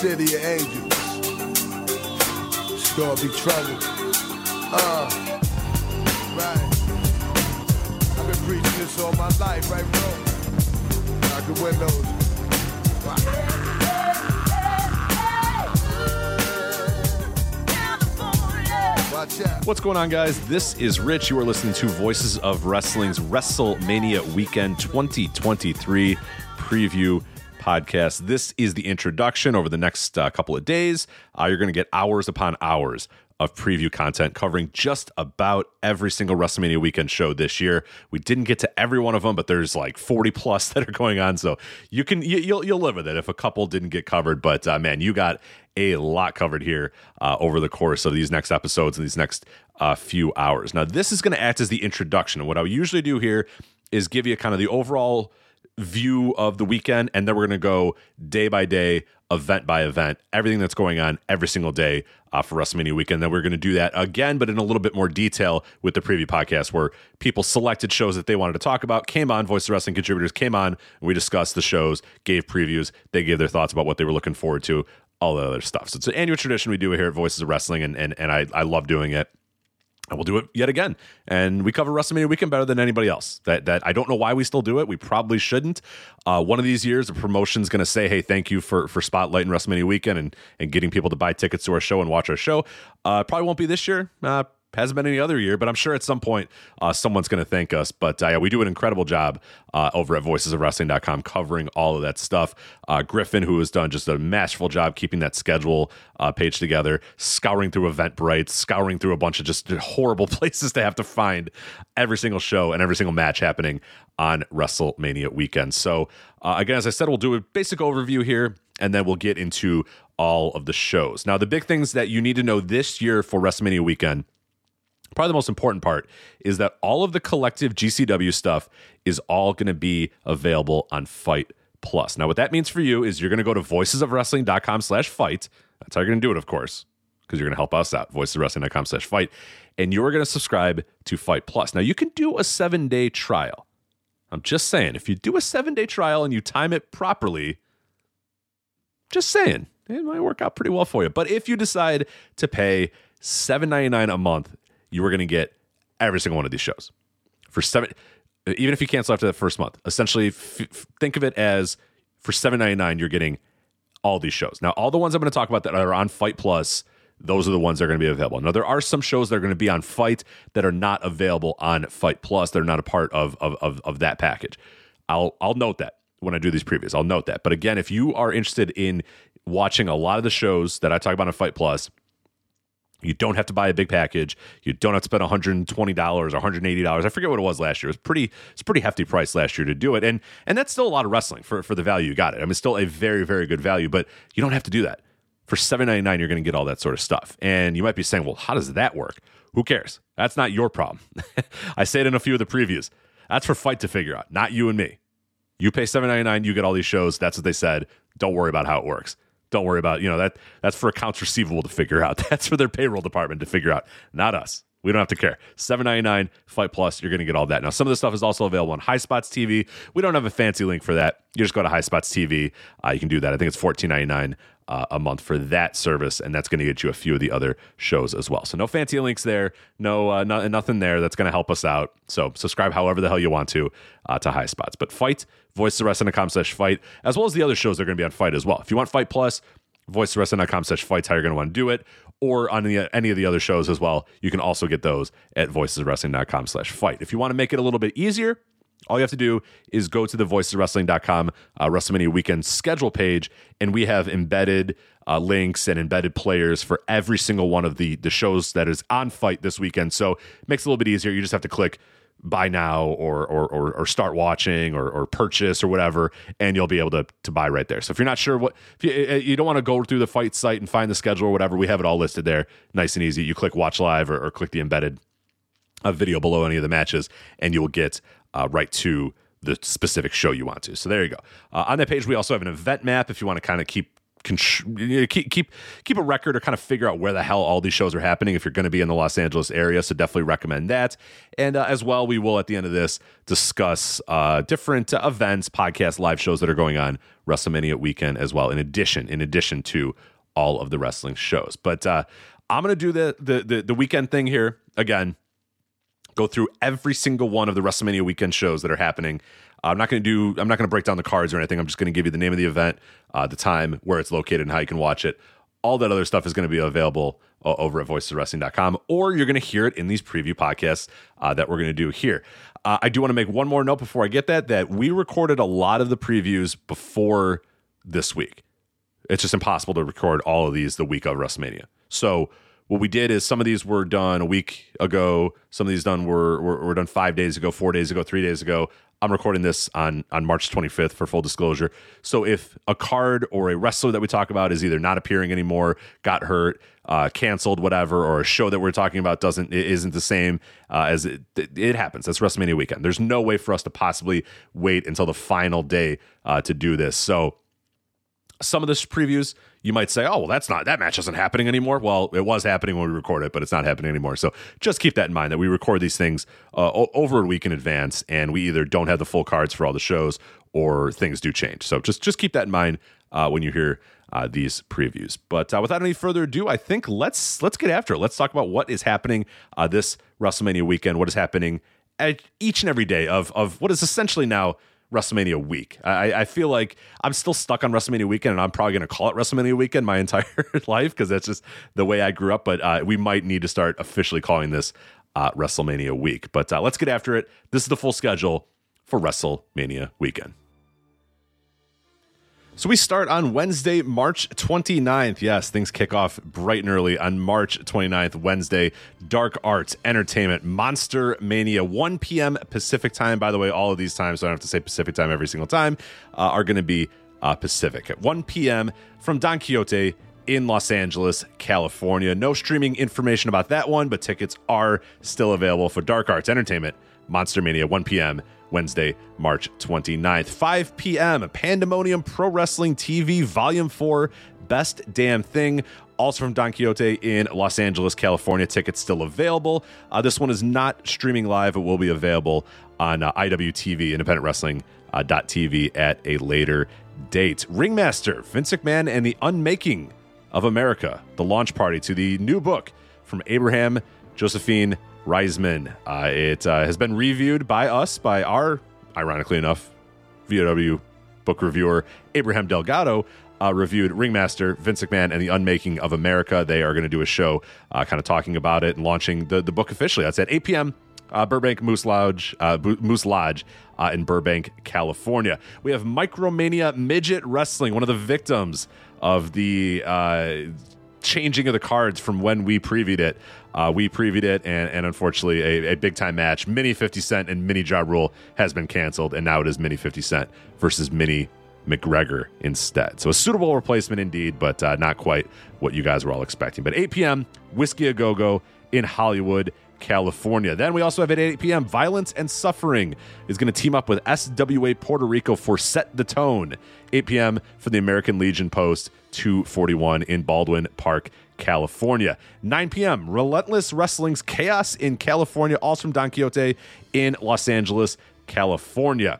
city of angels. It's be. Uh, right. I've been preaching this all my life, right, bro? Windows. Out. What's going on, guys? This is Rich. You are listening to Voices of Wrestling's WrestleMania Weekend 2023 preview podcast. This is the introduction over the next uh, couple of days. Uh, you're going to get hours upon hours of preview content covering just about every single WrestleMania weekend show this year. We didn't get to every one of them, but there's like 40 plus that are going on, so you can you, you'll you'll live with it if a couple didn't get covered. But uh, man, you got a lot covered here uh, over the course of these next episodes and these next uh, few hours. Now, this is going to act as the introduction. What I usually do here is give you kind of the overall view of the weekend, and then we're going to go day by day, event by event, everything that's going on every single day uh, for WrestleMania weekend. Then we're going to do that again, but in a little bit more detail with the preview podcast, where people selected shows that they wanted to talk about, came on, Voice of Wrestling contributors came on, and we discussed the shows, gave previews, they gave their thoughts about what they were looking forward to, all the other stuff. So it's an annual tradition we do here at Voices of Wrestling, and and, and I, I love doing it. And we'll do it yet again. And we cover WrestleMania weekend better than anybody else. That that I don't know why we still do it. We probably shouldn't. Uh, one of these years, the promotion's going to say, "Hey, thank you for for spotlighting WrestleMania weekend and and getting people to buy tickets to our show and watch our show." Uh, probably won't be this year. Uh, hasn't been any other year, but I'm sure at some point uh, someone's going to thank us. But uh, yeah, we do an incredible job uh, over at voicesofwrestling.com covering all of that stuff. Uh, Griffin, who has done just a masterful job keeping that schedule uh, page together, scouring through Eventbrite, scouring through a bunch of just horrible places to have to find every single show and every single match happening on WrestleMania weekend. So, uh, again, as I said, we'll do a basic overview here and then we'll get into all of the shows. Now, the big things that you need to know this year for WrestleMania weekend probably the most important part is that all of the collective GCW stuff is all going to be available on Fight Plus. Now, what that means for you is you're going to go to voicesofwrestling.com slash fight. That's how you're going to do it, of course, because you're going to help us out. Voicesofwrestling.com slash fight. And you're going to subscribe to Fight Plus. Now, you can do a seven day trial. I'm just saying, if you do a seven day trial and you time it properly, just saying, it might work out pretty well for you. But if you decide to pay $7.99 a month, you are going to get every single one of these shows for seven. Even if you cancel after that first month, essentially f- think of it as for seven ninety nine, you're getting all these shows. Now, all the ones I'm going to talk about that are on Fight Plus, those are the ones that are going to be available. Now, there are some shows that are going to be on Fight that are not available on Fight Plus. They're not a part of of of, of that package. I'll I'll note that when I do these previews. I'll note that. But again, if you are interested in watching a lot of the shows that I talk about on Fight Plus, You don't have to buy a big package. You don't have to spend $120 or $180. I forget what it was last year. It was pretty it's a pretty hefty price last year to do it. And and that's still a lot of wrestling for, for the value you got it. I mean, still a very, very good value, but you don't have to do that. For $7.99, you're going to get all that sort of stuff. And you might be saying, well, how does that work? Who cares? That's not your problem. I say it in a few of the previews. That's for Fight to figure out, not you and me. You pay $7.99, you get all these shows. That's what they said. Don't worry about how it works. Don't worry about, you know, that that's for accounts receivable to figure out. That's for their payroll department to figure out, not us. We don't have to care. Seven ninety nine Fight Plus, you're going to get all that. Now, some of the stuff is also available on High Spots TV. We don't have a fancy link for that. You just go to High Spots TV. Uh, you can do that. I think it's fourteen ninety nine uh, a month for that service, and that's going to get you a few of the other shows as well. So no fancy links there, no, uh, no nothing there. That's going to help us out. So subscribe however the hell you want to uh, to High Spots. But Fight, voicewrestling.com slash fight, as well as the other shows that are going to be on Fight as well. If you want Fight Plus, voicewrestling.com slash fights how you're going to want to do it or on the, any of the other shows as well you can also get those at voiceswrestling.com slash fight if you want to make it a little bit easier all you have to do is go to the voiceswrestling.com uh, WrestleMania weekend schedule page, and we have embedded uh, links and embedded players for every single one of the the shows that is on fight this weekend. So it makes it a little bit easier. You just have to click buy now or or or, or start watching or, or purchase or whatever, and you'll be able to to buy right there. So if you're not sure what if you, you don't want to go through the fight site and find the schedule or whatever, we have it all listed there, nice and easy. You click watch live or, or click the embedded a video below any of the matches, and you will get uh, right to the specific show you want to. So there you go. Uh, on that page, we also have an event map if you want to kind of keep. Keep keep keep a record or kind of figure out where the hell all these shows are happening if you're going to be in the Los Angeles area. So definitely recommend that. And uh, as well, we will at the end of this discuss uh, different uh, events, podcasts, live shows that are going on WrestleMania weekend as well. In addition, in addition to all of the wrestling shows, but uh, I'm going to do the, the the the weekend thing here again go through every single one of the WrestleMania weekend shows that are happening. I'm not going to do. I'm not going to break down the cards or anything. I'm just going to give you the name of the event, uh, the time, where it's located, and how you can watch it. All that other stuff is going to be available uh, over at voiceswrestling.com, or you're going to hear it in these preview podcasts uh, that we're going to do here. Uh, I do want to make one more note before I get that that we recorded a lot of the previews before this week. It's just impossible to record all of these the week of WrestleMania. So what we did is some of these were done a week ago. Some of these done were, were, were done five days ago, four days ago, three days ago. I'm recording this on on March 25th for full disclosure. So if a card or a wrestler that we talk about is either not appearing anymore, got hurt, uh, canceled, whatever, or a show that we're talking about doesn't isn't the same uh, as it, it happens. That's WrestleMania weekend. There's no way for us to possibly wait until the final day uh, to do this. So some of the previews you might say, oh, well, that's not, that match isn't happening anymore. Well, it was happening when we record it, but it's not happening anymore. So just keep that in mind that we record these things uh, over a week in advance and we either don't have the full cards for all the shows or things do change. So just, just keep that in mind uh, when you hear uh, these previews. But uh, without any further ado, I think let's, let's get after it. Let's talk about what is happening uh, this WrestleMania weekend, what is happening each and every day of, of what is essentially now WrestleMania week. I, I feel like I'm still stuck on WrestleMania weekend, and I'm probably going to call it WrestleMania weekend my entire life because that's just the way I grew up. But uh, we might need to start officially calling this uh, WrestleMania week. But uh, let's get after it. This is the full schedule for WrestleMania weekend. So we start on Wednesday, March 29th. Yes, things kick off bright and early on March 29th, Wednesday. Dark Arts Entertainment, Monster Mania, 1 p.m. Pacific time. By the way, all of these times, so I don't have to say Pacific time every single time, uh, are going to be uh, Pacific. At 1 p.m. from Don Quixote in Los Angeles, California. No streaming information about that one, but tickets are still available for Dark Arts Entertainment, Monster Mania, 1 p.m. Wednesday, March 29th. 5 p.m. Pandemonium Pro Wrestling TV Volume 4 Best Damn Thing. Also from Don Quixote in Los Angeles, California. Tickets still available. Uh, this one is not streaming live. It will be available on uh, IWTV, Independent Wrestling uh, .tv at a later date. Ringmaster, Vince McMahon and the Unmaking of America, the launch party to the new book from Abraham Josephine Riesman. Uh, it uh, has been reviewed by us, by our, ironically enough, VOW book reviewer, Abraham Delgado. Uh, reviewed Ringmaster, Vince McMahon, and the Unmaking of America. They are going to do a show uh, kind of talking about it and launching the, the book officially. That's at 8 p.m. Uh, Burbank Moose Lodge, uh, Moose Lodge in Burbank, California. We have Micromania Midget Wrestling, one of the victims of the changing of the cards from when we previewed it. Uh, we previewed it, and, and unfortunately, a, a big time match, Mini 50 Cent and Mini Ja Rule, has been canceled, and now it is Mini 50 Cent versus Mini McGregor instead. So a suitable replacement indeed, but uh, not quite what you guys were all expecting. But 8 p.m., Whiskey A Go Go in Hollywood. California. Then we also have at 8 p.m. Violence and Suffering is going to team up with SWA Puerto Rico for Set the Tone. 8 p.m. for the American Legion Post 241 in Baldwin Park, California. 9 p.m. Relentless Wrestling's Chaos in California, also from Don Quixote in Los Angeles, California.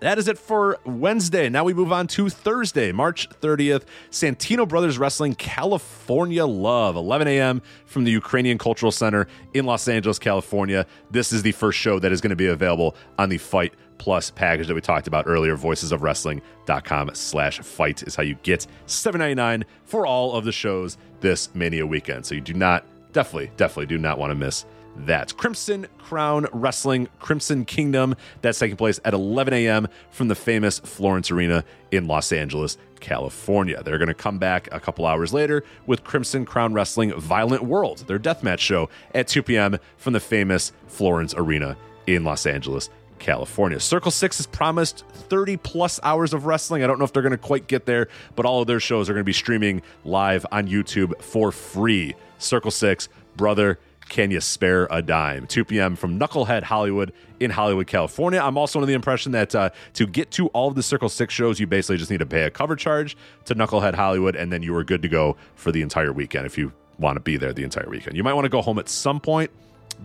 That is it for Wednesday. Now we move on to Thursday, March 30th. Santino Brothers Wrestling California Love, 11 a.m. from the Ukrainian Cultural Center in Los Angeles, California. This is the first show that is going to be available on the Fight Plus package that we talked about earlier. Voicesofwrestling.com slash fight is how you get $7.99 for all of the shows this Mania weekend. So you do not, definitely, definitely do not want to miss that. Crimson Crown Wrestling Crimson Kingdom. That's taking place at 11 a.m. from the famous Florence Arena in Los Angeles, California. They're going to come back a couple hours later with Crimson Crown Wrestling Violent World, their deathmatch show at 2 p.m. from the famous Florence Arena in Los Angeles, California. Circle Six has promised 30 plus hours of wrestling. I don't know if they're going to quite get there, but all of their shows are going to be streaming live on YouTube for free. Circle Six, brother, can you spare a dime? 2 p.m. from Knucklehead Hollywood in Hollywood, California. I'm also under the impression that uh, to get to all of the Circle Six shows, you basically just need to pay a cover charge to Knucklehead Hollywood, and then you are good to go for the entire weekend if you want to be there the entire weekend. You might want to go home at some point,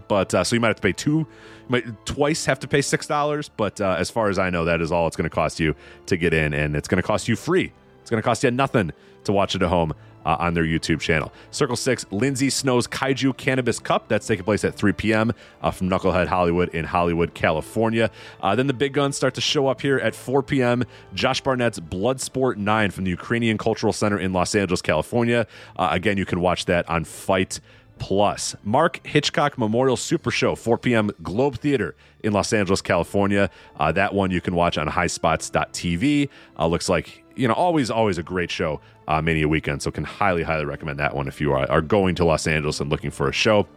but uh, so you might have to pay two, might twice have to pay six dollars. But uh, as far as I know, that is all it's going to cost you to get in, and it's going to cost you free. It's going to cost you nothing to watch it at home uh, on their YouTube channel. Circle Six, Lindsay Snow's Kaiju Cannabis Cup. That's taking place at 3 p.m. Uh, from Knucklehead Hollywood in Hollywood, California. Uh, then the big guns start to show up here at 4 p.m. Josh Barnett's Bloodsport 9 from the Ukrainian Cultural Center in Los Angeles, California. Uh, again, you can watch that on Fight. Plus, Mark Hitchcock Memorial Super Show, 4 p.m. Globe Theater in Los Angeles, California. Uh, that one you can watch on highspots.tv. Uh, looks like, you know, always, always a great show, uh, Mania Weekend. So, can highly, highly recommend that one if you are, are going to Los Angeles and looking for a show.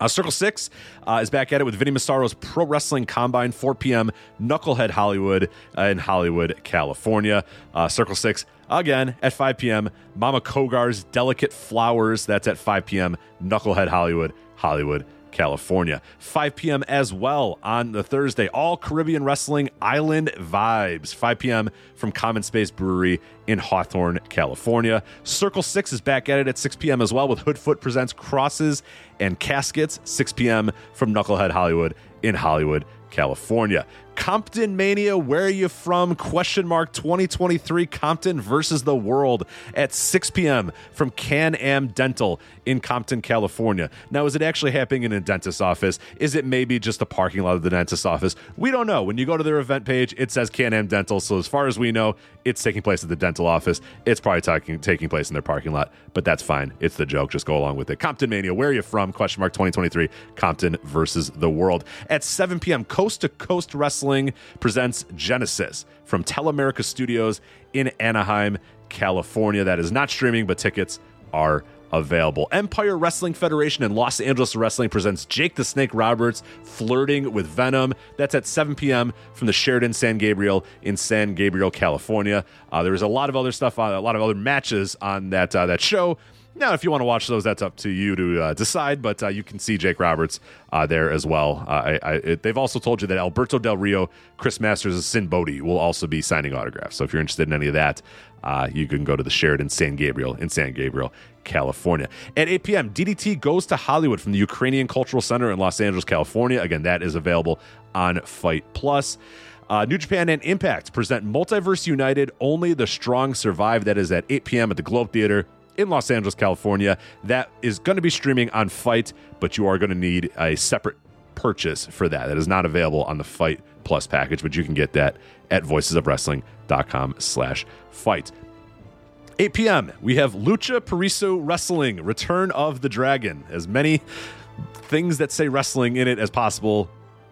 Uh, Circle Six uh, is back at it with Vinny Massaro's Pro Wrestling Combine, 4 p.m. Knucklehead Hollywood uh, in Hollywood, California. Uh, Circle Six again at 5 p.m. Mama Kogar's Delicate Flowers. That's at 5 p.m. Knucklehead Hollywood, Hollywood, California. 5 p.m. as well on the Thursday. All Caribbean Wrestling Island Vibes. 5 p.m. from Common Space Brewery in Hawthorne, California. Circle 6 is back at it at 6 p.m. as well with Hoodfoot presents Crosses and Caskets. 6 p.m. from Knucklehead Hollywood in Hollywood, California. Compton Mania, where are you from? Question mark 2023 Compton versus the world at 6 p.m. from Can Am Dental in Compton, California. Now, is it actually happening in a dentist's office? Is it maybe just a parking lot of the dentist's office? We don't know. When you go to their event page, it says Can Am Dental. So, as far as we know, it's taking place at the dental office. It's probably taking, taking place in their parking lot, but that's fine. It's the joke. Just go along with it. Compton Mania, where are you from? Question mark 2023 Compton versus the world. At 7 p.m., Coast to Coast Wrestling presents Genesis from Telemerica Studios in Anaheim, California. That is not streaming, but tickets are available. Empire Wrestling Federation and Los Angeles Wrestling presents Jake the Snake Roberts flirting with Venom. That's at 7 p.m. from the Sheraton San Gabriel in San Gabriel, California. Uh, there is a lot of other stuff, on, a lot of other matches on that uh, that show. Now, if you want to watch those, that's up to you to uh, decide. But uh, you can see Jake Roberts uh, there as well. Uh, I, I, it, they've also told you that Alberto Del Rio, Chris Masters, and Sinn Bodhi will also be signing autographs. So if you're interested in any of that, uh, you can go to the Sheraton San Gabriel in San Gabriel, California. At 8 p.m., DDT goes to Hollywood from the Ukrainian Cultural Center in Los Angeles, California. Again, that is available on Fight Plus. Uh, New Japan and Impact present Multiverse United. Only the Strong Survive. That is at 8 p.m. at the Globe Theater in Los Angeles, California. That is going to be streaming on Fight, but you are going to need a separate purchase for that. That is not available on the Fight Plus package, but you can get that at voicesofwrestling.com slash fight. 8 p.m. We have Lucha Pariso Wrestling, Return of the Dragon. As many things that say wrestling in it as possible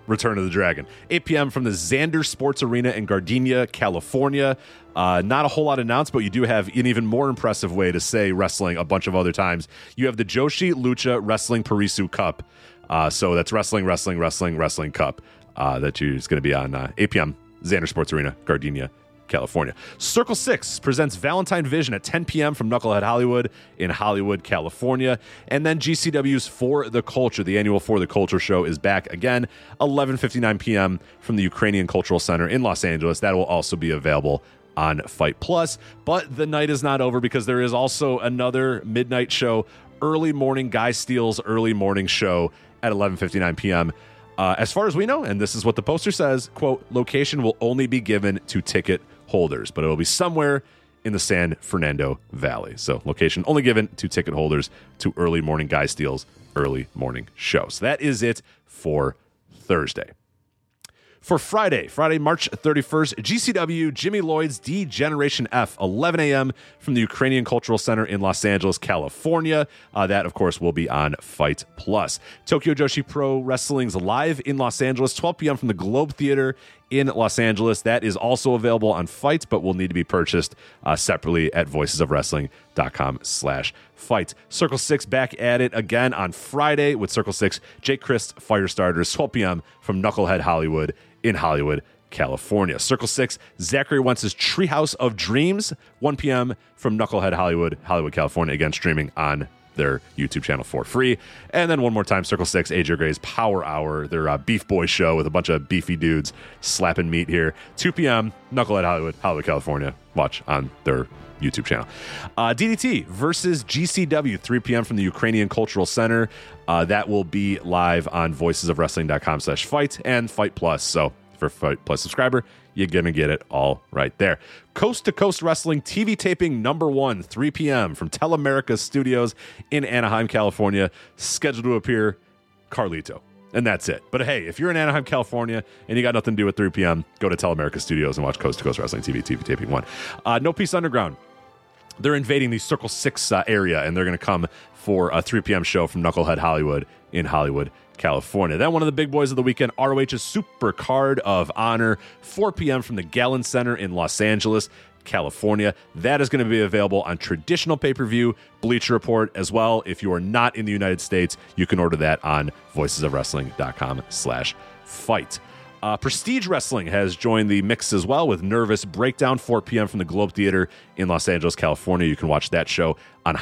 Return of the Dragon. 8 p.m. from the Xander Sports Arena in Gardena, California. Uh, not a whole lot announced, but you do have an even more impressive way to say wrestling a bunch of other times. You have the Joshi Lucha Wrestling Parisu Cup. Uh, so that's wrestling, wrestling, wrestling, wrestling cup. Uh, that you going to be on uh, 8 p.m. Xander Sports Arena, Gardena, California. Circle Six presents Valentine Vision at 10 p.m. from Knucklehead Hollywood in Hollywood, California. And then GCW's For the Culture, the annual For the Culture show, is back again, 11:59 p.m. from the Ukrainian Cultural Center in Los Angeles. That will also be available on Fight Plus. But the night is not over because there is also another midnight show, early morning Guy Steele's early morning show at 11:59 p.m. Uh, as far as we know, and this is what the poster says, quote, location will only be given to ticket holders, but it'll be somewhere in the San Fernando Valley. So location only given to ticket holders to early morning Guy Steele's early morning show. So that is it for Thursday. For Friday, Friday, March 31st, GCW Jimmy Lloyd's D Generation F, 11 a.m. from the Ukrainian Cultural Center in Los Angeles, California. Uh, that, of course, will be on Fight Plus. Tokyo Joshi Pro Wrestling's live in Los Angeles, 12 p.m. from the Globe Theater in Los Angeles. That is also available on Fights, but will need to be purchased uh, separately at voicesofwrestling.com slash fight. Circle Six back at it again on Friday with Circle Six Jake Crist Firestarters, 12 p.m. from Knucklehead Hollywood in Hollywood, California. Circle Six, Zachary Wentz's Treehouse of Dreams, 1 p.m. from Knucklehead Hollywood, Hollywood, California, again streaming on their YouTube channel for free. And then one more time, Circle Six, AJ Gray's Power Hour, their uh, Beef Boy show with a bunch of beefy dudes slapping meat here. 2 p.m., Knucklehead Hollywood, Hollywood, California. Watch on their YouTube channel. Uh, DDT versus GCW, 3 p.m. from the Ukrainian Cultural Center. Uh, that will be live on voicesofwrestling.com slash fight and Fight Plus. So for Fight Plus subscriber, you're going to get it all right there. Coast to Coast Wrestling TV taping number one, 3 p.m. from Telemerica Studios in Anaheim, California. Scheduled to appear Carlito. And that's it. But hey, if you're in Anaheim, California, and you got nothing to do at 3 p.m., go to Telemerica Studios and watch Coast to Coast Wrestling TV, TV taping one. Uh, no Peace Underground they're invading the Circle Six uh, area, and they're going to come for a 3 p.m. show from Knucklehead Hollywood in Hollywood, California. Then one of the big boys of the weekend, ROH's Super Card of Honor, 4 p.m. from the Galen Center in Los Angeles. California. That is going to be available on traditional pay per view, Bleacher Report as well. If you are not in the United States, you can order that on voicesofwrestling.com slash fight. Uh, Prestige Wrestling has joined the mix as well with Nervous Breakdown, 4 p.m. from the Globe Theater in Los Angeles, California. You can watch that show on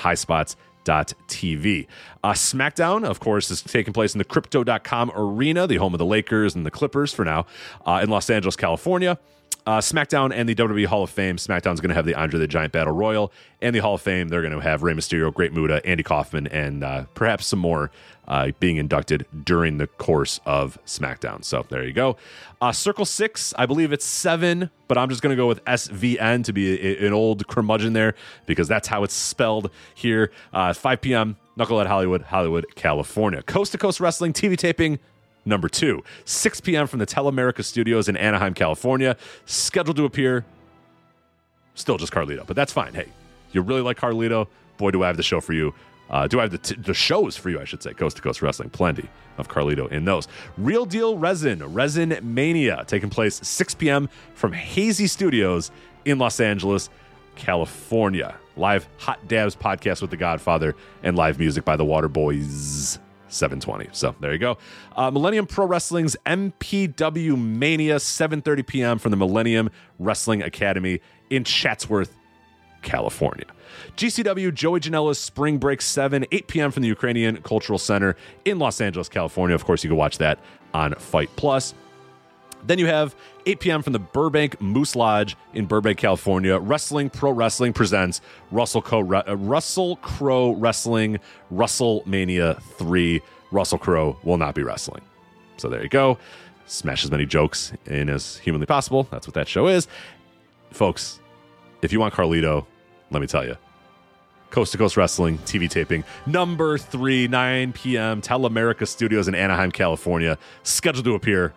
highspots.tv. Uh, SmackDown, of course, is taking place in the Crypto.com arena, the home of the Lakers and the Clippers for now, uh, in Los Angeles, California. Uh, SmackDown and the WWE Hall of Fame. SmackDown's going to have the Andre the Giant Battle Royal, and the Hall of Fame, they're going to have Rey Mysterio, Great Muta, Andy Kaufman, and uh, perhaps some more uh, being inducted during the course of SmackDown. So there you go. Uh, Circle Six, I believe it's seven, but I'm just going to go with SVN to be a, an old curmudgeon there because that's how it's spelled here. Uh, 5 p.m. Knucklehead Hollywood, Hollywood, California. Coast to Coast Wrestling TV taping number two, 6 p.m. from the Telemerica Studios in Anaheim, California. Scheduled to appear, still just Carlito, but that's fine. Hey, you really like Carlito? Boy, do I have the show for you. Uh, do I have the, t- the shows for you, I should say? Coast to Coast Wrestling. Plenty of Carlito in those. Real Deal Resin, Resin Mania, taking place 6 p.m. from Hazy Studios in Los Angeles, California. Live Hot Dabs podcast with The Godfather and live music by the Water Boys. 720. So there you go. Uh, Millennium Pro Wrestling's MPW Mania, 7:30 p.m. from the Millennium Wrestling Academy in Chatsworth, California. GCW Joey Janela's Spring Break 7, 8 p.m. from the Ukrainian Cultural Center in Los Angeles, California. Of course, you can watch that on Fight Plus. Then you have 8 p.m. from the Burbank Moose Lodge in Burbank, California. Wrestling Pro Wrestling presents Russell Crowe uh, Russell Crowe Wrestling WrestleMania 3. Russell Crowe will not be wrestling. So there you go. Smash as many jokes in as humanly possible. That's what that show is. Folks, if you want Carlito, let me tell you. Coast to Coast Wrestling TV taping number three, 9 p.m. Telemerica Studios in Anaheim, California. Scheduled to appear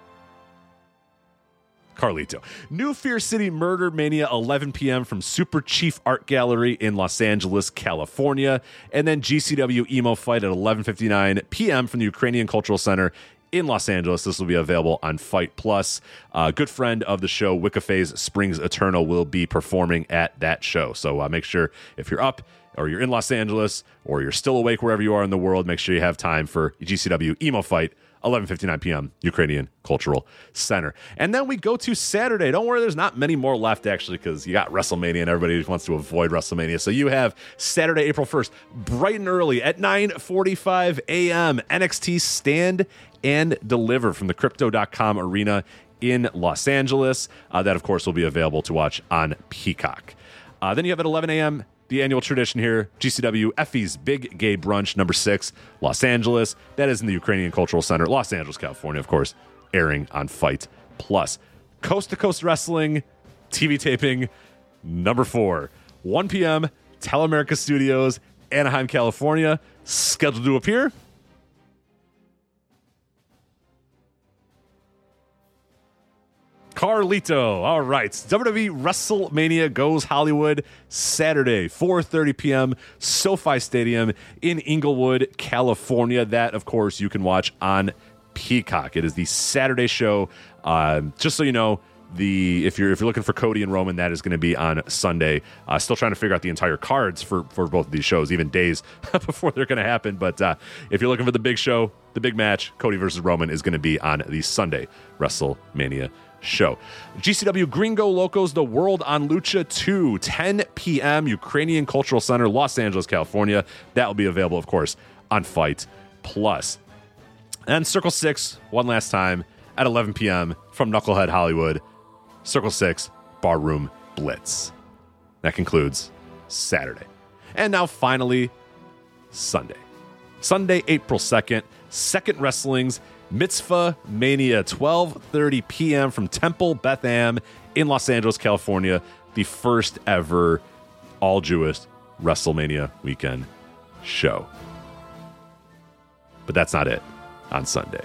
Carlito. New Fear City Murder Mania, 11 p.m. from Super Chief Art Gallery in Los Angeles, California. And then GCW Emo Fight at 11.59 p.m. from the Ukrainian Cultural Center in Los Angeles. This will be available on Fight Plus. Uh, good friend of the show, Wiccaphase Springs Eternal, will be performing at that show. So uh, make sure if you're up or you're in Los Angeles or you're still awake wherever you are in the world, make sure you have time for GCW Emo Fight 11:59 p.m. Ukrainian Cultural Center. And then we go to Saturday. Don't worry, there's not many more left actually because you got WrestleMania and everybody wants to avoid WrestleMania. So you have Saturday, April 1st, bright and early at 9:45 a.m. NXT Stand and Deliver from the Crypto.com Arena in Los Angeles. Uh, that of course will be available to watch on Peacock. Uh, then you have at 11 a.m the annual tradition here GCW Effy's Big Gay Brunch, number six, Los Angeles. That is in the Ukrainian Cultural Center, Los Angeles, California, of course, airing on Fight Plus. Coast to Coast Wrestling, TV taping, number four, 1 p.m., Telamerica Studios, Anaheim, California, scheduled to appear Carlito. All right. WWE WrestleMania goes Hollywood Saturday, 4:30 p.m. SoFi Stadium in Inglewood, California. That, of course, you can watch on Peacock. It is the Saturday show. Um, just so you know, the if you're if you're looking for Cody and Roman, that is going to be on Sunday. Uh, still trying to figure out the entire cards for for both of these shows, even days before they're going to happen. But uh, if you're looking for the big show, the big match, Cody versus Roman is going to be on the Sunday WrestleMania show. GCW Gringo Locos, The World on Lucha 2, 10 p.m., Ukrainian Cultural Center, Los Angeles, California. That will be available, of course, on Fight Plus. And Circle 6, one last time, at 11 p.m. from Knucklehead Hollywood. Circle 6, Barroom Blitz. That concludes Saturday. And now, finally, Sunday. Sunday, April 2nd, Second Wrestling's Mitzvah Mania, 12:30 p.m. from Temple Beth Am in Los Angeles, California, the first ever all Jewish WrestleMania weekend show. But that's not it on Sunday.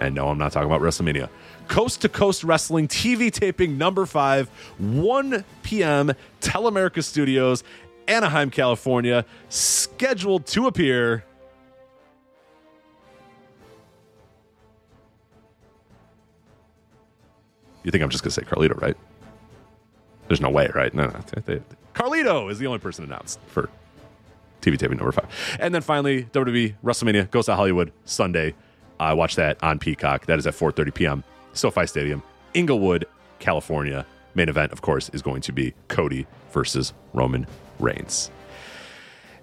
And no, I'm not talking about WrestleMania. Coast to Coast Wrestling TV taping number five, 1 p.m., Telamerica Studios, Anaheim, California, scheduled to appear You think I'm just going to say Carlito, right? There's no way, right? No, no. Carlito is the only person announced for TV taping number five. And then finally, WWE WrestleMania goes to Hollywood Sunday. I uh, watch that on Peacock. That is at 4:30 p.m. SoFi Stadium, Inglewood, California. Main event, of course, is going to be Cody versus Roman Reigns.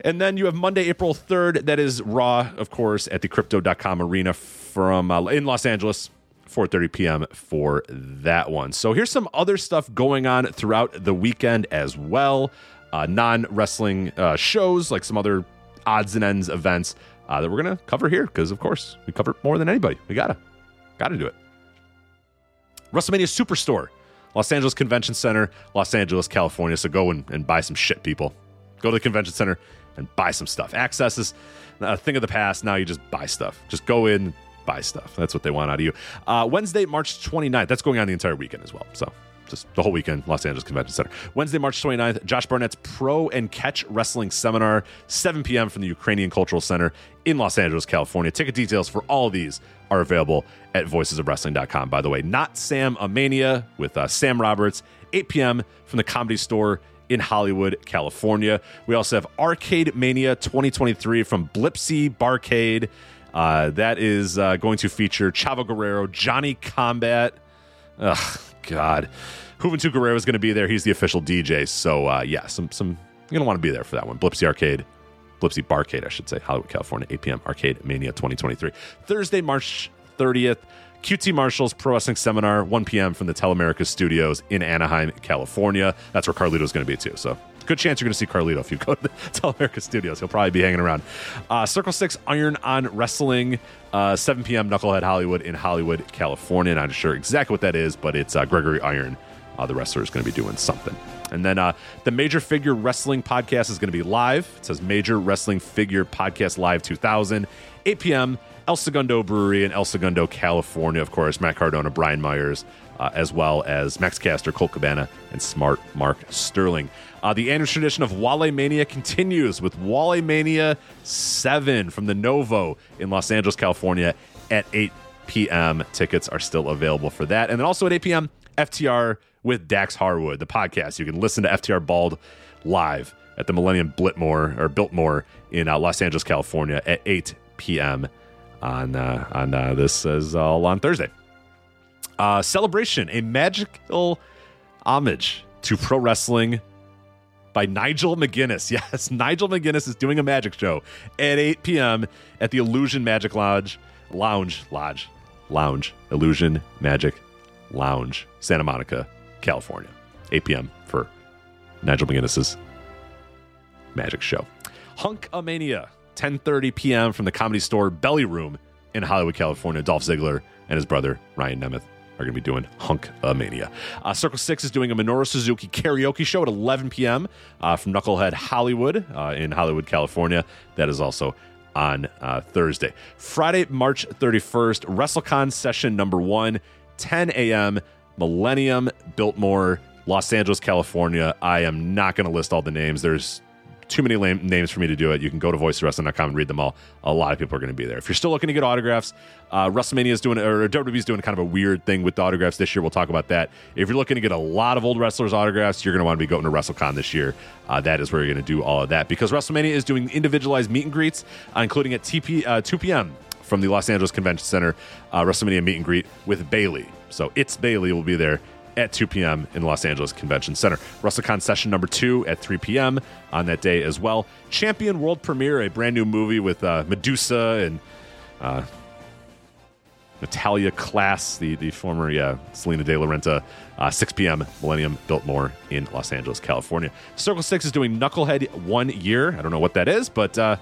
And then you have Monday, April 3rd. That is Raw, of course, at the Crypto.com Arena from uh, in Los Angeles. 4:30 p.m. for that one. So here's some other stuff going on throughout the weekend as well. Uh, non wrestling uh, shows, like some other odds and ends events uh, that we're gonna cover here because, of course, we cover more than anybody. We gotta, gotta do it. WrestleMania Superstore, Los Angeles Convention Center, Los Angeles, California. So go and, and buy some shit, people. Go to the convention center and buy some stuff. Access is a thing of the past. Now you just buy stuff. Just go in, buy stuff. That's what they want out of you. Uh, Wednesday, March 29th. That's going on the entire weekend as well. So just the whole weekend, Los Angeles Convention Center. Wednesday, March 29th, Josh Barnett's Pro and Catch Wrestling Seminar, 7 p.m. from the Ukrainian Cultural Center in Los Angeles, California. Ticket details for all of these are available at voicesofwrestling.com. By the way, not Sam Amania with uh, Sam Roberts, 8 p.m. from the Comedy Store in Hollywood, California. We also have Arcade Mania 2023 from Blipsy Barcade. Uh, that is uh, going to feature Chavo Guerrero, Johnny Combat. Ugh, God. Juventud Guerrero is going to be there. He's the official DJ. So, uh, yeah, some, some, you're going to want to be there for that one. Blipsy Arcade, Blipsy Barcade, I should say, Hollywood, California, 8 p.m. Arcade Mania 2023. Thursday, March 30th, QT Marshall's Pro Wrestling Seminar, 1 p.m. from the Telamerica Studios in Anaheim, California. That's where Carlito's going to be, too. So, good chance you're going to see Carlito if you go to the Telamerica Studios. He'll probably be hanging around. Uh, Circle Six Iron on Wrestling, uh, 7 p.m. Knucklehead Hollywood in Hollywood, California. Not sure exactly what that is, but it's uh, Gregory Iron. Uh, the wrestler is going to be doing something. And then uh, the Major Figure Wrestling podcast is going to be live. It says Major Wrestling Figure Podcast Live 2000, 8 p.m. El Segundo Brewery in El Segundo, California. Of course, Matt Cardona, Brian Myers, uh, as well as Max Caster, Colt Cabana, and Smart Mark Sterling. Uh, the annual tradition of Wale Mania continues with Wale Mania 7 from the Novo in Los Angeles, California at 8 p.m. Tickets are still available for that. And then also at 8 p.m., FTR with Dax Harwood, the podcast. You can listen to FTR Bald live at the Millennium Biltmore or Biltmore in uh, Los Angeles, California at 8 p.m. on uh, on uh, this is all on Thursday. Uh, celebration, a magical homage to pro wrestling by Nigel McGuinness. Yes, Nigel McGuinness is doing a magic show at 8 p.m. at the Illusion Magic Lodge, Lounge, Lodge, Lounge, Illusion Magic Lounge, Santa Monica, California. 8 p.m. for Nigel McGuinness's magic show. Hunkamania, 10:30 p.m. from the Comedy Store Belly Room in Hollywood, California. Dolph Ziggler and his brother Ryan Nemeth are going to be doing Hunkamania. Uh, Circle Six is doing a Minoru Suzuki karaoke show at 11 p.m. Uh, from Knucklehead Hollywood uh, in Hollywood, California. That is also on uh, Thursday. Friday, March 31st, WrestleCon session number one, 10 a.m. Millennium Biltmore, Los Angeles, California. I am not going to list all the names. There's too many lame names for me to do it. You can go to voicewrestling.com and read them all. A lot of people are going to be there. If you're still looking to get autographs, uh, WrestleMania is doing, or WWE's doing kind of a weird thing with autographs this year. We'll talk about that. If you're looking to get a lot of old wrestlers' autographs, you're going to want to be going to WrestleCon this year. Uh, that is where you're going to do all of that because WrestleMania is doing individualized meet and greets, uh, including at TP, uh, 2 p.m. from the Los Angeles Convention Center, uh, WrestleMania meet and greet with Bayley. So it's Bayley will be there at 2 p.m. in Los Angeles Convention Center. WrestleCon session number two at 3 p.m. on that day as well. Champion World Premiere, a brand new movie with uh, Medusa and uh, Natalia Class, the, the former yeah, Selena De La Renta, uh, 6 p.m. Millennium Biltmore in Los Angeles, California. Circle 6 is doing Knucklehead one year. I don't know what that is, but uh,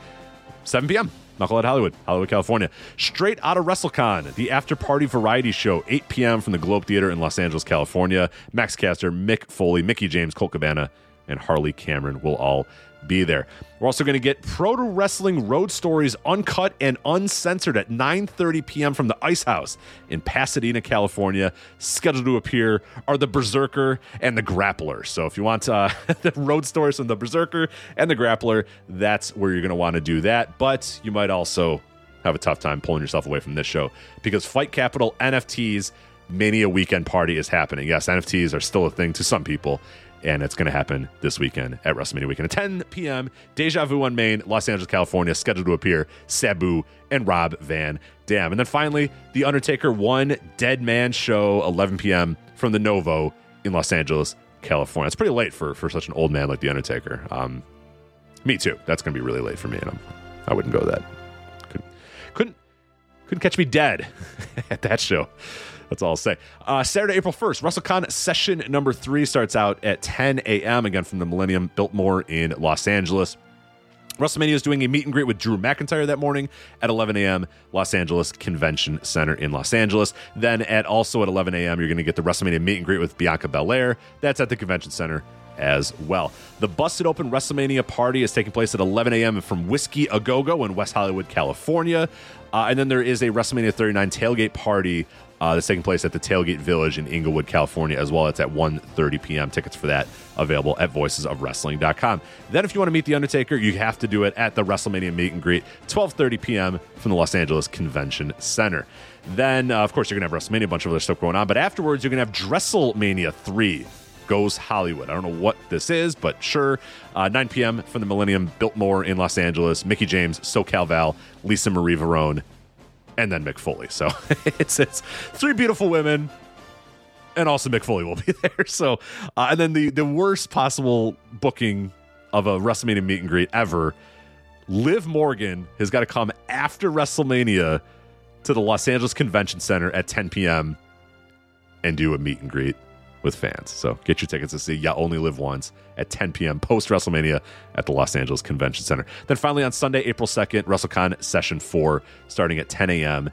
7 p.m. Knucklehead Hollywood, Hollywood, California. Straight out of WrestleCon, the after party variety show, 8 p.m. from the Globe Theater in Los Angeles, California. Max Caster, Mick Foley, Mickie James, Colt Cabana, and Harley Cameron will all be there. We're also going to get Proto Wrestling Road Stories uncut and uncensored at 9:30 p.m. from the Ice House in Pasadena, California. Scheduled to appear are the Berserker and the Grappler. So if you want uh, the road stories from the Berserker and the Grappler, that's where you're going to want to do that. But you might also have a tough time pulling yourself away from this show because Fight Capital NFTs Mania Weekend Party is happening. Yes, NFTs are still a thing to some people and it's going to happen this weekend at WrestleMania weekend at 10 p.m. Deja Vu on Main, Los Angeles, California, scheduled to appear Sabu and Rob Van Dam. And then finally, The Undertaker One Dead Man Show, 11 p.m. from the Novo in Los Angeles, California. It's pretty late for for such an old man like The Undertaker. Um, me too. That's going to be really late for me, and I'm, I wouldn't go that. Couldn't couldn't couldn't catch me dead at that show. That's all I'll say. Uh, Saturday, April 1st, WrestleCon session number three starts out at 10 a.m. again from the Millennium Biltmore in Los Angeles. WrestleMania is doing a meet and greet with Drew McIntyre that morning at 11 a.m. Los Angeles Convention Center in Los Angeles. Then at also at 11 a.m. you're going to get the WrestleMania meet and greet with Bianca Belair. That's at the Convention Center as well. The Busted Open WrestleMania party is taking place at 11 a.m. from Whiskey A Go Go in West Hollywood, California. Uh, and then there is a WrestleMania 39 tailgate party uh, that's taking place at the Tailgate Village in Inglewood, California, as well. It's at 1.30 p.m. Tickets for that available at voicesofwrestling.com. Then, if you want to meet The Undertaker, you have to do it at the WrestleMania meet and greet, 12.30 p.m. from the Los Angeles Convention Center. Then, uh, of course, you're going to have WrestleMania, a bunch of other stuff going on. But afterwards, you're going to have Dresselmania 3 Goes Hollywood. I don't know what this is, but sure. Uh, 9 p.m. from the Millennium Biltmore in Los Angeles. Mickie James, SoCal Val, Lisa Marie Varon, and then Mick Foley. So it's it's three beautiful women, and also Mick Foley will be there. So uh, and then the the worst possible booking of a WrestleMania meet and greet ever. Liv Morgan has got to come after WrestleMania to the Los Angeles Convention Center at 10 p.m. and do a meet and greet with fans. So get your tickets to see Ya Only Live Once at 10 p.m. post WrestleMania at the Los Angeles Convention Center. Then finally on Sunday, April 2nd, WrestleCon Session 4 starting at 10 a.m.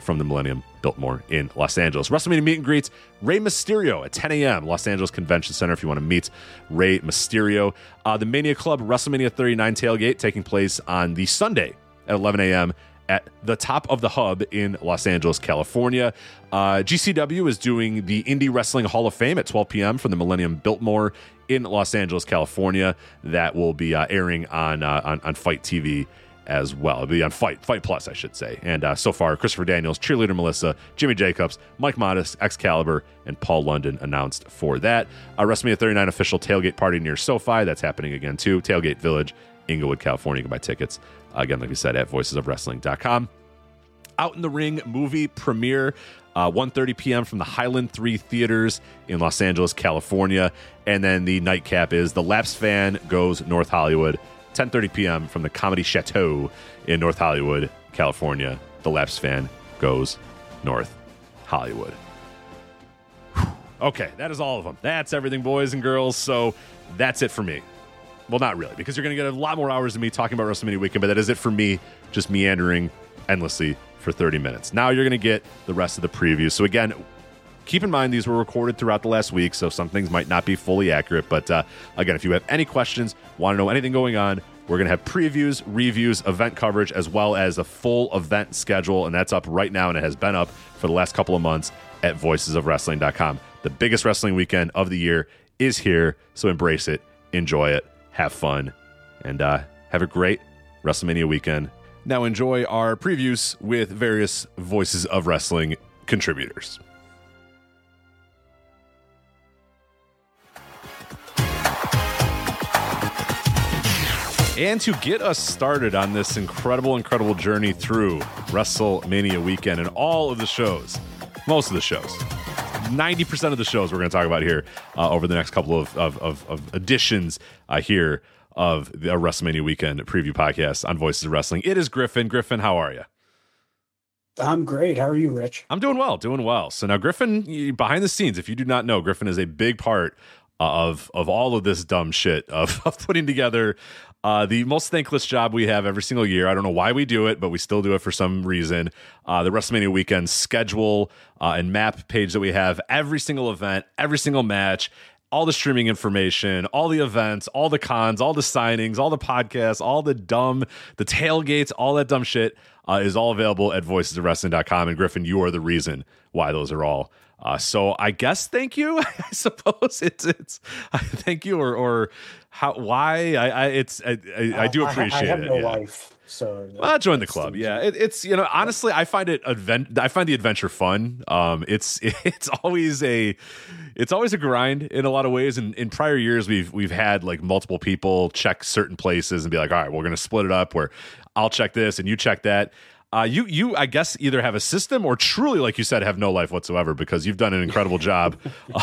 from the Millennium Biltmore in Los Angeles. WrestleMania meet and greets Rey Mysterio at 10 a.m. Los Angeles Convention Center if you want to meet Rey Mysterio. Uh, the Mania Club WrestleMania 39 tailgate taking place on the Sunday at 11 a.m at the top of the hub in Los Angeles, California. Uh, GCW is doing the Indie Wrestling Hall of Fame at 12 p.m. from the Millennium Biltmore in Los Angeles, California. That will be uh, airing on, uh, on on Fight TV as well. It'll be on Fight, Fight Plus, I should say. And uh, so far, Christopher Daniels, Cheerleader Melissa, Jimmy Jacobs, Mike Modest, Excalibur, and Paul London announced for that. Uh, WrestleMania 39 official tailgate party near SoFi. That's happening again, too. Tailgate Village, Inglewood, California. You can buy tickets, again, like we said, at voicesofwrestling.com. Out in the Ring movie premiere, uh, 1.30 p.m. from the Highland 3 Theaters in Los Angeles, California. And then the nightcap is The Lapsed Fan Goes North Hollywood, 10.30 p.m. from the Comedy Chateau in North Hollywood, California. The Lapsed Fan Goes North Hollywood. Okay, that is all of them. That's everything, boys and girls. So that's it for me. Well, not really, because you're going to get a lot more hours of me talking about WrestleMania weekend, but that is it for me, just meandering endlessly for 30 minutes. Now you're going to get the rest of the preview. So, again, keep in mind these were recorded throughout the last week, so some things might not be fully accurate. But uh, again, if you have any questions, want to know anything going on, we're going to have previews, reviews, event coverage, as well as a full event schedule. And that's up right now, and it has been up for the last couple of months at voicesofwrestling.com. The biggest wrestling weekend of the year is here, so embrace it, enjoy it, have fun, and uh, have a great WrestleMania weekend. Now, enjoy our previews with various Voices of Wrestling contributors. And to get us started on this incredible, incredible journey through WrestleMania weekend and all of the shows, most of the shows, 90% of the shows we're going to talk about here uh, over the next couple of, of, of, of editions uh, here of the WrestleMania weekend preview podcast on Voices of Wrestling. It is Griffin. Griffin, how are you? I'm great. How are you, Rich? I'm doing well, doing well. So now, Griffin, behind the scenes, if you do not know, Griffin is a big part of of all of this dumb shit of, of putting together uh, the most thankless job we have every single year. I don't know why we do it, but we still do it for some reason. Uh, the WrestleMania weekend schedule uh, and map page that we have every single event, every single match, all the streaming information, all the events, all the cons, all the signings, all the podcasts, all the dumb, the tailgates, all that dumb shit uh, is all available at voicesofwrestling.com. And Griffin, you are the reason why those are all uh, so I guess thank you. I suppose it's it's thank you or or how why I, I it's I, I, I do appreciate I, I have it. no yeah. life, so well, join the club. Yeah, it, it's you know honestly, I find it advent. I find the adventure fun. Um, it's it's always a it's always a grind in a lot of ways. And in prior years, we've we've had like multiple people check certain places and be like, all right, we're gonna split it up where I'll check this and you check that. Uh, you you I guess either have a system or truly, like you said, have no life whatsoever because you've done an incredible job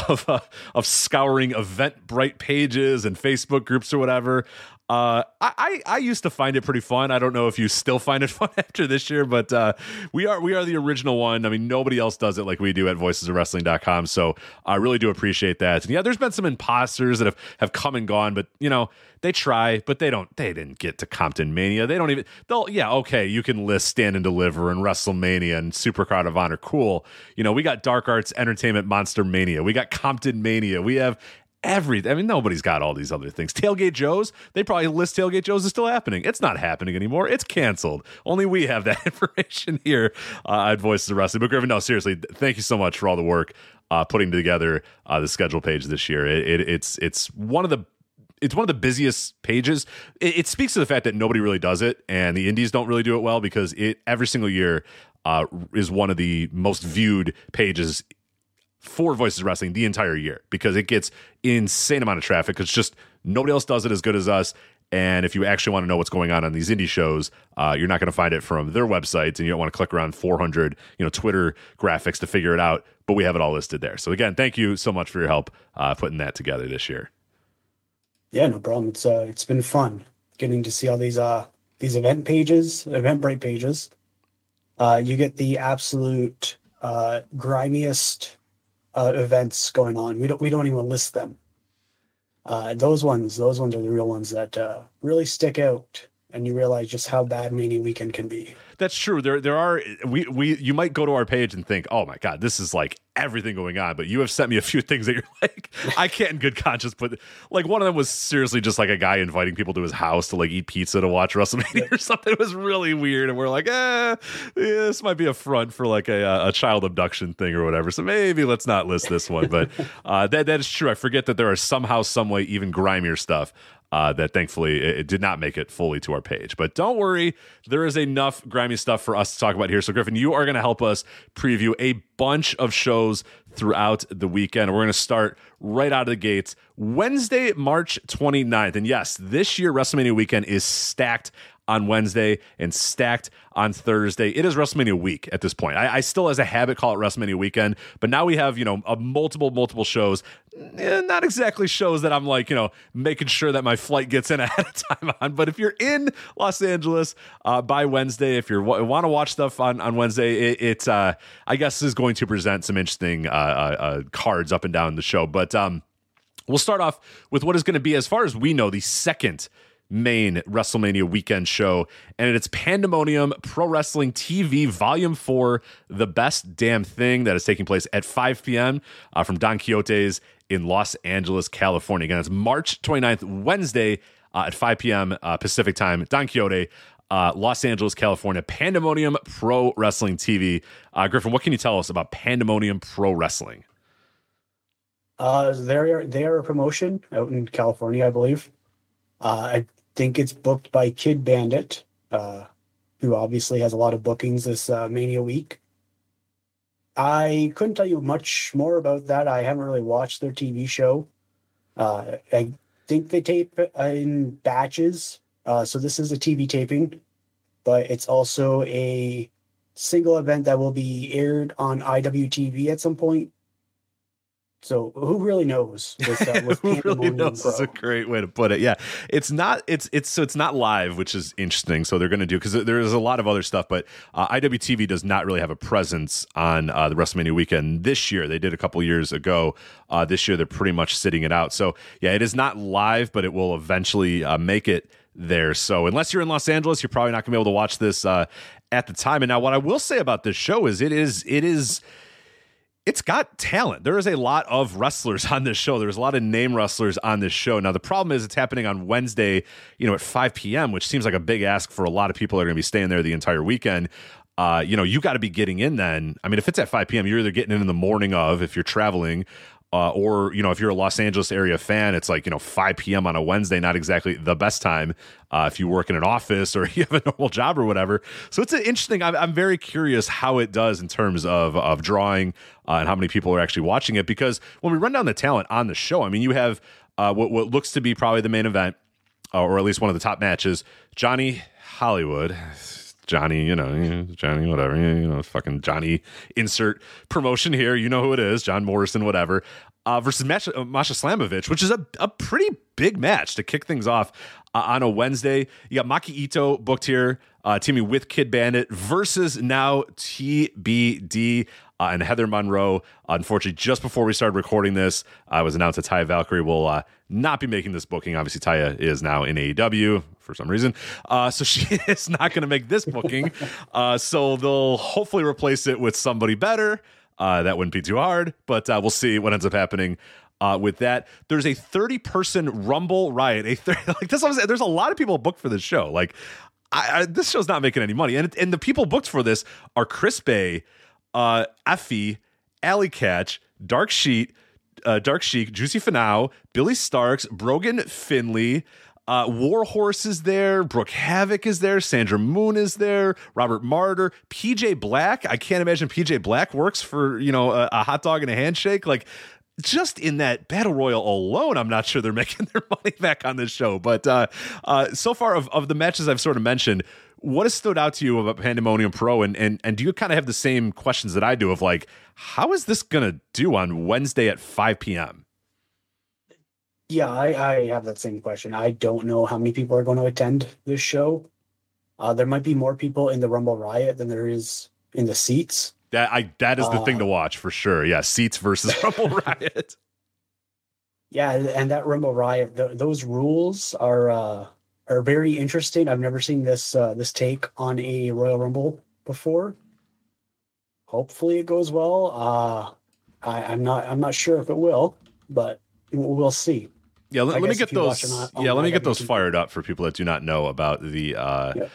of uh, of scouring Eventbrite pages and Facebook groups or whatever. Uh, I, I used to find it pretty fun. I don't know if you still find it fun after this year, but uh, we are we are the original one. I mean, nobody else does it like we do at voicesofwrestling.com. So I really do appreciate that. And yeah, there's been some imposters that have, have come and gone, but you know, they try, but they don't they didn't get to Compton Mania. They don't even they'll yeah, okay, you can list Stand and Deliver and WrestleMania and Supercard of Honor. Cool. You know, we got Dark Arts Entertainment Monster Mania. We got Compton Mania. We have every I mean nobody's got all these other things. Tailgate Joe's, they probably list Tailgate Joe's is still happening. It's not happening anymore. It's canceled. Only we have that information here uh, at Voices of Wrestling. But Griffin, no, seriously, thank you so much for all the work uh, putting together uh, the schedule page this year. It, it, it's it's one of the it's one of the busiest pages. It, it, speaks to the fact that nobody really does it, and the indies don't really do it well because it every single year uh, is one of the most viewed pages for Voices Wrestling the entire year because it gets insane amount of traffic. It's just nobody else does it as good as us. And if you actually want to know what's going on on these indie shows, uh, you're not going to find it from their websites, and you don't want to click around 400, you know, Twitter graphics to figure it out. But we have it all listed there. So again, thank you so much for your help uh, putting that together this year. Yeah, no problem. It's uh, it's been fun getting to see all these uh these event pages, Eventbrite pages. Uh, you get the absolute uh, grimiest uh, events going on. We don't we don't even list them. Uh, those ones, those ones are the real ones that uh, really stick out, and you realize just how bad Mania Weekend can be. That's true. There there are we we you might go to our page and think, oh my god, this is like everything going on. But you have sent me a few things that you're like, I can't in good conscience put. Like one of them was seriously just like a guy inviting people to his house to like eat pizza to watch WrestleMania or something. It was really weird, and we're like, eh, this might be a front for like a a child abduction thing or whatever. So maybe let's not list this one. But uh, that that is true. I forget that there are somehow, some way, even grimier stuff uh, that thankfully it, it did not make it fully to our page. But don't worry, there is enough grimy stuff for us to talk about here. So, Griffin, you are going to help us preview a bunch of shows throughout the weekend. We're going to start right out of the gates Wednesday, March 29th. And yes, this year, WrestleMania weekend is stacked on Wednesday and stacked on Thursday. It is WrestleMania week at this point. I, I, still, as a habit, call it WrestleMania weekend, but now we have you know a multiple multiple shows. Eh, not exactly shows that I'm like you know making sure that my flight gets in ahead of time on. But if you're in Los Angeles uh, by Wednesday, if you want to watch stuff on on Wednesday, it, it uh, I guess is going to present some interesting uh, uh, uh, cards up and down the show. But um, we'll start off with what is going to be, as far as we know, the second main WrestleMania weekend show, and it's Pandemonium Pro Wrestling TV Volume 4, The Best Damn Thing, that is taking place at 5 p.m. Uh, from Don Quixote's in Los Angeles, California. Again, it's March 29th, Wednesday uh, at 5 p.m. Uh, Pacific time. Don Quixote. Uh, Los Angeles, California, Pandemonium Pro Wrestling TV. Uh, Griffin, what can you tell us about Pandemonium Pro Wrestling? Uh, they are they are a promotion out in California, I believe. Uh, I think it's booked by Kid Bandit, uh, who obviously has a lot of bookings this uh, Mania week. I couldn't tell you much more about that. I haven't really watched their TV show. Uh, I think they tape in batches. Uh, so this is a TV taping, but it's also a single event that will be aired on IWTV at some point. So who really knows? With, uh, who really knows Pro? is a great way to put it. Yeah, it's not. It's it's so it's not live, which is interesting. So they're going to do because there is a lot of other stuff, but uh, IWTV does not really have a presence on uh, the WrestleMania weekend this year. They did a couple years ago. Uh, this year they're pretty much sitting it out. So yeah, it is not live, but it will eventually uh, make it there. So unless you're in Los Angeles, you're probably not going to be able to watch this uh, at the time. And now, what I will say about this show is it is it is it's got talent. There is a lot of wrestlers on this show. There's a lot of name wrestlers on this show. Now, the problem is it's happening on Wednesday, you know, at 5 p.m., which seems like a big ask for a lot of people that are going to be staying there the entire weekend. Uh, you know, you got to be getting in then. I mean, if it's at 5 p.m., you're either getting in in the morning of if you're traveling, uh, or you know if you're a Los Angeles area fan, it's like you know 5 p.m. on a Wednesday, not exactly the best time uh, if you work in an office or you have a normal job or whatever. So it's an interesting. I'm, I'm very curious how it does in terms of of drawing uh, and how many people are actually watching it. Because when we run down the talent on the show, I mean, you have uh, what what looks to be probably the main event, uh, or at least one of the top matches. Johnny Hollywood Johnny, you know, Johnny, whatever, you know, fucking Johnny insert promotion here. You know who it is, John Morrison, whatever, uh, versus Masha, uh, Masha Slamovich, which is a, a pretty big match to kick things off uh, on a Wednesday. You got Maki Ito booked here, uh, teaming with Kid Bandit versus now TBD. Uh, and Heather Monroe. Unfortunately, just before we started recording this, I was announced that Taya Valkyrie will uh, not be making this booking. Obviously, Taya is now in AEW for some reason. Uh, so she is not going to make this booking. Uh, so they'll hopefully replace it with somebody better. Uh, that wouldn't be too hard, but uh, we'll see what ends up happening. Uh, with that, there's a 30 person Rumble riot. A 30, like this, there's a lot of people booked for this show. Like, I, I, this show's not making any money, and and the people booked for this are Chris Bey, uh, Effy, Allie Katch, Dark Sheet, uh, Dark Sheik, Juicy Finau, Billy Starks, Brogan Finlay, uh, Warhorse is there. Brooke Havoc is there. Sandra Moon is there. Robert Martyr. PJ Black. I can't imagine PJ Black works for, you know, a, a hot dog and a handshake. Like, just in that battle royal alone, I'm not sure they're making their money back on this show. But uh, uh, so far, of, of the matches I've sort of mentioned, what has stood out to you about Pandemonium Pro? And and and do you kind of have the same questions that I do of like, how is this gonna do on Wednesday at 5 p.m.? Yeah, I, I have that same question. I don't know how many people are going to attend this show. Uh, there might be more people in the Rumble Riot than there is in the seats. That I that is the uh, thing to watch for sure. Yeah, seats versus Rumble Riot. Yeah, and that Rumble Riot, those rules are uh, are very interesting. I've never seen this uh, this take on a Royal Rumble before. Hopefully, it goes well. Uh, I, I'm not I'm not sure if it will, but we'll see. Yeah, let, let me get those. On yeah, let me get those fired up for people that do not know about the uh, yeah.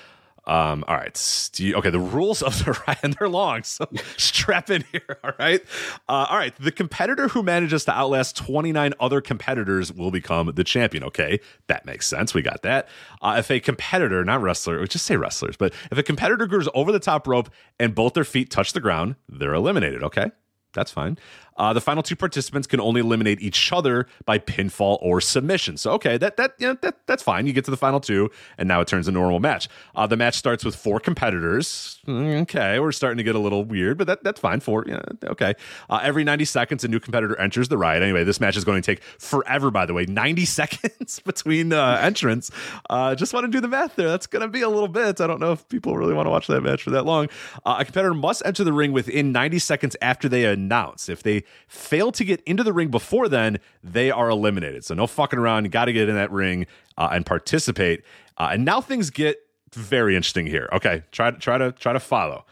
Um, all right. You, okay, the rules of the ride, and they're long, so strap in here. All right. Uh, all right. The competitor who manages to outlast 29 other competitors will become the champion. Okay, that makes sense. We got that. Uh, if a competitor, not wrestler, just say wrestlers, but if a competitor goes over the top rope and both their feet touch the ground, they're eliminated. Okay, that's fine. Uh, the final two participants can only eliminate each other by pinfall or submission. So okay, that that you know, that that's fine. You get to the final two, and now it turns a normal match. Uh, the match starts with four competitors. Mm, okay, we're starting to get a little weird, but that that's fine. Four, yeah, okay. Uh, every ninety seconds, a new competitor enters the ride. Anyway, this match is going to take forever. By the way, ninety seconds between uh, entrants. Uh, just want to do the math there. That's going to be a little bit. I don't know if people really want to watch that match for that long. Uh, a competitor must enter the ring within ninety seconds after they announce. If they fail to get into the ring before then, they are eliminated. So no fucking around. You got to get in that ring uh, and participate. Uh, and now things get very interesting here. Okay, try to try to try to follow.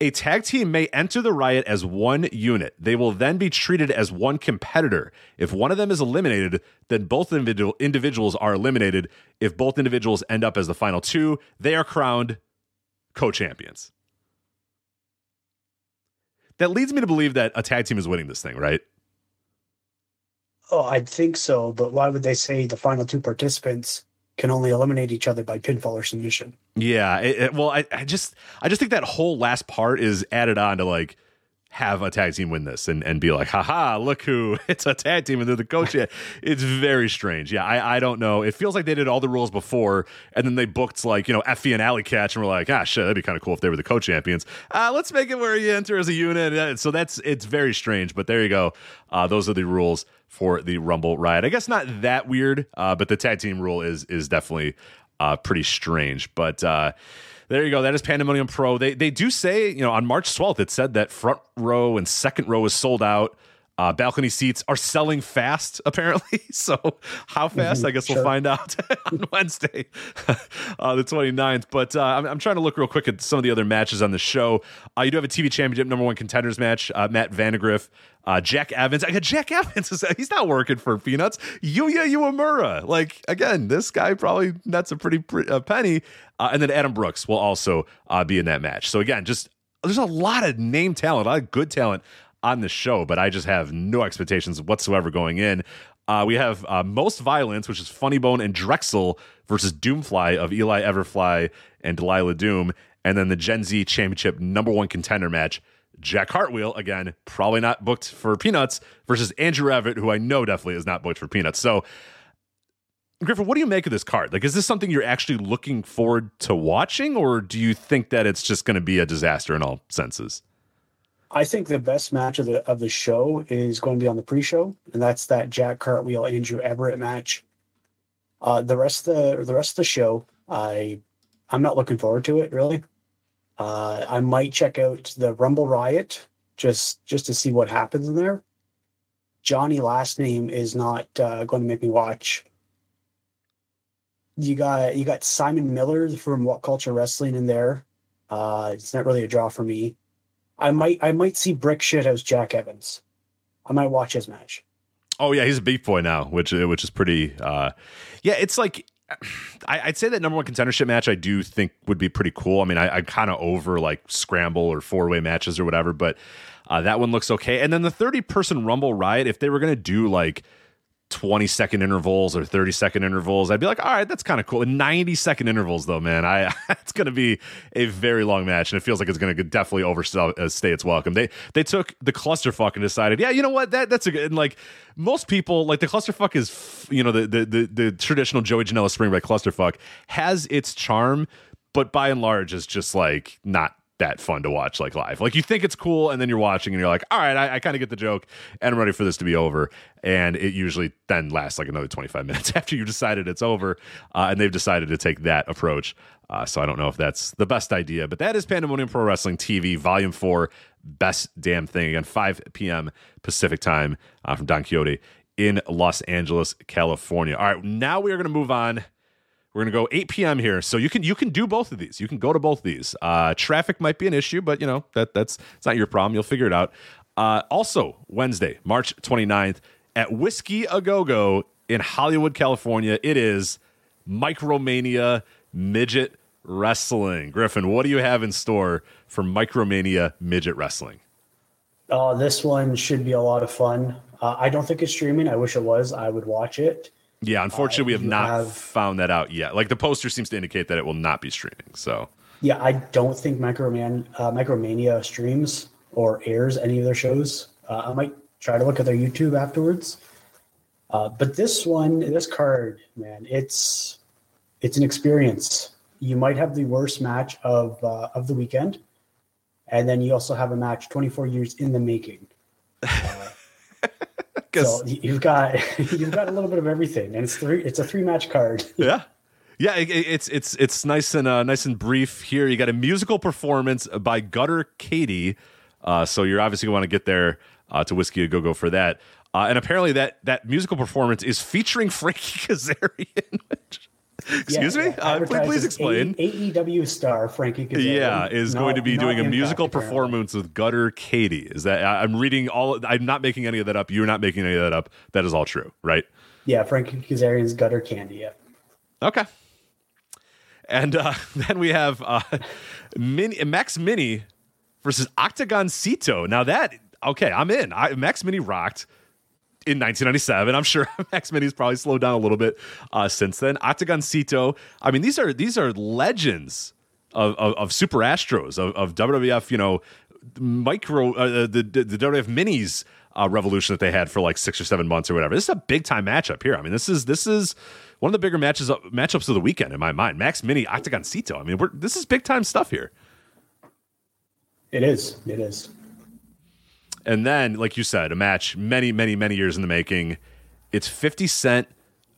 A tag team may enter the riot as one unit. They will then be treated as one competitor. If one of them is eliminated, then both individual individuals are eliminated. If both individuals end up as the final two, they are crowned co-champions that leads me to believe that a tag team is winning this thing, right? Oh, I think so, but why would they say the final two participants can only eliminate each other by pinfall or submission? Yeah, it, it, well, I, I just I just think that whole last part is added on to like have a tag team win this and, and be like, haha, look who it's a tag team and they're the coach. It's very strange. Yeah, I, I don't know. It feels like they did all the rules before and then they booked like, you know, Effy and Allie Katch and we're like, ah, shit, that'd be kind of cool if they were the co champions. Uh, let's make it where you enter as a unit. So that's, it's very strange, but there you go. Uh, those are the rules for the Rumble Riot. I guess not that weird, uh, but the tag team rule is, is definitely uh, pretty strange. But, uh, there you go. That is Pandemonium Pro. They they do say, you know, on March 12th, it said that front row and second row is sold out. Uh, balcony seats are selling fast, apparently. So, how fast? Mm-hmm, I guess sure. we'll find out on Wednesday, uh, the 29th. But uh, I'm, I'm, trying to look real quick at some of the other matches on the show. Uh, you do have a TV Championship number one contenders match. Uh, Matt Vandagriff, uh, Jack Evans. I got Jack Evans. He's not working for peanuts. Yuya Uemura. Like, again, this guy probably nets a pretty, pretty penny. and then Adam Brooks will also be in that match. So, again, just there's a lot of name talent, a lot of good talent on the show, but I just have no expectations whatsoever going in. Uh, we have uh, Most Violence, which is Funny Bone and Drexel versus Doomfly of Eli Everfly and Delilah Doom. And then the Gen Z Championship number one contender match. Jack Cartwheel, again, probably not booked for Peanuts, versus Andrew Everett, who I know definitely is not booked for Peanuts. So, Griffin, what do you make of this card? Like, is this something you're actually looking forward to watching, or do you think that it's just going to be a disaster in all senses? I think the best match of the of the show is going to be on the pre-show, and that's that Jack Cartwheel Andrew Everett match. Uh, the rest of the the rest of the show, I I'm not looking forward to it really. Uh, I might check out the Rumble Riot just just to see what happens in there. Johnny last name is not uh, going to make me watch. You got you got Simon Miller from What Culture Wrestling in there. Uh, it's not really a draw for me. I might I might see Brick Shithouse Jack Evans. I might watch his match. Oh yeah, he's a beef boy now, which which is pretty. Uh, yeah, it's like I, would say that number one contendership match I do think would be pretty cool. I mean, I, kind of over like scramble or four way matches or whatever, but uh, that one looks okay. And then the 30 person Rumble Riot, if they were going to do like 20 second intervals or 30 second intervals, I'd be like, all right, that's kind of cool. 90 second intervals, though, man, I it's going to be a very long match, and it feels like it's going to definitely overstay uh, its welcome. They they took the clusterfuck and decided, yeah, you know what, that that's a good. And like most people, like the clusterfuck is, you know, the the the, the traditional Joey Janela Spring Break clusterfuck has its charm, but by and large is just like not that fun to watch like live. Like you think it's cool, and then you're watching and you're like, all right, I, I kind of get the joke, and I'm ready for this to be over. And it usually then lasts like another 25 minutes after you decided it's over, uh, and they've decided to take that approach. Uh, so I don't know if that's the best idea, but that is Pandemonium Pro Wrestling TV Volume Four, best damn thing. Again, 5 p.m. Pacific time uh, from Don Quixote in Los Angeles, California. All right, now we are going to move on we're gonna go 8 p.m. here, so you can you can do both of these. You can go to both of these. Uh, traffic might be an issue, but you know that that's it's not your problem. You'll figure it out. Uh, also, Wednesday, March 29th at Whiskey A Go Go in Hollywood, California. It is Micromania Midget Wrestling. Griffin, what do you have in store for Micromania Midget Wrestling? Oh, this one should be a lot of fun. Uh, I don't think it's streaming. I wish it was. I would watch it. Yeah, unfortunately, we have not have- found that out yet. Like the poster seems to indicate that it will not be streaming. So, Yeah, I don't think Microman uh, Micromania streams or airs any of their shows. Uh, I might try to look at their YouTube afterwards. Uh, but this one, this card, man, it's it's an experience. You might have the worst match of uh, of the weekend, and then you also have a match 24 years in the making. So you've got you've got a little bit of everything, and it's three. It's a three match card. yeah. Yeah, it, it- it's it's it's nice and uh, nice and brief here. You got a musical performance by Gutter Katie, uh, so you're obviously going to want to get there uh, to Whiskey a Go Go for that. Uh, and apparently that that musical performance is featuring Frankie Kazarian. which- Excuse Yeah, me, yeah, uh, please, please explain. AEW star Frankie Kazarian. Yeah, is Not- going to be doing a musical performance with Gutter Katie. Is that I'm reading all? I'm not making any of that up. You're not making any of that up. That is all true, right? Yeah, Frankie Kazarian's gutter candy. Yeah. Okay. And uh, then we have uh, Mini, Max Mini versus Octagoncito. Now that okay, I'm in. I, Max Mini rocked in 1997. I'm sure Max Mini's probably slowed down a little bit uh, since then. Octagoncito. I mean, these are these are legends of of, of Super Astros of, of WWF. You know, micro uh, the, the the WWF Minis. Uh, revolution that they had for like six or seven months or whatever. This is a big time matchup here. I mean, this is this is one of the bigger matches matchups of the weekend in my mind. Max Mini, Octagoncito. I mean, this is big time stuff here. It is. It is. And then, like you said, a match many, many, many years in the making. It's 50 Cent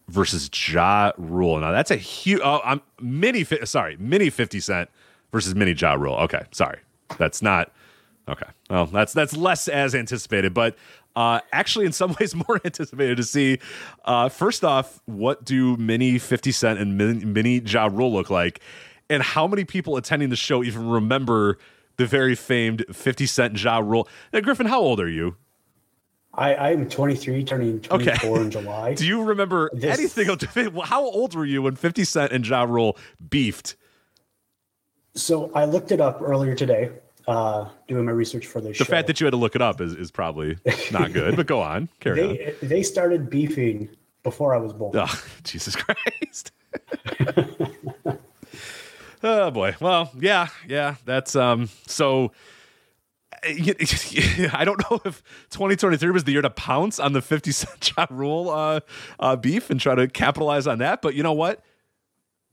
versus Ja Rule. Now that's a huge. Oh, I'm mini. Sorry, mini 50 Cent versus mini Ja Rule. Okay, sorry, that's not. Okay, well, that's that's less as anticipated, but uh, actually, in some ways, more anticipated to see. Uh, first off, what do mini 50 Cent and mini, mini Ja Rule look like, and how many people attending the show even remember the very famed 50 Cent Ja Rule? Now, Griffin, how old are you? I, I'm 23, turning 24 in July. Do you remember This- anything how old were you when 50 Cent and Ja Rule beefed? So I looked it up earlier today, uh, doing my research for this The show. The fact that you had to look it up is, is probably not good, but go on. Carry on. they they started beefing before I was born. Oh, Jesus Christ. Oh boy. Well, yeah, yeah. That's um so I don't know if 2023 was the year to pounce on the 50 cent rule uh, uh, beef and try to capitalize on that. But you know what?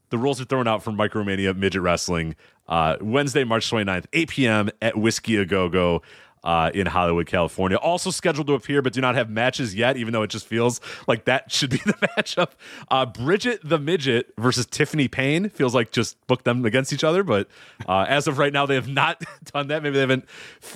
The rules are thrown out for Micromania Midget Wrestling uh, Wednesday, March 29th, 8 p.m. at Whiskey A Go Go. Uh, in Hollywood, California. Also scheduled to appear, but do not have matches yet, even though it just feels like that should be the matchup. Uh, Bridget the Midget versus Tiffany Payne feels like just book them against each other, but uh, as of right now, they have not done that. Maybe they haven't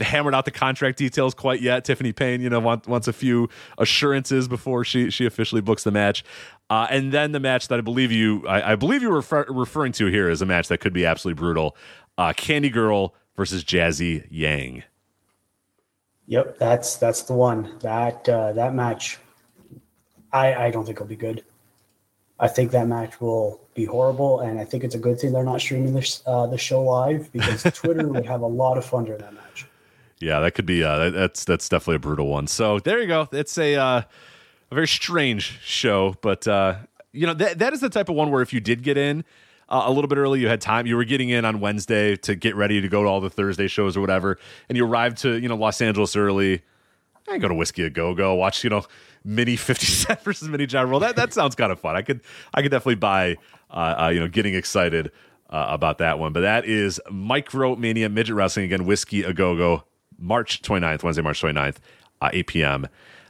hammered out the contract details quite yet. Tiffany Payne, you know, want, wants a few assurances before she she officially books the match. Uh, and then the match that I believe you, I, I believe you were refer- referring to here is a match that could be absolutely brutal. Uh, Candy Girl versus Jazzy Yang. Yep, that's that's the one. That uh, that match, I I don't think will be good. I think that match will be horrible, and I think it's a good thing they're not streaming this uh, the show live because Twitter would have a lot of fun during that match. Yeah, that could be. Uh, that- that's that's definitely a brutal one. So there you go. It's a uh, a very strange show, but uh, you know that that is the type of one where if you did get in uh, a little bit early, you had time. You were getting in on Wednesday to get ready to go to all the Thursday shows or whatever, and you arrived to you know Los Angeles early. I go to Whiskey a Go Go, watch you know mini Fifty Cent versus mini Ja Rule. That that sounds kind of fun. I could I could definitely buy uh, uh, you know getting excited uh, about that one. But that is Micro Mania Midget Wrestling again. Whiskey a Go Go, March 29th, Wednesday, March 29th, uh, 8 p.m.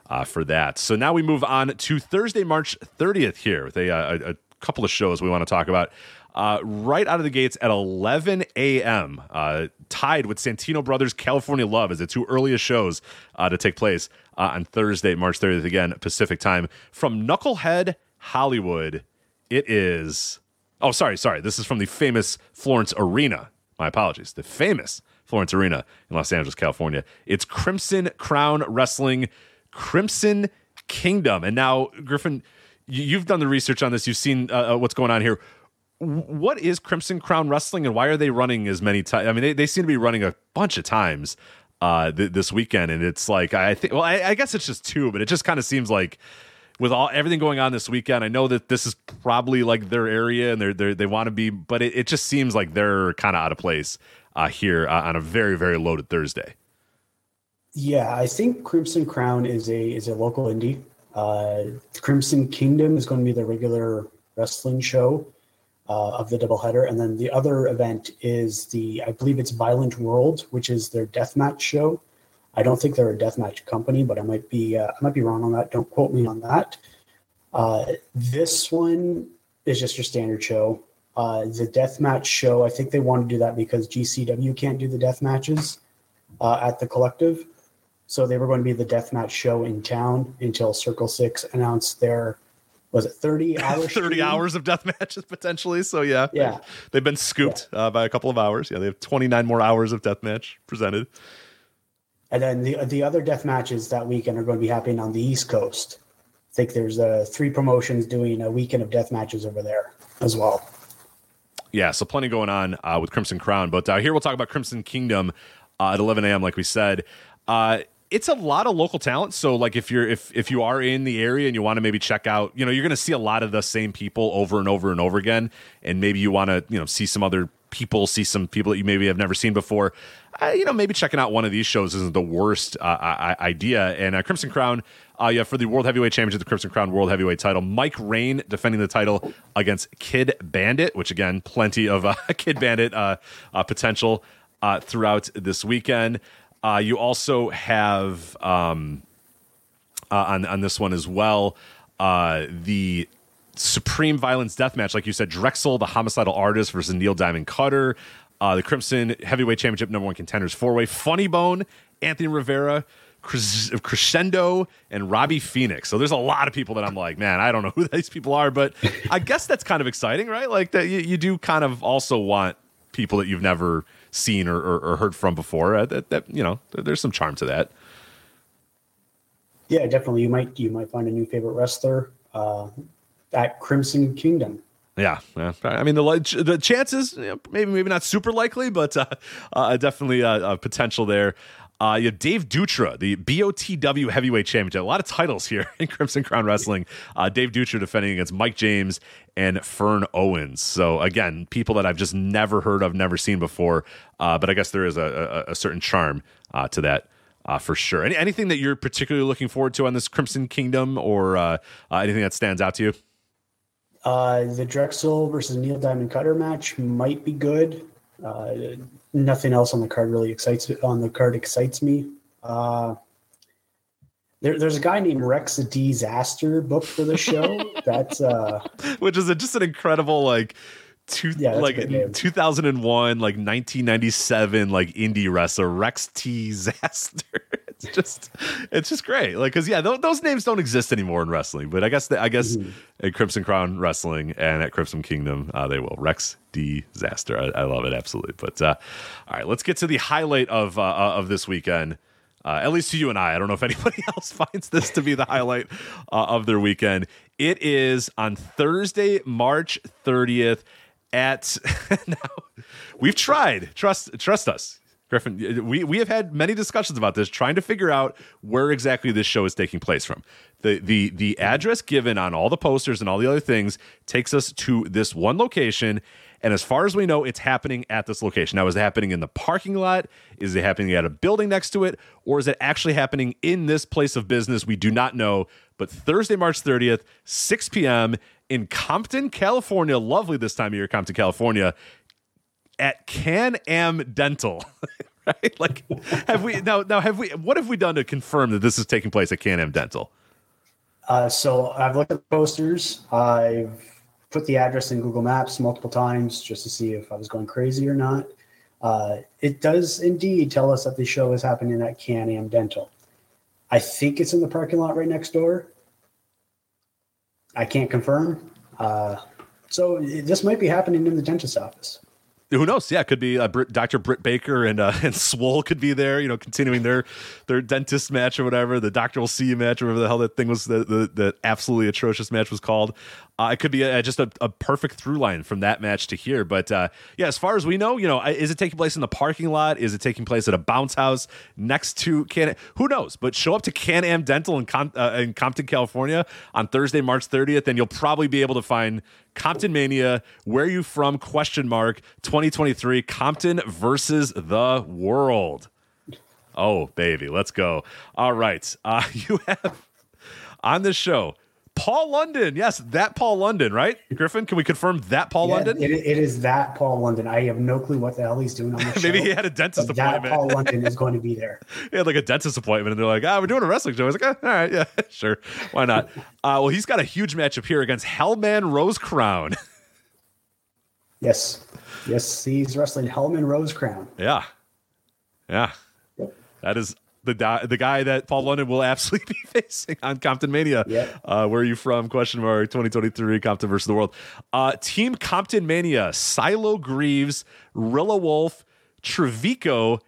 Uh, for that. So now we move on to Thursday, March 30th here with a, uh, a, a couple of shows we want to talk about. Uh, right out of the gates at 11 a.m., uh, tied with Santino Brothers California Love as the two earliest shows uh, to take place uh, on Thursday, March 30th, again, Pacific time. From Knucklehead, Hollywood, it is. Oh, sorry, sorry. This is from the famous Florence Arena. My apologies. The famous Florence Arena in Los Angeles, California. It's Crimson Crown Wrestling, Crimson Kingdom. And now, Griffin, you- you've done the research on this. You've seen uh, uh, what's going on here. What is Crimson Crown Wrestling and why are they running as many times? I mean, they, they seem to be running a bunch of times uh, th- this weekend, and it's like I think. Well, I, I guess it's just two, but it just kind of seems like with all everything going on this weekend, I know that this is probably like their area and they're, they're they want to be, but it, it just seems like they're kind of out of place uh, here uh, on a very very loaded Thursday. Yeah, I think Crimson Crown is a is a local indie. Uh, Crimson Kingdom is going to be the regular wrestling show uh, of the doubleheader, and then the other event is the I believe it's Violent World, which is their deathmatch show. I don't think they're a deathmatch company, but I might be uh, I might be wrong on that. Don't quote me on that. Uh, this one is just your standard show. Uh, the deathmatch show, I think they want to do that because GCW can't do the death matches uh, at the collective. So they were going to be the deathmatch show in town until Circle Six announced their was it 30 hours 30 hours of death matches potentially. So yeah. Yeah. They've been scooped yeah. uh, by a couple of hours. Yeah they have 29 more hours of death match presented. And then the the other death matches that weekend are going to be happening on the east coast. I think there's uh, three promotions doing a weekend of death matches over there as well. Yeah so plenty going on uh, with crimson crown. But uh, here we'll talk about crimson kingdom uh, at 11 a.m like we said. Uh, it's a lot of local talent. So like if you're if if you are in the area and you want to maybe check out, you know, you're going to see a lot of the same people over and over and over again, and maybe you want to you know see some other people, see some people that you maybe have never seen before. Uh, you know, maybe checking out one of these shows isn't the worst uh, idea. And uh, Crimson Crown, uh, yeah, for the World Heavyweight Championship, the Crimson Crown World Heavyweight title, Mike Rain defending the title against Kid Bandit, which again, plenty of uh, Kid Bandit uh, potential throughout this weekend. Uh, you also have um, uh, on on this one as well uh, the Supreme Violence Death Match, like you said, Drexel, the homicidal artist versus Neil Diamond Cutter, uh, the Crimson Heavyweight Championship number one contenders four way, Funny Bone, Anthony Rivera. Crescendo and Robbie Phoenix. So there's a lot of people that I'm like, man, I don't know who these people are, but I guess that's kind of exciting, right? Like that you, you do kind of also want people that you've never seen or, or, or heard from before. Uh, that, that you know, there's some charm to that. Yeah, definitely. You might you might find a new favorite wrestler uh, at Crimson Kingdom. Yeah, yeah, I mean the the chances maybe maybe not super likely, but uh, uh, definitely a, a, potential there. Uh, you have Dave Dutra, the BOTW Heavyweight champion. A lot of titles here in Crimson Crown Wrestling. Uh, Dave Dutra defending against Mike James and Fern Owens. So again, people that I've just never heard of, never seen before. Uh, but I guess there is a, a, a certain charm uh, to that. Uh, for sure. Any, anything that you're particularly looking forward to on this Crimson Kingdom, or uh, anything that stands out to you? the Drexel versus Neil Diamond Cutter match might be good. Uh, nothing else on the card really excites on the card excites me. Uh, there, there's a guy named Rex Disaster booked for the show. That's uh, which is a, just an incredible like two yeah, like 2001 like 1997 like indie wrestler Rex T Disaster. it's just it's just great. Like cuz yeah, th- those names don't exist anymore in wrestling, but I guess the, I guess mm-hmm. at Crimson Crown Wrestling and at Crimson Kingdom uh, they will. Rex Disaster. I, I love it absolutely. But uh, all right, let's get to the highlight of uh, uh of this weekend. Uh, at least to you and I. I don't know if anybody else finds this to be the highlight uh, of their weekend. It is on Thursday, March 30th at now we've tried trust trust us griffin we, we have had many discussions about this trying to figure out where exactly this show is taking place from. The the the address given on all the posters and all the other things takes us to this one location and as far as we know it's happening at this location. Now is it happening in the parking lot? Is it happening at a building next to it? Or is it actually happening in this place of business? We do not know. But thursday march 30th 6 p.m in Compton, California. Lovely this time of year, Compton, California, at Can Am Dental. right? Like, have we now? Now, have we? What have we done to confirm that this is taking place at Can Am Dental? Uh, so I've looked at the posters. I've put the address in Google Maps multiple times just to see if I was going crazy or not. Uh, it does indeed tell us that the show is happening at Can Am Dental. I think it's in the parking lot right next door. I can't confirm. Uh, so this might be happening in the dentist's office. Who knows? Yeah, it could be uh, Dr. Britt Baker and uh, and Swole could be there. You know, continuing their their dentist match or whatever. The doctor will see you match or whatever the hell that thing was. The the, the absolutely atrocious match was called. Uh, it could be a, just a, a, perfect through line from that match to here. But uh, yeah, as far as we know, you know, is it taking place in the parking lot? Is it taking place at a bounce house next to Can? Who knows? But show up to Can Am Dental in, Com- uh, in Compton, California on Thursday, March 30th, and you'll probably be able to find Compton Mania. Where are you from? Question mark 2023 Compton versus the world. Oh baby, let's go. All right, uh, you have on this show Paul London. Yes, that Paul London, right? Griffin, can we confirm that Paul yeah, London? It, it is that Paul London. I have no clue what the hell he's doing on the show. Maybe he had a dentist appointment. That Paul London is going to be there. he had like a dentist appointment, and they're like, ah, we're doing a wrestling show. I was like, oh, all right, yeah, sure. Why not? uh, well, he's got a huge matchup here against Hellman Rose Crown. yes. Yes, he's wrestling Hellman Rose Crown. Yeah. Yeah. Yep. That is the di- the guy that Paul London will absolutely be facing on Compton Mania. Yeah. Uh, where are you from? Question mark 2023 Compton versus the world. Uh, Team Compton Mania: Silo Greaves, Rilla Wolf, Trevico,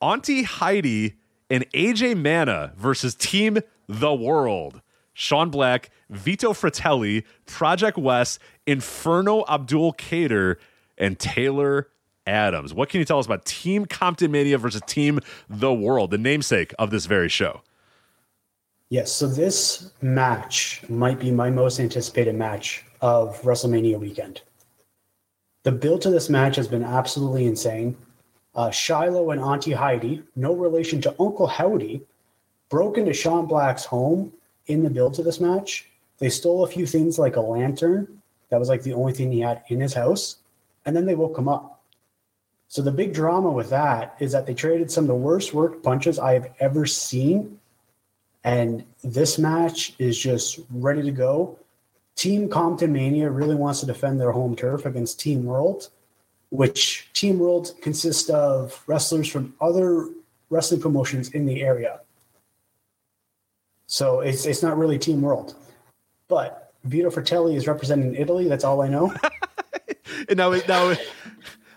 Auntie Heidi, and AJ Mana versus Team The World. Sean Black, Vito Fratelli, Project West, Inferno Abdul Kader, and Taylor Adams. What can you tell us about Team Compton Mania versus Team The World, the namesake of this very show? Yes, so this match might be my most anticipated match of WrestleMania weekend. The build to this match has been absolutely insane. Uh, Shiloh and Auntie Heidi, no relation to Uncle Howdy, broke into Sean Black's home in the build to this match. They stole a few things like a lantern. That was like the only thing he had in his house. And then they woke him up. So the big drama with that is that they traded some of the worst worked punches I have ever seen. And this match is just ready to go. Team Compton Mania really wants to defend their home turf against Team World, which Team World consists of wrestlers from other wrestling promotions in the area. So it's it's not really Team World. But Vito Fratelli is representing Italy. That's all I know. now, now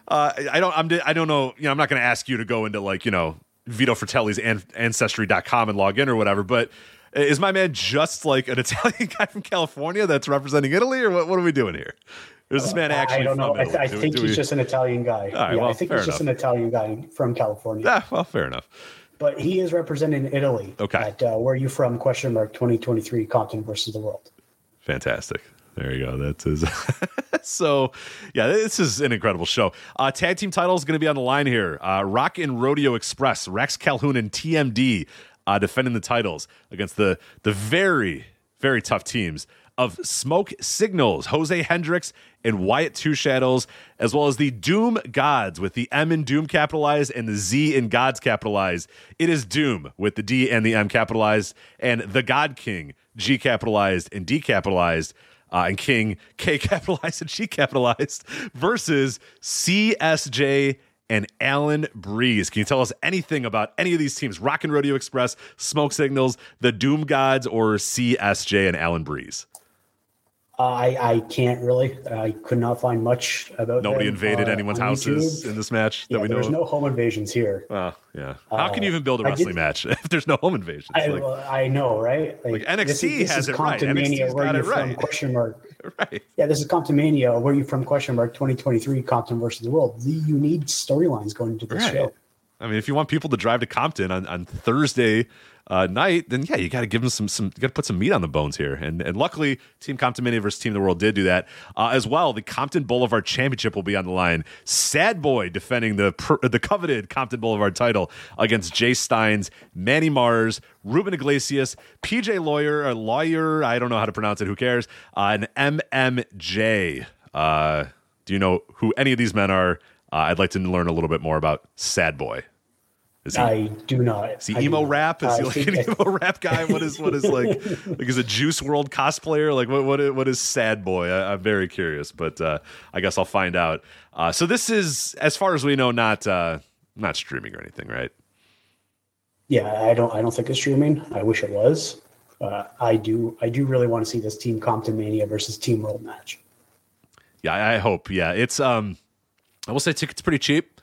uh, I don't. I'm. I don't know. You know, I'm not going to ask you to go into like you know Vito Fratelli's an- ancestry.com and log in or whatever. But is my man just like an Italian guy from California that's representing Italy, or what? What are we doing here? Is this man actually? I don't know. I, th- I think he's we... just an Italian guy. yeah, well, I think he's enough. just an Italian guy from California. Yeah, well, fair enough. But he is representing Italy. Okay. At uh, where are you from? Question mark 2023 Compton versus the world. Fantastic. There you go. That's his. so, yeah, this is an incredible show. Uh, tag team title is going to be on the line here. Uh, Rock and Rodeo Express, Rex Calhoun and TMD uh, defending the titles against the the very very tough teams of Smoke Signals, Jose Hendricks, and Wyatt Two Shadows, as well as the Doom Gods with the M in Doom capitalized and the Z in Gods capitalized. It is Doom with the D and the M capitalized, and the God King G capitalized and D capitalized uh, and King, K capitalized and G capitalized, versus CSJ and Alan Breeze. Can you tell us anything about any of these teams? Rock and Rodeo Express, Smoke Signals, the Doom Gods, or CSJ and Alan Breeze? I I can't really. I could not find much about. Nobody them, invaded uh, anyone's houses YouTube. in this match that yeah, we know. There's no home invasions here. Oh yeah. How uh, can you even build a wrestling did, match if there's no home invasions? I, like, I know, right? Like, like NXT this is, this has it right. NXT's where got you it right. From, question mark. right. Yeah, this is Comptomania. Where you from? Question mark. 2023 Compton versus the world. The, you need storylines going into this right. show. I mean, if you want people to drive to Compton on, on Thursday uh, night, then yeah, you got to give them some some. You got to put some meat on the bones here. And and luckily, Team Compton Mania versus Team the World did do that uh, as well. The Compton Boulevard Championship will be on the line. Sad Boy defending the the coveted Compton Boulevard title against Jay Steins, Manny Mars, Ruben Iglesias, PJ Lawyer, a lawyer. I don't know how to pronounce it. Who cares? Uh, and MMJ. Uh, do you know who any of these men are? Uh, I'd like to learn a little bit more about Sad Boy. Is he, I do not. Is he emo rap? Is he like an emo rap guy? What is what is like like is a Juice WRLD cosplayer? Like what what is, what is Sad Boy? I, am very curious, but uh, I guess I'll find out. Uh, so this is, as far as we know, not uh, not streaming or anything, right? Yeah, I don't I don't think it's streaming. I wish it was. Uh, I do I do really want to see this Team Compton Mania versus Team World match. Yeah, I hope. Yeah, it's um I will say tickets pretty cheap.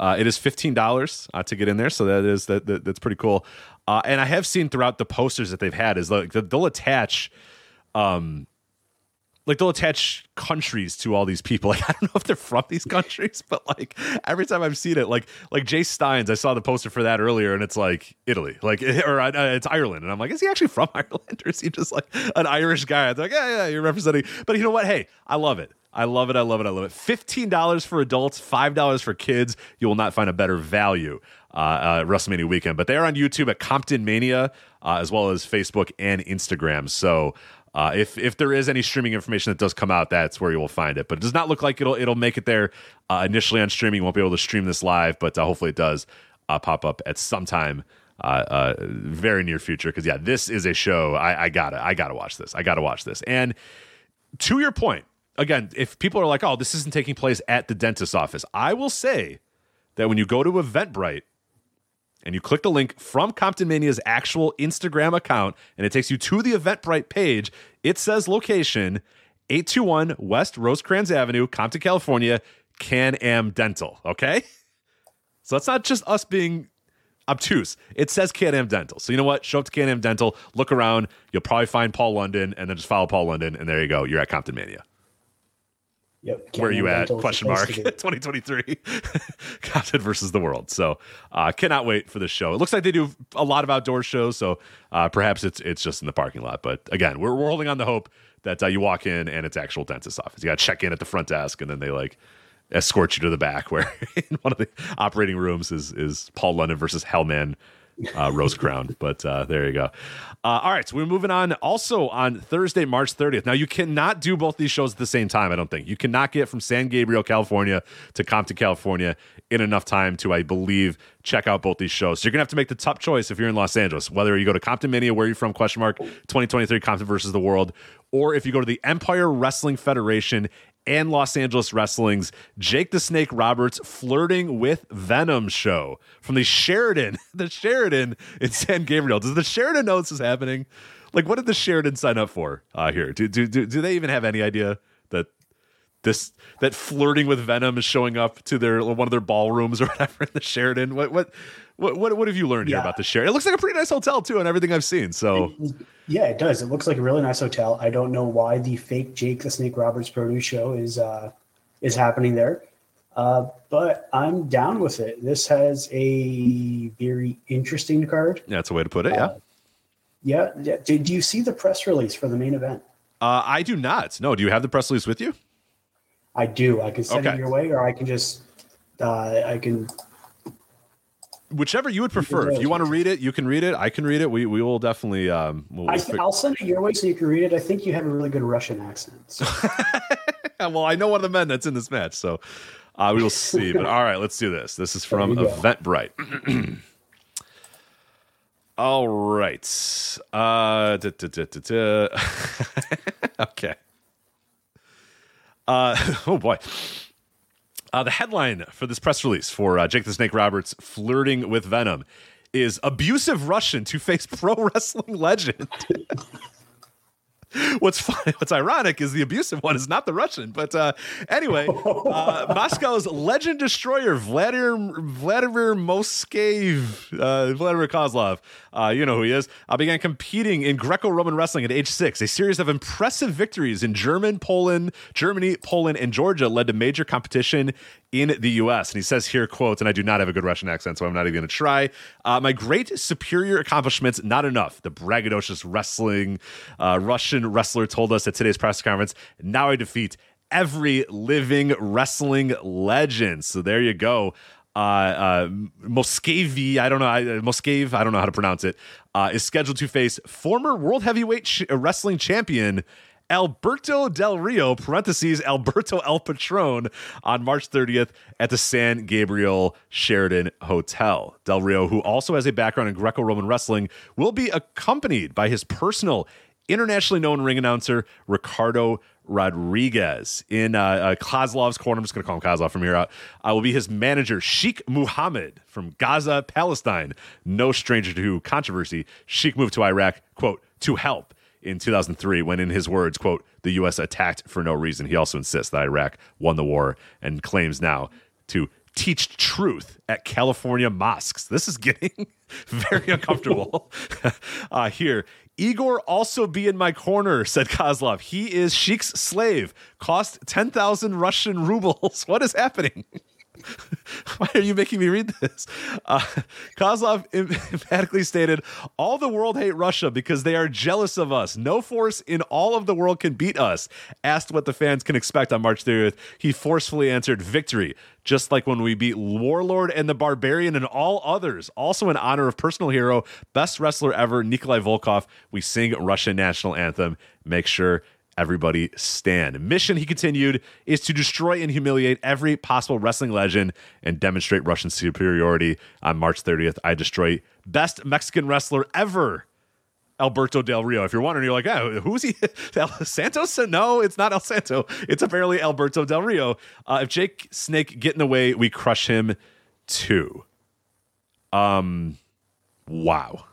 Uh, it is fifteen dollars uh, to get in there, so that is that, that that's pretty cool. Uh, and I have seen throughout the posters that they've had is like they'll attach um, like they'll attach countries to all these people. Like I don't know if they're from these countries, but like every time I've seen it, like like Jay Steins, I saw the poster for that earlier, and it's like Italy, like or uh, it's Ireland, and I'm like, is he actually from Ireland, or is he just like an Irish guy? It's like, yeah, yeah, you're representing. But you know what? Hey, I love it. I love it. I love it. I love it. Fifteen dollars for adults, five dollars for kids. You will not find a better value. Uh, uh, WrestleMania weekend, but they are on YouTube at Compton Mania, uh, as well as Facebook and Instagram. So uh, if if there is any streaming information that does come out, that's where you will find it. But it does not look like it'll it'll make it there uh, initially on streaming. You won't be able to stream this live, but uh, hopefully it does uh, pop up at some time. Uh, uh, very near future because yeah this is a show I, I gotta i gotta watch this i gotta watch this and to your point again if people are like oh this isn't taking place at the dentist's office i will say that when you go to eventbrite and you click the link from Compton Mania's actual Instagram account, and it takes you to the Eventbrite page. It says location 821 West Rosecrans Avenue, Compton, California, Can Am Dental. Okay? So that's not just us being obtuse. It says Can Am Dental. So you know what? Show up to Can Am Dental, look around. You'll probably find Paul London, and then just follow Paul London, and there you go. You're at Compton Mania. Yep. Where are you at? Dental is the Question mark. 2023. Compton versus the world. So uh, cannot wait for this show. It looks like they do a lot of outdoor shows, so uh, perhaps it's it's just in the parking lot. But again, we're, we're holding on the hope that uh, you walk in and it's actual dentist office. You got to check in at the front desk, and then they like escort you to the back, where in one of the operating rooms is is Paul London versus Hellman uh, Rose Crown. But uh, there you go. Uh, all right, so we're moving on. Also on Thursday, March 30th. Now you cannot do both these shows at the same time. I don't think you cannot get from San Gabriel, California, to Compton, California in enough time to, I believe, check out both these shows. So you're gonna have to make the tough choice if you're in Los Angeles, whether you go to Compton Mania, where you're from, question mark 2023 Compton versus the World, or if you go to the Empire Wrestling Federation and Los Angeles Wrestling's Jake the Snake Roberts flirting with Venom show from the Sheraton, the Sheraton in San Gabriel. Does the Sheraton know this is happening? Like, what did the Sheraton sign up for uh, here? Do, do, do, do they even have any idea that this that flirting with Venom is showing up to their one of their ballrooms or whatever in the Sheraton? What what what what, what have you learned here about the Sheraton? It looks like a pretty nice hotel too, and everything I've seen. So Yeah, it does. It looks like a really nice hotel. I don't know why the fake Jake the Snake Roberts produce show is uh, is happening there, uh, but I'm down with it. This has a very interesting card. that's a way to put it. Yeah. Yeah, yeah. Did you see the press release for the main event? Uh, I do not. No, do you have the press release with you? I do. I can send Okay. it your way, or I can just uh, I can. Whichever you would prefer. If you want to read it, you can read it. I can read it. We we will definitely. Um, we'll, I, we'll fig- I'll send it your way so you can read it. I think you have a really good Russian accent. So. well, I know one of the men that's in this match, so uh, we will see. But all right, let's do this. This is from There. Eventbrite. all right. Uh, da, da, da, da, da. okay. Uh, oh boy. Uh, the headline for this press release for uh, Jake the Snake Roberts flirting with Venom is abusive Russian to face pro wrestling legend. What's funny, what's ironic is the abusive one is not the Russian. But uh, anyway, uh, Moscow's legend destroyer Vladimir Vladimir Moskev, uh, Vladimir Kozlov, uh, you know who he is, uh, began competing in Greco-Roman wrestling at age six. A series of impressive victories in German, Poland, Germany, Poland, and Georgia led to major competition in the U.S. And he says here, quote, and I do not have a good Russian accent, so I'm not even going to try. Uh, my great superior accomplishments, not enough. The braggadocious wrestling uh, Wrestler told us at today's press conference. Now I defeat every living wrestling legend. So there you go. Uh, uh, Moskevi, I don't know, I, Moskev, I don't know how to pronounce it, uh, is scheduled to face former world heavyweight ch- wrestling champion Alberto Del Rio, parentheses, Alberto El Patron, on March 30th at the San Gabriel Sheraton Hotel. Del Rio, who also has a background in Greco Roman wrestling, will be accompanied by his personal, internationally known ring announcer, Ricardo Rodriguez. In uh, uh, Kozlov's corner, I'm just going to call him Kozlov from here out, uh, will be his manager, Sheikh Muhammad from Gaza, Palestine. No stranger to controversy. Sheikh moved to Iraq, quote, to help in 2003 when in his words quote the us attacked for no reason he also insists that iraq won the war and claims now to teach truth at california mosques this is getting very uncomfortable uh, here Igor also be in my corner, said Kozlov. He is Sheik's slave. Cost 10,000 Russian rubles. What is happening? Why are you making me read this? Uh, Kozlov emphatically stated, All the world hate Russia because they are jealous of us. No force in all of the world can beat us. Asked what the fans can expect on March 30th, he forcefully answered, Victory, just like when we beat Warlord and the Barbarian and all others. Also, in honor of personal hero, best wrestler ever, Nikolai Volkov, we sing Russian national anthem. Make sure everybody stand. Mission, he continued, is to destroy and humiliate every possible wrestling legend and demonstrate Russian superiority. On March 30th, I destroy best Mexican wrestler ever. Alberto Del Rio. If you're wondering, you're like, oh, who's he? El Santos? No, it's not El Santo. It's apparently Alberto Del Rio. Uh, if Jake Snake get in the way, we crush him too. Um, wow.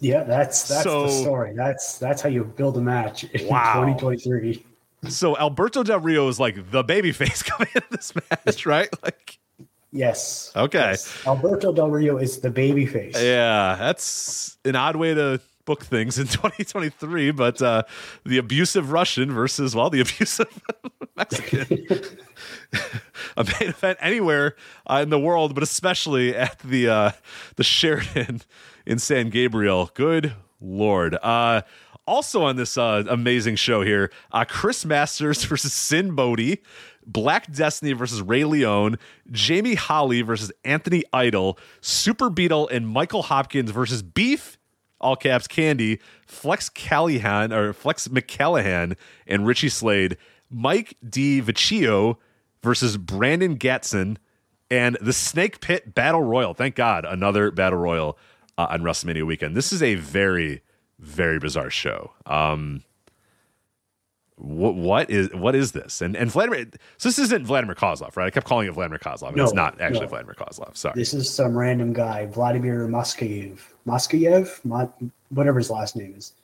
Yeah, that's that's So- the story. That's that's how you build a match in Wow. 2023. So Alberto Del Rio is like the babyface coming in this match, right? Like, Yes. Okay. Yes. Alberto Del Rio is the baby face. yeah, that's an odd way to book things in 2023, but uh, the abusive Russian versus, well, the abusive Mexican. a main event anywhere uh, in the world, but especially at the uh, the Sheraton in San Gabriel. Good lord. Uh, also on this uh, amazing show here, uh, Chris Masters versus Sinn Bodhi, Black Destiny versus Ray Leone, Jamie Holly versus Anthony Idol, Super Beetle and Michael Hopkins versus Beef all caps Candy, Flex Callahan or Flex McCallahan and Richie Slade, Mike D. Vecchio versus Brandon Gatson, and the Snake Pit Battle Royal. Thank God, another Battle Royal uh, on WrestleMania weekend. This is a very, very bizarre show. Um, what what is what is this? And and Vladimir. So this isn't Vladimir Kozlov, right? I kept calling it Vladimir Kozlov. and No, it's not actually no. Vladimir Kozlov. Sorry. This is some random guy, Vladimir Moskayev. Moskayev? Mo- whatever his last name is.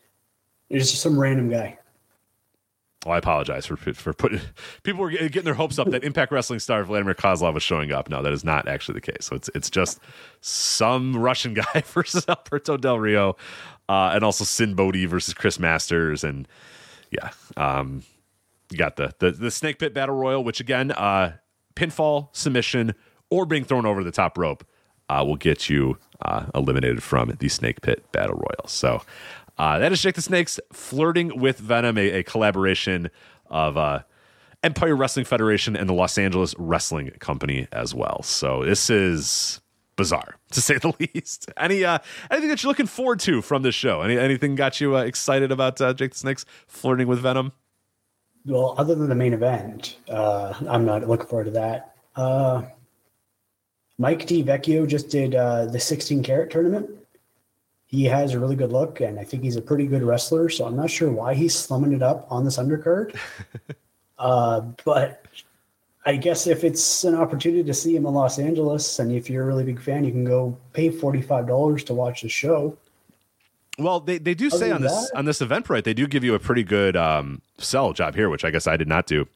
It's just some random guy. Well, I apologize for for putting people were getting their hopes up that Impact Wrestling star Vladimir Kozlov was showing up. No, that is not actually the case. So it's it's just some Russian guy versus Alberto Del Rio, uh, and also Sinn Bodhi versus Chris Masters, and yeah, um, you got the, the the Snake Pit Battle Royal, which again, uh, pinfall, submission, or being thrown over the top rope uh, will get you uh, eliminated from the Snake Pit Battle Royal. So uh, that is Jake the Snakes flirting with Venom, a, a collaboration of uh, Empire Wrestling Federation and the Los Angeles Wrestling Company as well. So this is bizarre to say the least. Any uh, anything that you're looking forward to from this show? Any anything got you uh, excited about uh, Jake the Snakes flirting with Venom? Well, other than the main event, uh, I'm not looking forward to that. Uh, Mike D. Vecchio just did uh, the 16 carat tournament. He has a really good look, and I think he's a pretty good wrestler. So I'm not sure why he's slumming it up on this undercard. uh, but I guess if it's an opportunity to see him in Los Angeles, and if you're a really big fan, you can go pay $45 to watch the show. Well, they, they do say on this that- on this Eventbrite, they do give you a pretty good um, sell job here, which I guess I did not do.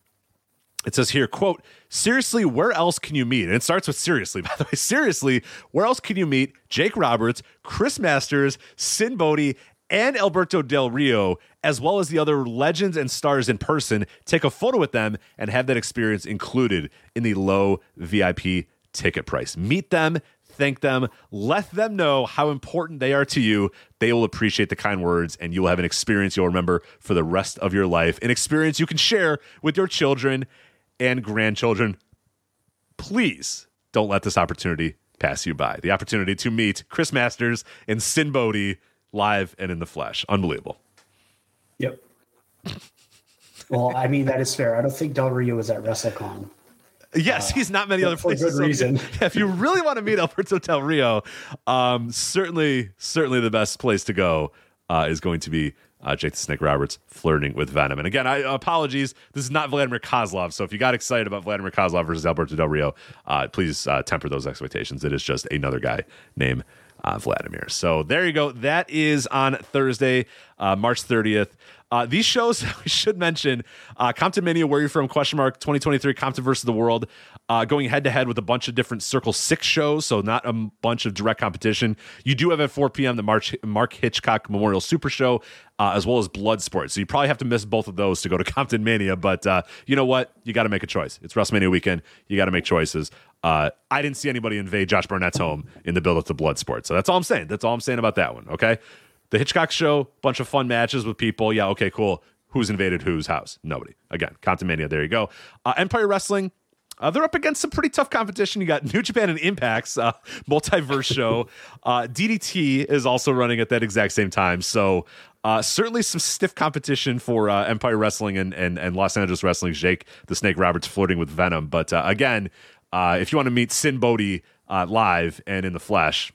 It says here, quote, seriously, where else can you meet? And it starts with seriously, by the way. Seriously, where else can you meet Jake Roberts, Chris Masters, Sinn Bodhi, and Alberto Del Rio, as well as the other legends and stars in person, take a photo with them and have that experience included in the low VIP ticket price. Meet them, thank them, let them know how important they are to you. They will appreciate the kind words, and you will have an experience you'll remember for the rest of your life. An experience you can share with your children and grandchildren. Please don't let this opportunity pass you by. The opportunity to meet Chris Masters and Sinn Bodhi live and in the flesh. Unbelievable. Yep. well, I mean, that is fair. I don't think Del Rio was at WrestleCon. Yes, he's not many other places. for good reason. if you really want to meet Alberto Del Rio, um, certainly, certainly the best place to go uh, is going to be uh, Jake the Snake Roberts flirting with Venom. And again, I apologies. This is not Vladimir Kozlov. So if you got excited about Vladimir Kozlov versus Alberto Del Rio, uh, please uh, temper those expectations. It is just another guy named uh, Vladimir. So there you go. That is on Thursday, uh, March 30th. Uh, these shows we should mention uh, Compton Mania, where you're from? Question mark 2023 Compton versus the World, uh, going head to head with a bunch of different Circle Six shows, so not a bunch of direct competition. You do have at 4 p.m. the March Mark Hitchcock Memorial Super Show, uh, as well as Bloodsport. So you probably have to miss both of those to go to Compton Mania. But uh, you know what? You got to make a choice. It's WrestleMania weekend. You got to make choices. Uh, I didn't see anybody invade Josh Barnett's home in the build up to Bloodsport. So that's all I'm saying. That's all I'm saying about that one. Okay. The Hitchcock show, bunch of fun matches with people. Yeah, okay, cool. Who's invaded whose house? Nobody. Again, Compton Mania. There you go. Uh, Empire Wrestling. Uh, they're up against some pretty tough competition. You got New Japan and Impact's uh, multiverse show. Uh, DDT is also running at that exact same time. So uh, certainly some stiff competition for uh, Empire Wrestling and, and and Los Angeles Wrestling. Jake the Snake Roberts flirting with Venom. But uh, again, if you want to meet Sinn Bodhi live and in the flesh,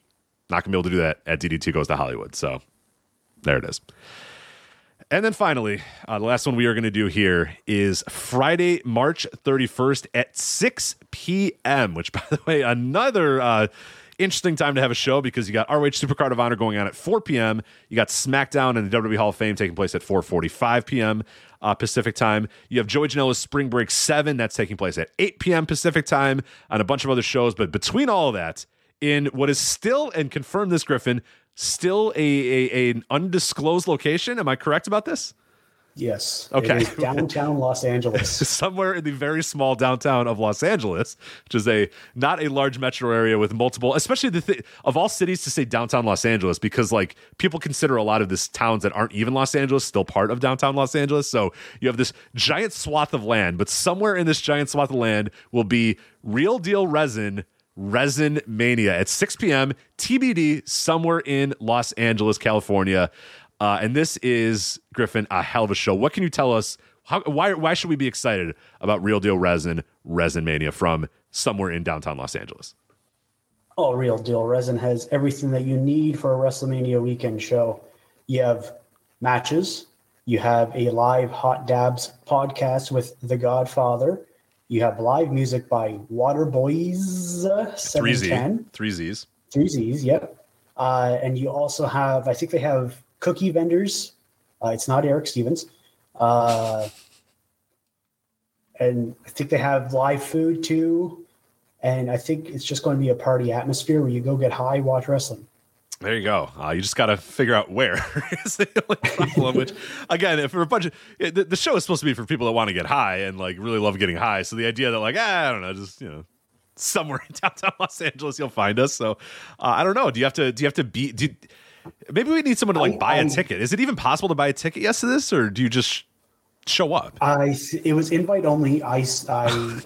not gonna be able to do that at DDT Goes to Hollywood. So there it is. And then finally, uh, the last one we are going to do here is Friday, March 31st at 6 p.m., which, by the way, another uh, interesting time to have a show because you got ROH Supercard of Honor going on at 4 p.m. You got SmackDown and the WWE Hall of Fame taking place at 4:45 p.m. Uh, Pacific time. You have Joey Janela's Spring Break 7 that's taking place at 8 p.m. Pacific time and a bunch of other shows. But between all of that, in what is still and confirm this Griffin, still a, a an undisclosed location. Am I correct about this? Yes. Okay. Downtown Los Angeles. somewhere in the very small downtown of Los Angeles, which is a not a large metro area with multiple, especially the th- of all cities to say downtown Los Angeles because like people consider a lot of this towns that aren't even Los Angeles still part of downtown Los Angeles. So you have this giant swath of land, but somewhere in this giant swath of land will be real deal resin. Resin Mania at 6 p.m. TBD somewhere in Los Angeles, California. Uh, and this is Griffin, a hell of a show. What can you tell us? How, why, why should we be excited about Real Deal Resin, Resin Mania from somewhere in downtown Los Angeles? Oh, real deal. Resin has everything that you need for a WrestleMania weekend show. You have matches. You have a live Hot Dabs podcast with The Godfather. You have live music by Waterboys Three Z, 710. three Z's. Three Z's, yep. Uh, and you also have, I think they have cookie vendors. Uh, it's not Eric Stevens. Uh, and I think they have live food too. And I think it's just going to be a party atmosphere where you go get high, watch wrestling. There you go. Uh, you just got to figure out where is the only problem. Which, again, if for a bunch of the, the show is supposed to be for people that want to get high and like really love getting high. So the idea that like ah, I don't know, just you know, somewhere in downtown Los Angeles you'll find us. So uh, I don't know. Do you have to? Do you have to be? Do maybe we need someone to like I- buy a I'm- ticket. Is it even possible to buy a ticket? Yes to this, or do you just show up? I it was invite only. I I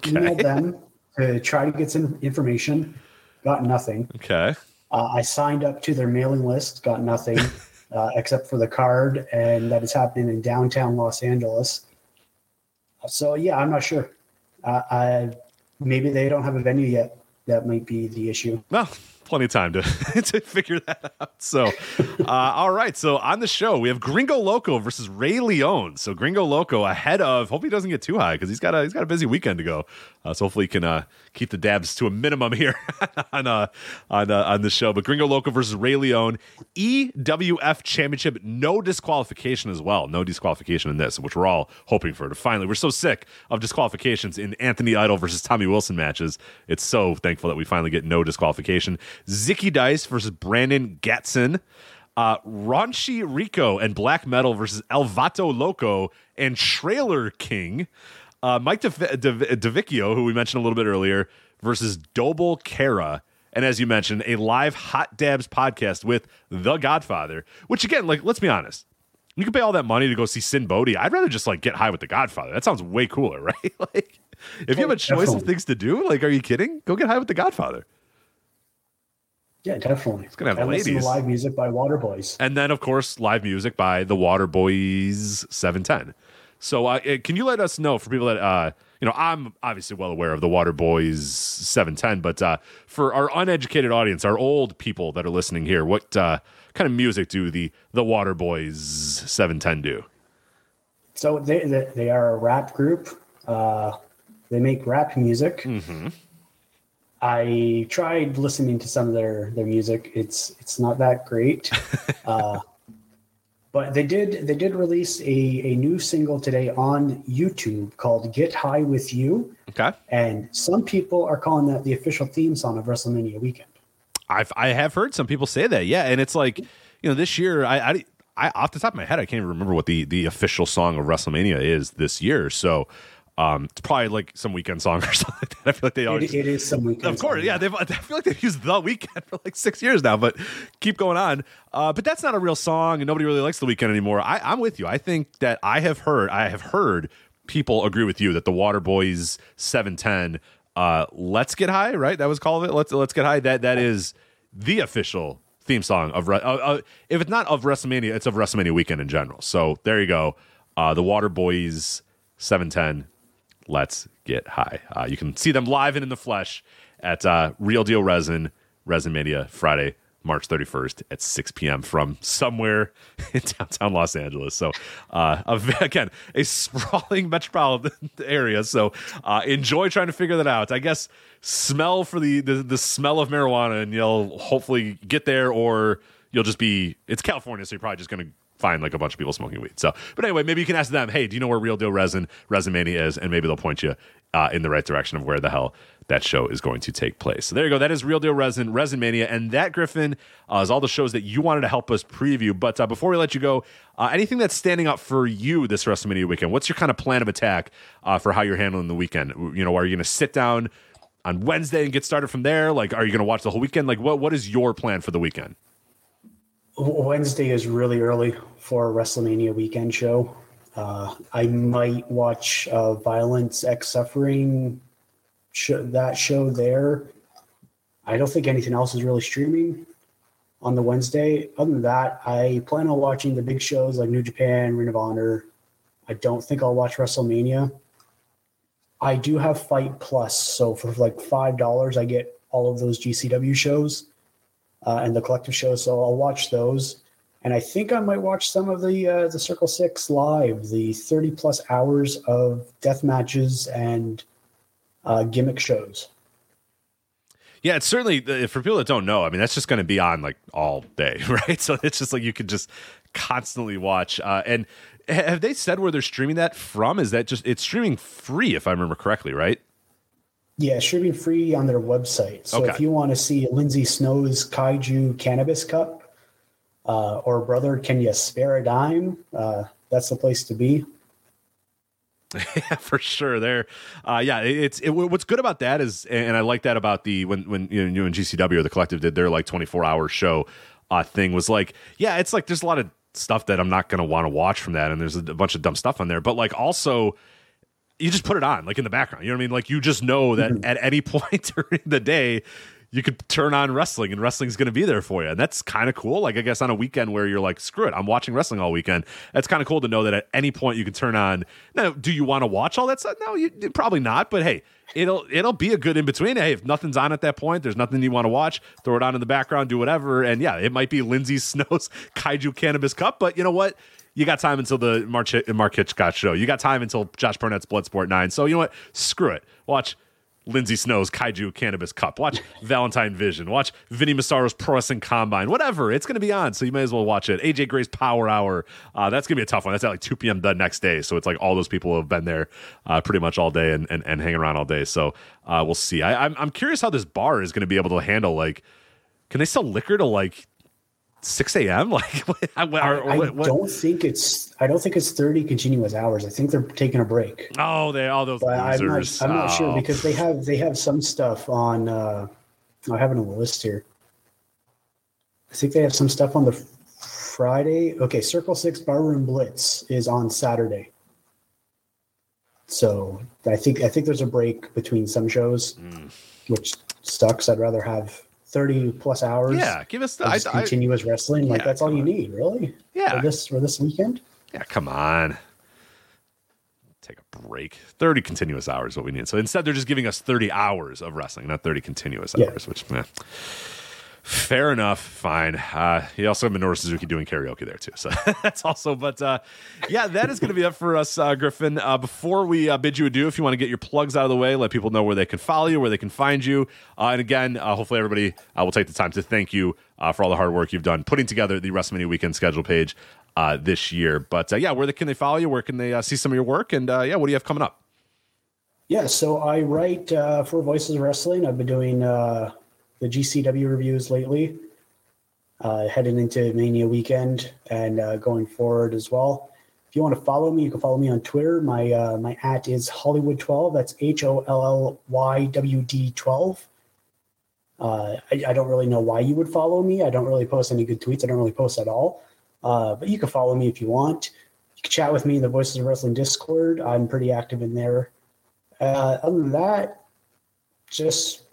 emailed them to try to get some information. Got nothing. Okay. Uh, I signed up to their mailing list. Got nothing uh, except for the card, and that is happening in downtown Los Angeles. So yeah, I'm not sure. Uh, I maybe they don't have a venue yet. That might be the issue. Well, plenty of time to, to figure that out. So, uh, all right. So on the show, we have Gringo Loco versus Ray Leone. So Gringo Loco ahead of. Hope he doesn't get too high because he's got a he's got a busy weekend to go. Uh, so hopefully he can uh, keep the dabs to a minimum here on uh, on uh, on the show. But Gringo Loco versus Ray Leone, EWF Championship, no disqualification as well. No disqualification in this, which we're all hoping for. To finally, we're so sick of disqualifications in Anthony Idol versus Tommy Wilson matches. It's so thankful that we finally get no disqualification. Zicky Dice versus Brandon Gatson. Uh, Raunchy Rico and Black Metal versus Elvato Loco and Trailer King. Uh, Mike De- De- DeVicchio, who we mentioned a little bit earlier, versus Doble Kara. And as you mentioned, a live Hot Dabs podcast with The Godfather, which again, like, let's be honest. You can pay all that money to go see Sinn Bodhi. I'd rather just like get high with The Godfather. That sounds way cooler, right? like, if you have a choice of things to do, like, are you kidding? Go get high with The Godfather. Yeah, definitely. It's gonna have and ladies. live music by Waterboys. And then, of course, live music by the Waterboys 710. So, uh, uh, can you let us know for people that, uh, you know, I'm obviously well aware of the Water Boys 710, but uh, for our uneducated audience, our old people that are listening here, what uh, kind of music do the the Water Boys 710 do? So they they, they are a rap group. Uh, they make rap music. I tried listening to some of their their music. It's it's not that great. but they did they did release a, a new single today on YouTube called Get High with You. Okay. And some people are calling that the official theme song of WrestleMania weekend. I've I have heard some people say that. Yeah, and it's like, you know, this year I I, I off the top of my head I can't even remember what the the official song of WrestleMania is this year. So um, it's probably like some Weeknd song or something like that. I feel like they always. It, is some Weeknd. Of course, song. yeah. They've, I feel like they've used the Weeknd for like six years now, but keep going on. Uh, but that's not a real song, and nobody really likes the Weeknd anymore. I, I'm with you. I think that I have heard, I have heard people agree with you that the Water Boys 710, uh, "Let's Get High," right? That was called it. Let's Let's Get High. That that is the official theme song of. Uh, uh, if it's not of WrestleMania, it's of WrestleMania weekend in general. So there you go. Uh, the Water Boys 710 Let's Get High. Uh, you can see them live and in the flesh at uh, Real Deal Resin, Resin Mania, Friday, March 31st at 6 p.m. from somewhere in downtown Los Angeles. So, uh, again, a sprawling metropolitan area. So, uh, enjoy trying to figure that out. I guess smell for the, the, the smell of marijuana and you'll hopefully get there or you'll just be, it's California, so you're probably just going to find like a bunch of people smoking weed. So, but anyway, maybe you can ask them, hey, do you know where Real Deal Resin, Resin Mania is? And maybe they'll point you uh, in the right direction of where the hell that show is going to take place. So there you go. That is Real Deal Resin, Resin Mania. And that, Griffin, uh, is all the shows that you wanted to help us preview. But uh, before we let you go, uh, anything that's standing out for you this WrestleMania weekend? What's your kind of plan of attack uh, for how you're handling the weekend? You know, are you going to sit down on Wednesday and get started from there? Like, are you going to watch the whole weekend? Like, what what is your plan for the weekend? Wednesday is really early for a WrestleMania weekend show. Uh, I might watch uh, Violence X Suffering show, that show there. I don't think anything else is really streaming on the Wednesday. Other than that, I plan on watching the big shows like New Japan, Ring of Honor. I don't think I'll watch WrestleMania. I do have Fight Plus, so for like five dollars, I get all of those GCW shows uh, and the collective shows. So I'll watch those, and I think I might watch some of the uh, the Circle Six live, the thirty plus hours of death matches and uh, gimmick shows. Yeah, it's certainly for people that don't know. I mean, that's just going to be on like all day, right? So it's just like you could just constantly watch. Uh, and have they said where they're streaming that from? Is that just it's streaming free, if I remember correctly, right? Yeah, streaming free on their website. So Okay. if you want to see Lindsay Snow's Kaiju Cannabis Cup, uh, or brother, can you spare a dime? Uh, that's the place to be. yeah, for sure. There, uh, yeah. It's it, what's good about that is, and I like that about the when when you know you and GCW or the collective did their like twenty four hour show uh, thing was like, yeah, it's like there's a lot of stuff that I'm not going to want to watch from that, and there's a bunch of dumb stuff on there, but like also. You just put it on, like in the background. You know what I mean? Like you just know that mm-hmm. at any point during the day, you could turn on wrestling and wrestling's going to be there for you. And that's kind of cool. Like, I guess on a weekend where you're like, screw it, I'm watching wrestling all weekend. That's kind of cool to know that at any point you can turn on. Now, do you want to watch all that stuff? No, you probably not. But hey, it'll it'll be a good in between. Hey, if nothing's on at that point, there's nothing you want to watch, throw it on in the background, do whatever. And yeah, it might be Lindsay Snow's Kaiju Cannabis Cup, but you know what? You got time until the March Mark Hitchcock show. You got time until Josh Barnett's Bloodsport 9. So you know what? Screw it. Watch Lindsay Snow's Kaiju Cannabis Cup. Watch Valentine Vision. Watch Vinny Massaro's Pro Wrestling Combine. Whatever. It's going to be on, so you may as well watch it. AJ Gray's Power Hour. Uh, that's going to be a tough one. That's at like 2 p.m. the next day. So it's like all those people have been there uh, pretty much all day and, and, and hanging around all day. So uh, we'll see. I, I'm, I'm curious how this bar is going to be able to handle, like, can they sell liquor to like 6 a.m.? Like, what, or, or I what- what- don't think it's. I don't think it's thirty continuous hours. I think they're taking a break. Oh, they all those But I'm not. I'm not sure Oh. because they have they have some stuff on. Uh, I have it on the list here. I think they have some stuff on the Friday. Okay, Circle Six Barroom Blitz is on Saturday. So I think I think there's a break between some shows, Hmm. which sucks. I'd rather have thirty plus hours. Yeah, give us the. I, just I, continuous wrestling. Like that's all you on. need, really. Yeah. For this for this weekend. Yeah, come on. Take a break. 30 continuous hours is what we need. So instead, they're just giving us 30 hours of wrestling, not 30 continuous Yeah. hours, which, meh. Fair enough. Fine. Uh, he also had Minoru Suzuki doing karaoke there too, so that's also. But uh, yeah, that is going to be up for us, uh, Griffin. Uh, before we uh, bid you adieu, if you want to get your plugs out of the way, let people know where they can follow you, where they can find you, uh, and again, hopefully everybody will take the time to thank you for all the hard work you've done putting together the WrestleMania weekend schedule page this year. But yeah, where they, can they follow you? Where can they see some of your work? And yeah, what do you have coming up? Yeah, so I write uh, for Voices of Wrestling. I've been doing uh, the GCW reviews lately, uh, heading into Mania weekend and uh, going forward as well. If you want to follow me, you can follow me on Twitter. My uh, my at is Hollywood12. That's H O L L Y W D 12. Uh, I, I don't really know why you would follow me. I don't really post any good tweets. I don't really post at all. Uh, but you can follow me if you want. You can chat with me in the Voices of Wrestling Discord. I'm pretty active in there. Uh, other than that, just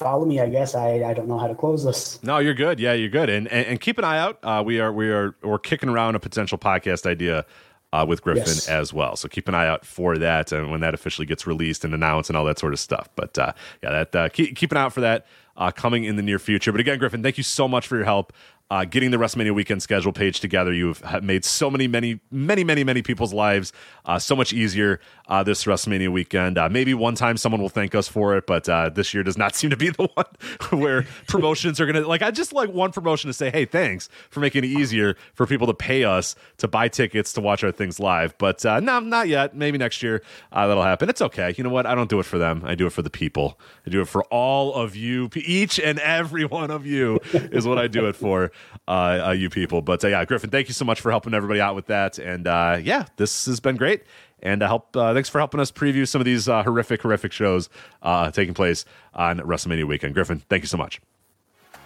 follow me. I guess I, I don't know how to close this. No, you're good. Yeah, you're good. And and, and keep an eye out. Uh, we are we are we're kicking around a potential podcast idea uh, with Griffin Yes. as well. So keep an eye out for that and when that officially gets released and announced and all that sort of stuff. But uh, yeah, that uh, keep keep an eye out for that uh, coming in the near future. But again, Griffin, thank you so much for your help. Uh, getting the WrestleMania weekend schedule page together, you've made so many, many, many, many, many people's lives uh, so much easier uh, this WrestleMania weekend. Uh, maybe one time someone will thank us for it, but uh, this year does not seem to be the one where promotions are going to like. I just like one promotion to say, "Hey, thanks for making it easier for people to pay us to buy tickets to watch our things live." But uh, no, not yet. Maybe next year uh, that'll happen. It's okay. You know what? I don't do it for them. I do it for the people. I do it for all of you, each and every one of you is what I do it for. Uh, uh, you people, but yeah, Griffin, thank you so much for helping everybody out with that, and yeah, this has been great. And uh, help. Uh, thanks for helping us preview some of these uh, horrific, horrific shows taking place on WrestleMania weekend. Griffin, thank you so much.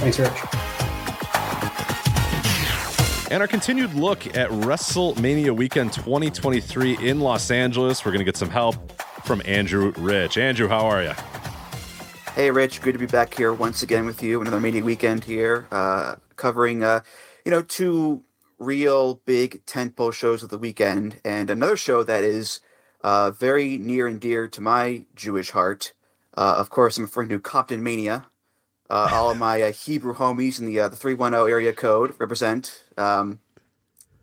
Thanks, Rich. And our continued look at WrestleMania weekend 2023 in Los Angeles. We're going to get some help from Andrew Rich. Andrew, how are you? Hey, Rich. Good to be back here once again with you. Another media weekend here, uh, covering, uh, you know, two real big tentpole shows of the weekend, and another show that is uh, very near and dear to my Jewish heart. Uh, of course, I'm referring to Compton Mania. Uh, all of my uh, Hebrew homies in the uh, the 310 area code represent. Um,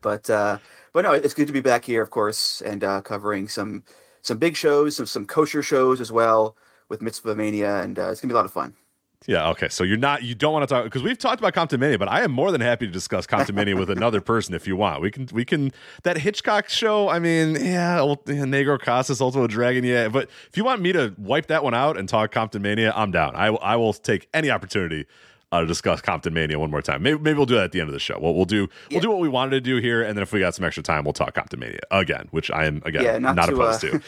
but uh, but no, it's good to be back here, of course, and uh, covering some some big shows, some some kosher shows as well with Mitzvah Mania, and uh, it's gonna be a lot of fun. Yeah, okay. So you're not you don't want to talk because we've talked about Compton Mania, but I am more than happy to discuss Compton Mania with another person if you want. We can we can that Hitchcock show. I mean, yeah, Negro Casas, Ultimo Dragon, yeah. But if you want me to wipe that one out and talk Compton Mania, I'm down. I I will take any opportunity uh, to discuss Compton Mania one more time. Maybe, maybe we'll do that at the end of the show. We'll, we'll do we'll do what we wanted to do here, and then if we got some extra time, we'll talk Compton Mania again, which I am again Yeah, not, not to, opposed uh, to.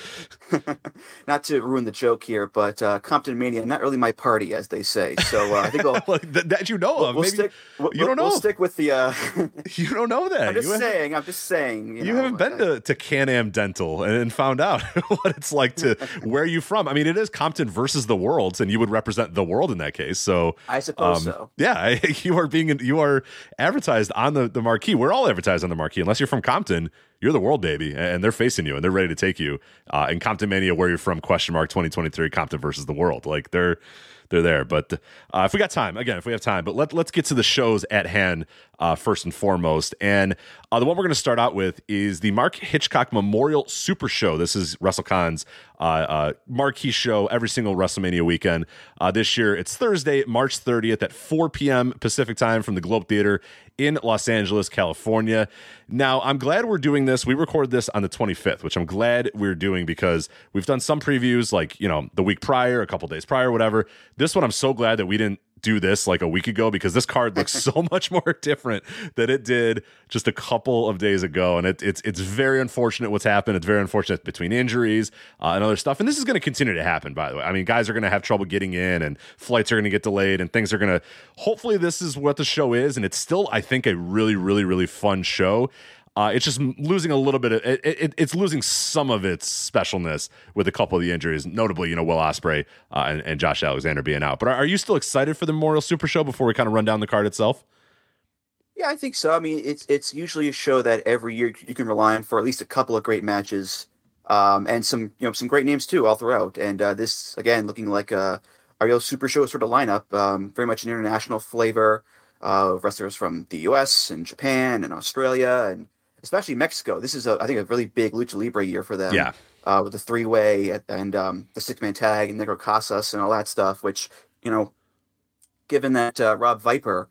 Not to ruin the joke here, but uh, Compton Mania, not really my party, as they say. So uh, I think we'll, Like, that, you know of. we'll Maybe stick. We'll, you don't know. we'll stick with the. Uh, you don't know that. I'm just You saying. I'm just saying. You, You know, haven't been to, to Can Am Dental and, and found out what it's like to where are you from. I mean, it is Compton versus the world, and you would represent the world in that case. So I suppose um, so. Yeah, you are being you are advertised on the, the marquee. We're all advertised on the marquee, unless you're from Compton. You're the world, baby, and they're facing you, and they're ready to take you. Uh, and Compton Mania, where you're from? Question mark 2023 Compton versus the world. Like they're they're there. But uh, if we got time, again, if we have time, but let let's get to the shows at hand uh, first and foremost. And uh, the one we're going to start out with is the Mark Hitchcock Memorial Super Show. This is WrestleCon's uh, uh, marquee show every single WrestleMania weekend. Uh, this year, it's Thursday, March 30th at 4 p.m. Pacific time from the Globe Theater in Los Angeles, California. Now, I'm glad we're doing this. We recorded this on the 25th, which I'm glad we're doing because we've done some previews like, you know, the week prior, a couple days prior, whatever. This one, I'm so glad that we didn't do this like a week ago because this card looks so much more different than it did just a couple of days ago, and it, it's it's very unfortunate what's happened. It's very unfortunate between injuries uh, and other stuff, and this is going to continue to happen. By the way, I mean guys are going to have trouble getting in, and flights are going to get delayed, and things are going to. Hopefully, this is what the show is, and it's still I think a really really really fun show. Uh, it's just losing a little bit of it, it, it's losing some of its specialness with a couple of the injuries, notably, you know, Will Ospreay uh, and, and, Josh Alexander being out. But are, are, you still excited for the Memorial Super Show before we kind of run down the card itself? Yeah, I think so. I mean, it's it's usually a show that every year you can rely on for at least a couple of great matches, um, and some you know some great names too all throughout. And uh, this again looking like a, real Super Show sort of lineup, um, very much an international flavor of uh, wrestlers from the U.S. and Japan and Australia and especially Mexico. This is, a, I think, a really big lucha libre year for them. Yeah. Uh, with the three way and um, the six man tag and Negro Casas and all that stuff, which you know, given that uh, Rob Viper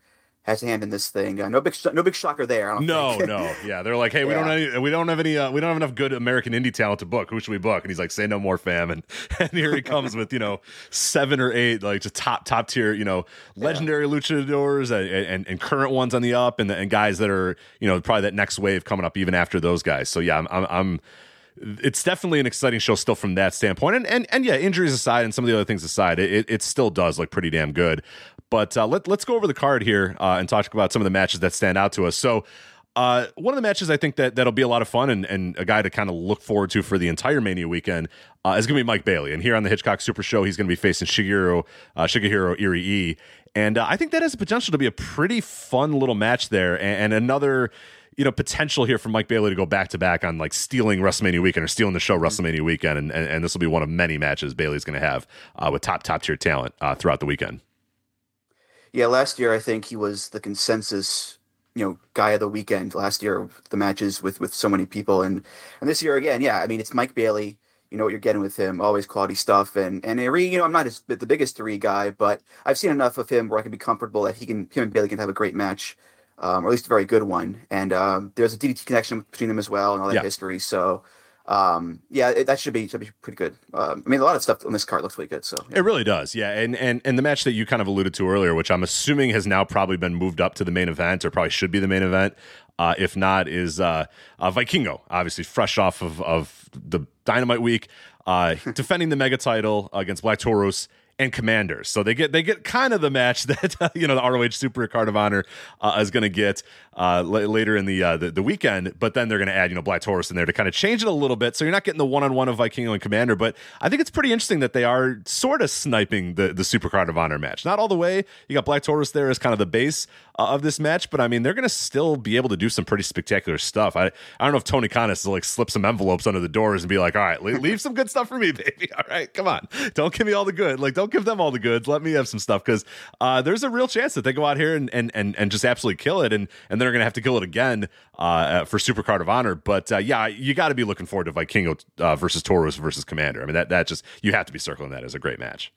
has a hand in this thing. Uh, no big, no big shocker there. no, no, yeah, they're like, hey, we yeah. don't, have any, we don't have any, uh, we don't have enough good American indie talent to book. Who should we book? And he's like, say no more, fam. And, and here he comes with you know seven or eight like just top top tier, you know, legendary yeah. luchadors and, and, and current ones on the up, and and guys that are you know probably that next wave coming up even after those guys. So yeah, I'm, I'm, I'm it's definitely an exciting show still from that standpoint. And and and yeah, injuries aside and some of the other things aside, it, it still does look pretty damn good. But uh, let, let's go over the card here uh, and talk about some of the matches that stand out to us. So, uh, one of the matches I think that that'll be a lot of fun and, and a guy to kind of look forward to for the entire Mania weekend uh, is going to be Mike Bailey. And here on the Hitchcock Super Show, he's going to be facing Shigeru uh, Shigehiro Irie. And uh, I think that has the potential to be a pretty fun little match there, and, and another you know potential here for Mike Bailey to go back to back on like stealing WrestleMania weekend or stealing the show WrestleMania weekend, and and, and this will be one of many matches Bailey's going to have uh, with top top tier talent uh, throughout the weekend. Yeah, last year I think he was the consensus, you know, guy of the weekend. Last year, the matches with with so many people, and and this year again, yeah. I mean, it's Mike Bailey. You know what you're getting with him. Always quality stuff. And and Irie, you know, I'm not his, the biggest Irie guy, but I've seen enough of him where I can be comfortable that he can him and Bailey can have a great match, um, or at least a very good one. And um, there's a DDT connection between them as well, and all that yeah. history. So um, yeah, it, that should be should be pretty good. Um, I mean, a lot of stuff on this card looks really good. So yeah. it really does, yeah. And and and the match that you kind of alluded to earlier, which I'm assuming has now probably been moved up to the main event, or probably should be the main event. Uh, if not, is uh, uh, Vikingo, obviously fresh off of of the Dynamite week, uh, defending the mega title against Black Taurus and Commanders. So they get they get kind of the match that you know the ROH Super Card of Honor uh, is going to get uh, l- later in the, uh, the, the weekend. But then they're going to add you know Black Taurus in there to kind of change it a little bit. So you're not getting the one on one of Vikingo and Komander. But I think it's pretty interesting that they are sort of sniping the the Super Card of Honor match. Not all the way. You got Black Taurus there as kind of the base uh, of this match, but I mean they're going to still be able to do some pretty spectacular stuff. I I don't know if Tony Khan has to like slip some envelopes under the doors and be like, all right, leave some good stuff for me, baby. All right, come on, don't give me all the good. Like don't give them all the goods let me have some stuff because uh, there's a real chance that they go out here and and and, and just absolutely kill it, and and they're going to have to kill it again uh, for Super Card of Honor. But uh, yeah, you got to be looking forward to Vikingo uh, versus Taurus versus Komander. I mean that that just you have to be circling that as a great match.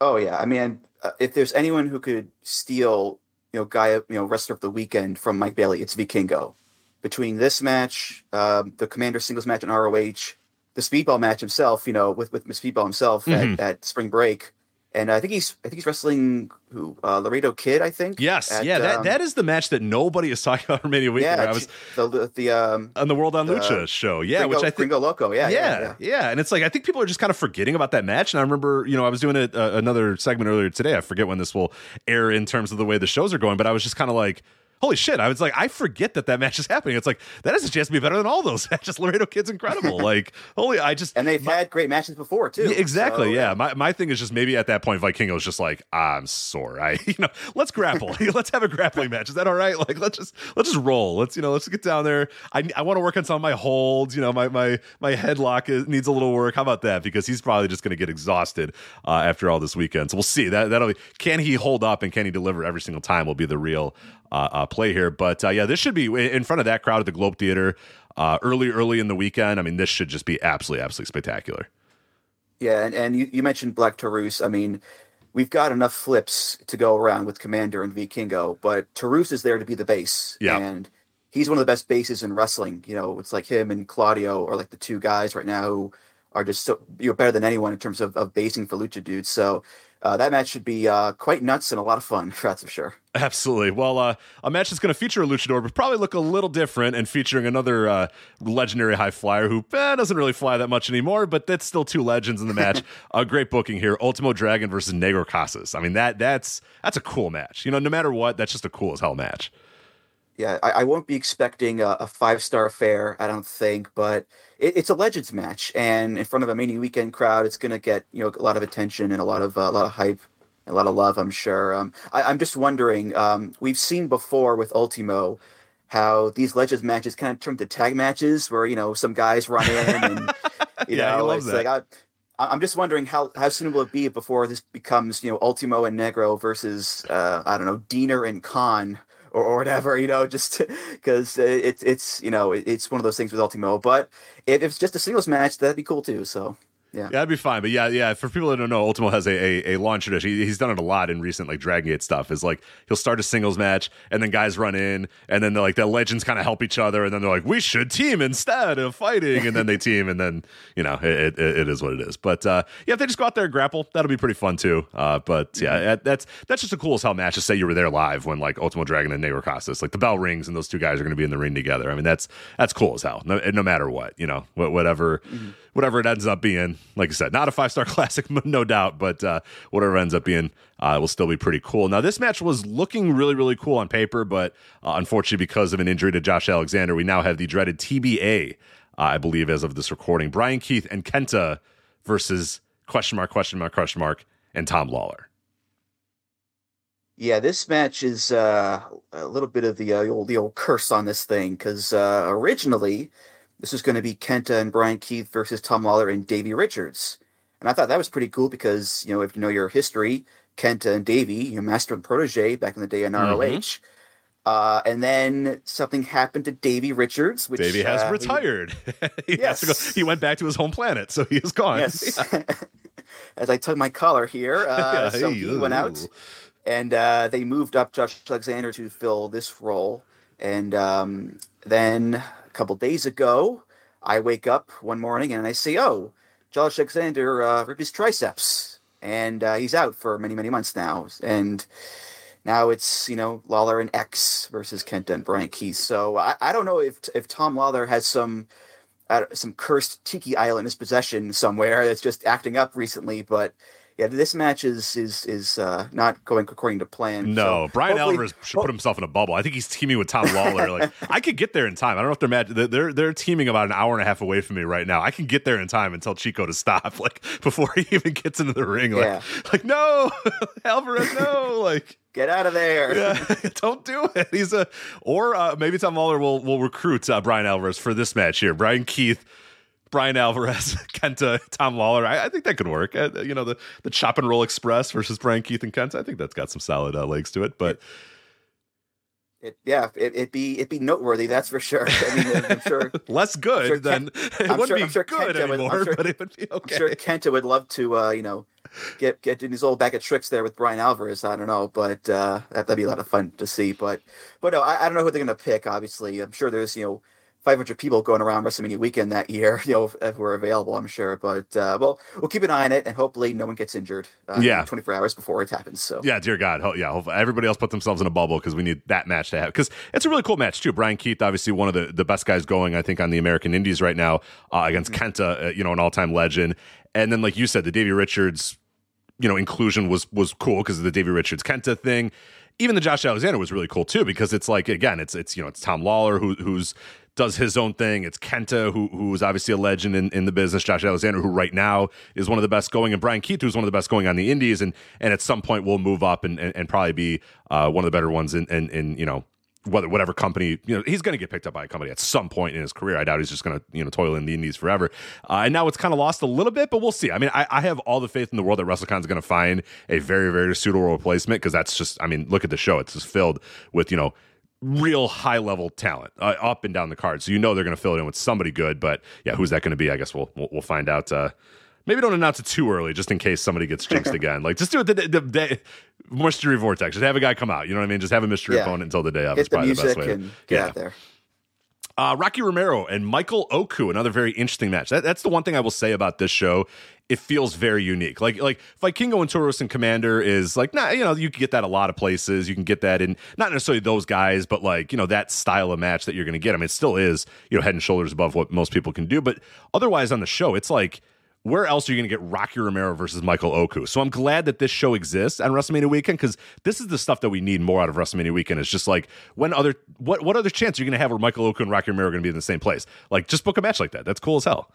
Oh yeah, I mean uh, if there's anyone who could steal you know guy you know wrestler of the weekend from Mike Bailey, it's Vikingo. Between this match, um, the Komander singles match in ROH, the Speedball match himself, you know, with with Speedball himself mm-hmm. at, at Spring Break and I think he's I think he's wrestling who uh, Laredo Kid. I think. Yes, at, yeah, that, um, that is the match that nobody is talking about for many weeks. Yeah, I was the the um, on the World on Lucha show. Yeah, Gringo, which I think Gringo Loco. Yeah, yeah, yeah, yeah, And it's like I think people are just kind of forgetting about that match. And I remember, you know, I was doing a, uh, another segment earlier today. I forget when this will air in terms of the way the shows are going, but I was just kind of like holy shit, I was like, I forget that that match is happening. It's like, that has a chance to be better than all those matches. Laredo Kid's incredible. like, holy, I just. And they've my, had great matches before, too. Yeah, exactly. So, yeah. My, my thing is just maybe at that point, Vikingo is just like, I'm sore. I, you know, let's grapple. let's have a grappling match. Is that all right? Like, let's just, let's just roll. Let's, you know, let's get down there. I, I want to work on some of my holds. You know, my, my, my headlock is, needs a little work. How about that? Because he's probably just going to get exhausted uh, after all this weekend. So we'll see. That, that'll be, can he hold up and can he deliver every single time will be the real uh, uh, play here. But uh, yeah, this should be in front of that crowd at the Globe Theater uh, early, early in the weekend. I mean, this should just be absolutely, absolutely spectacular. Yeah, and, and you, you mentioned Black Taurus. I mean, we've got enough flips to go around with Komander and Vikingo, but Taurus is there to be the base. Yeah. And he's one of the best bases in wrestling. You know, it's like him and Claudio are like the two guys right now who are just so you know better than anyone in terms of, of basing for lucha dudes. So uh, that match should be uh, quite nuts and a lot of fun. That's for sure. Absolutely. Well, uh, a match that's going to feature a luchador, but probably look a little different, and featuring another uh, legendary high flyer who eh, doesn't really fly that much anymore, but that's still two legends in the match. a great booking here: Ultimo Dragon versus Negro Casas. I mean that that's that's a cool match. You know, no matter what, that's just a cool as hell match. Yeah, I, I won't be expecting a, a five star affair, I don't think, but it, it's a Legends match, and in front of a Mania Weekend crowd, it's going to get you know a lot of attention and a lot of uh, a lot of hype a lot of love, I'm sure. Um, I, am just wondering. Um, we've seen before with Ultimo how these Legends matches kind of turn to tag matches, where you know some guys run in, and you yeah, know, it's that. like I, am just wondering how how soon will it be before this becomes you know Ultimo and Negro versus uh, I don't know Deaner and Khan or, or whatever, you know, just because uh, it's it's you know it's one of those things with Ultimo. But if it's just a singles match, that'd be cool too. So yeah. yeah, that'd be fine. But yeah, yeah. For people that don't know, Ultimo has a a, a long tradition. He, he's done it a lot in recent like Dragon Gate stuff. Is like he'll start a singles match, and then guys run in, and then they're like the legends kind of help each other, and then they're like, we should team instead of fighting, and then they team, and then you know it, it, it is what it is. But uh, yeah, if they just go out there and grapple, that'll be pretty fun too. Uh, but yeah, mm-hmm. that's that's just a cool as hell match. To say you were there live when like Ultimo Dragon and Negro Casas, like the bell rings, and those two guys are going to be in the ring together. I mean, that's that's cool as hell. No, no matter what, you know, whatever. Mm-hmm whatever it ends up being. Like I said, not a five star classic, no doubt, but uh, whatever ends up being uh, will still be pretty cool. Now, this match was looking really, really cool on paper, but uh, unfortunately, because of an injury to Josh Alexander, we now have the dreaded TBA, I believe, as of this recording. Bryan Keith and Kenta versus question mark, question mark, question mark, and Tom Lawlor. Yeah, this match is uh, a little bit of the, uh, old the old curse on this thing because uh, originally this is going to be Kenta and Bryan Keith versus Tom Lawlor and Davey Richards. And I thought that was pretty cool because, you know, if you know your history, Kenta and Davey, you know, master and protege back in the day in ROH. Mm-hmm. Uh, and then something happened to Davey Richards, which Davey has uh, retired. he, yes. Go, he went back to his home planet, so he is gone. Yes. As I tug my collar here, uh, yeah, so hey, he ooh. went out, and uh, they moved up Josh Alexander to fill this role. And um, then couple days ago, I wake up one morning and I see, oh, Josh Alexander uh, ripped his triceps, and uh, he's out for many, many months now. And now it's you know Lawlor and X versus Kent and Bryan Keith. So I, I don't know if if Tom Lawlor has some uh, some cursed tiki island in his possession somewhere that's just acting up recently, but yeah, this match is is is uh, not going according to plan. No, so Bryan Alvarez should put himself in a bubble. I think he's teaming with Tom Lawlor. like I could get there in time. I don't know if they're mad. They're they're teaming about an hour and a half away from me right now. I can get there in time and tell Chico to stop, like before he even gets into the ring. Like, yeah. like no, Alvarez, no, like. Get out of there! Yeah, don't do it. He's a, or uh, maybe Tom Lawlor will will recruit uh, Bryan Alvarez for this match here. Bryan Keith Bryan Alvarez, Kenta, Tom Lawlor. I, I think that could work. Uh, you know, the the Chop and Roll Express versus Bryan Keith and Kenta. I think that's got some solid uh, legs to it. But it, yeah, it, would be it'd be noteworthy. That's for sure. I mean, I'm sure less good sure than Ken, it wouldn't sure, be sure good Kenta anymore, would, sure, but it would be okay. I'm sure Kenta would love to, uh, you know, get get in his old bag of tricks there with Bryan Alvarez. I don't know, but uh, that'd be a lot of fun to see. But but no, I, I don't know who they're gonna pick. Obviously, I'm sure there's you know 500 people going around WrestleMania weekend that year, you know, if we're available, I'm sure. But uh, well, we'll keep an eye on it, and hopefully, no one gets injured. Uh, yeah, 24 hours before it happens. So yeah, dear God, ho- yeah, hopefully everybody else put themselves in a bubble because we need that match to have because it's a really cool match too. Bryan Keith, obviously one of the, the best guys going, I think, on the American Indies right now uh, against mm-hmm. Kenta, uh, you know, an all time legend. And then, like you said, the Davey Richards, you know, inclusion was was cool because of the Davey Richards Kenta thing even the Josh Alexander was really cool too because it's like again it's it's you know it's Tom Lawlor who who's does his own thing. It's Kenta, who who's obviously a legend in, in the business. Josh Alexander, who right now is one of the best going, and Bryan Keith, who's one of the best going on the Indies, and and at some point will move up and, and, and probably be uh, one of the better ones in, in, in you know whether whatever company you know he's going to get picked up by a company at some point in his career. I doubt he's just going to you know toil in the Indies forever. Uh, and now it's kind of lost a little bit, but we'll see. I mean, I, I have all the faith in the world that WrestleCon is going to find a very very suitable replacement because that's just I mean look at the show; it's just filled with you know real high level talent uh, up and down the card. So you know they're going to fill it in with somebody good. But yeah, who's that going to be? I guess we'll we'll, we'll find out. Uh, maybe don't announce it too early, just in case somebody gets jinxed again. Like just do it the, the, the, mystery vortex. Just have a guy come out. You know what I mean? Just have a mystery yeah. opponent until the day of. Get the music the and get yeah. out there. Uh, Rocky Romero and Michael Oku, another very interesting match. That, that's the one thing I will say about this show. It feels very unique. Like like Vikingo and Taurus and Komander is like, nah, you know, you can get that a lot of places. You can get that in not necessarily those guys, but like, you know, that style of match that you're gonna get. I mean, it still is, you know, head and shoulders above what most people can do. But otherwise on the show, it's like where else are you going to get Rocky Romero versus Michael Oku? So I'm glad that this show exists on WrestleMania weekend because this is the stuff that we need more out of WrestleMania weekend. It's just like when other what what other chance are you going to have where Michael Oku and Rocky Romero are going to be in the same place? Like just book a match like that. That's cool as hell.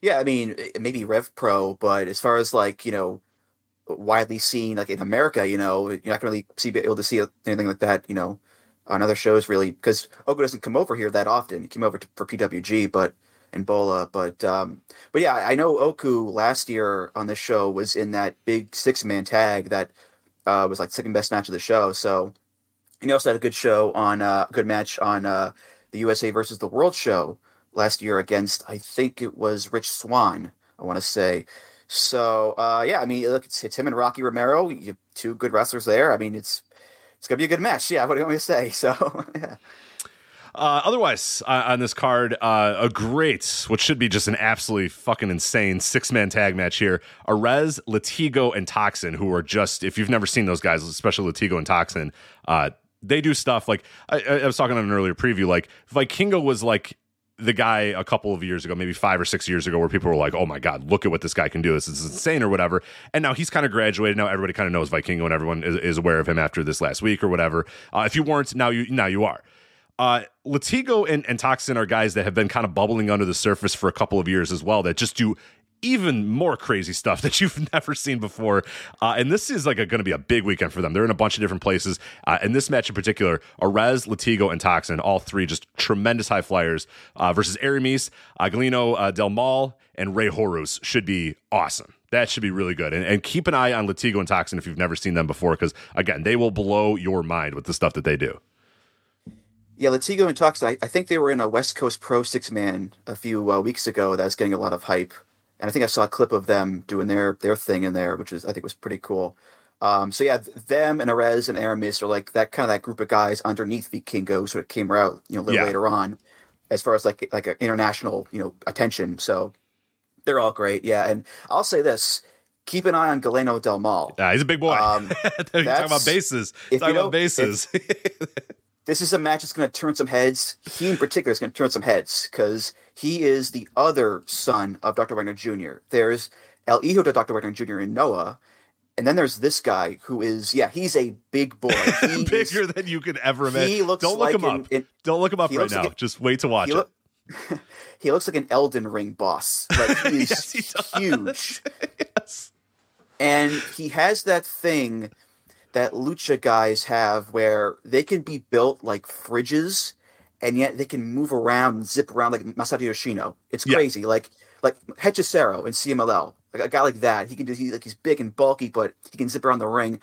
Yeah, I mean eh, maybe Rev Pro, but as far as like you know widely seen like in America, you know you're not going to really see be able to see anything like that, you know, on other shows really because Oku doesn't come over here that often. He came over to, for PWG, but and Bola. But um, but yeah, I know Oku last year on this show was in that big six man tag that uh, was like second best match of the show. So he also had a good show on a uh, good match on uh, the USA versus the World show last year against I think it was Rich Swann. I want to say. So uh, yeah, I mean, look, it's, it's him and Rocky Romero, you two good wrestlers there. I mean, it's it's gonna be a good match. Yeah, what do you want me to say? So yeah. Uh, otherwise, uh, on this card, uh, a great, what should be just an absolutely fucking insane six man tag match here. Arez, Latigo, and Toxin, who are just, if you've never seen those guys, especially Latigo and Toxin, uh, they do stuff like I, I was talking on an earlier preview. Like Vikingo was like the guy a couple of years ago, maybe five or six years ago, where people were like, "Oh my god, look at what this guy can do! This is insane," or whatever. And now he's kind of graduated. Now everybody kind of knows Vikingo, and everyone is, is, aware of him after this last week or whatever. Uh, if you weren't, now you now you are. Uh, Latigo and, and Toxin are guys that have been kind of bubbling under the surface for a couple of years as well that just do even more crazy stuff that you've never seen before. Uh, and this is like going to be a big weekend for them. They're in a bunch of different places. Uh, and this match in particular, Arez, Latigo, and Toxin, all three just tremendous high flyers uh, versus Aramis, Galeno uh, Del Mal, and Rey Horus should be awesome. That should be really good. And, and keep an eye on Latigo and Toxin if you've never seen them before, because again, they will blow your mind with the stuff that they do. Yeah, Latigo and Toxin, I, I, think they were in a West Coast Pro six man a few uh, weeks ago that was getting a lot of hype. And I think I saw a clip of them doing their their thing in there, which is I think was pretty cool. Um, so yeah, them and Arez and Aramis are like that kind of that group of guys underneath Vikingo sort of came out, you know, a little yeah. later on, as far as like like an international, you know, attention. So they're all great. Yeah. And I'll say this. Keep an eye on Galeno Del Mal. Yeah, he's a big boy. Um, talking about bases. Talking about bases. If, this is a match that's going to turn some heads. He in particular is going to turn some heads because he is the other son of Dr. Wagner Jr. There's El Hijo de Dr. Wagner Jr. in Noah. And then there's this guy who is, yeah, he's a big boy. Bigger is, than you could ever imagine. He looks Don't look like him up. Don't look him up right now. Like Just wait to watch he it. He looks like an Elden Ring boss. Like he's yes, he huge. yes. And he has that thing that lucha guys have where they can be built like fridges and yet they can move around and zip around like Masato Yoshino. It's crazy. Yeah. Like like Hechicero in CMLL. Like a guy like that. He can do he like he's big and bulky, but he can zip around the ring.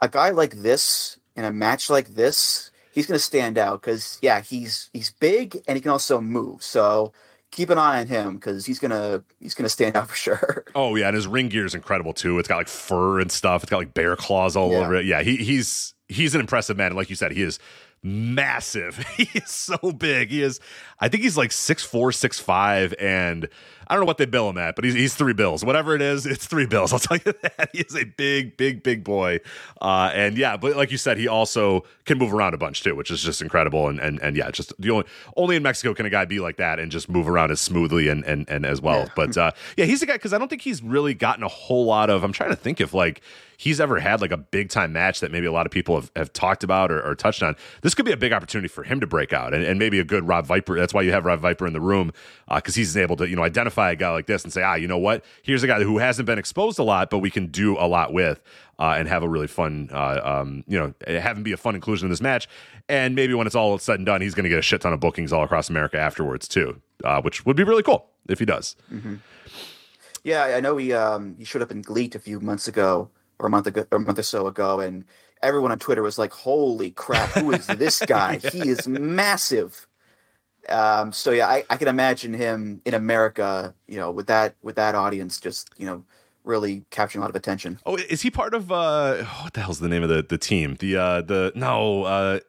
A guy like this in a match like this, he's gonna stand out because yeah, he's he's big and he can also move. So keep an eye on him because he's gonna he's gonna stand out for sure. Oh yeah, and his ring gear is incredible too. It's got like fur and stuff. It's got like bear claws all yeah. over it. Yeah, he, he's he's an impressive man. And like you said, he is massive. he is so big. He is. I think he's like six four, six five, and I don't know what they bill him at, but he's, he's three bills. Whatever it is, it's three bills. I'll tell you that. He is a big, big, big boy. Uh, and yeah, but like you said, he also can move around a bunch too, which is just incredible. And and and yeah, just the only only in Mexico can a guy be like that and just move around as smoothly and and and as well. Yeah. But uh, yeah, he's a guy because I don't think he's really gotten a whole lot of. I'm trying to think if like he's ever had like a big time match that maybe a lot of people have, have talked about or, or, touched on. This could be a big opportunity for him to break out and, and maybe a good Rob Viper. That's why you have Rob Viper in the room because uh, he's able to you know identify a guy like this and say, ah, you know what? Here's a guy who hasn't been exposed a lot, but we can do a lot with. Uh, and have a really fun, uh, um, you know, have him be a fun inclusion in this match. And maybe when it's all said and done, he's going to get a shit ton of bookings all across America afterwards too, uh, which would be really cool if he does. Mm-hmm. Yeah, I know he um, he showed up in GLEAT a few months ago or a month ago, or a month or so ago, and everyone on Twitter was like, "Holy crap, who is this guy? he is massive." Um, so yeah, I, I can imagine him in America, you know, with that with that audience, just you know, really capturing a lot of attention. Oh, is he part of uh, what the hell's the name of the the team? The uh, the no, uh,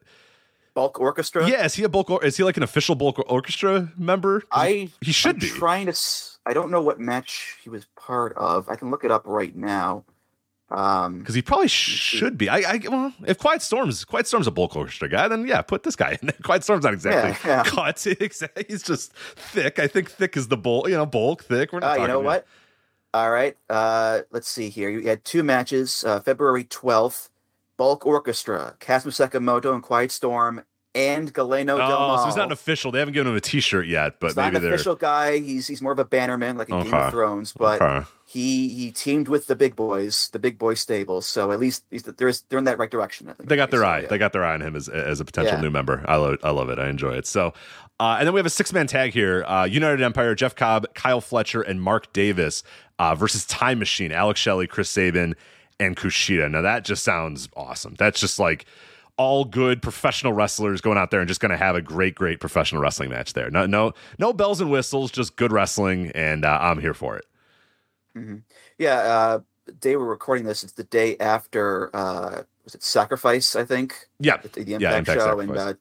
Bulk Orchestra. Yeah, is he a bulk? Or, is he like an official bulk orchestra member? I he should I'm be. trying to. s- I don't know what match he was part of. I can look it up right now. Um, because he probably should be. I, I well, if Quiet Storm's Quiet Storm's a bulk orchestra guy, then yeah, put this guy in. there. Quiet Storm's not exactly Yeah, yeah. cut. He's just thick. I think thick is the bulk. You know, bulk thick. We're not Uh, you know about- what? All right. Uh, let's see here. You had two matches. Uh, February twelfth, Bulk Orchestra, Kazuma Sakamoto and Quiet Storm, and Galeno Del Oh, Mal. so he's not an official. They haven't given him a T-shirt yet, but He's not maybe an they're official guy. He's he's more of a bannerman, like in Game of Thrones. But Okay. he he teamed with the big boys, the big boy stable. So at least he's, there's they're in that right direction. I think. They got their So, eye. yeah. They got their eye on him as as a potential Yeah. new member. I love. I love it. I enjoy it. So, uh, and then we have a six man tag here: uh, United Empire, Jeff Cobb, Kyle Fletcher, and Mark Davis uh, versus Time Machine, Alex Shelley, Chris Sabin, and Kushida. Now that just sounds awesome. That's just like all good professional wrestlers going out there and just going to have a great, great professional wrestling match there. No, no, no bells and whistles, just good wrestling, and uh, I'm here for it. Mhm. Yeah, uh, day we're recording this, it's the day after uh, was it Sacrifice? I think. Yeah, the, the Yeah, Impact, Impact show, and uh, Sacrifice.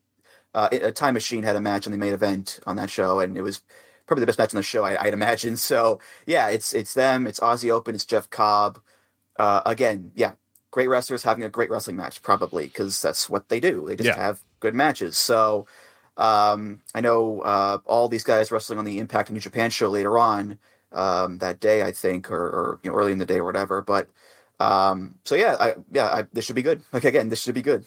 uh, a Time Machine had a match on the main event on that show, and it was probably the best match on the show, I, I'd imagine. So yeah, it's it's them, it's Aussie Open, it's Jeff Cobb. Uh, again, yeah, great wrestlers having a great wrestling match, probably because that's what they do. They just Yeah. have good matches. So um, I know uh, all these guys wrestling on the Impact New Japan show later on um, that day, I think, or, or you know, early in the day or whatever. But um, so yeah, I, yeah, I, this should be good. Like again, this should be good.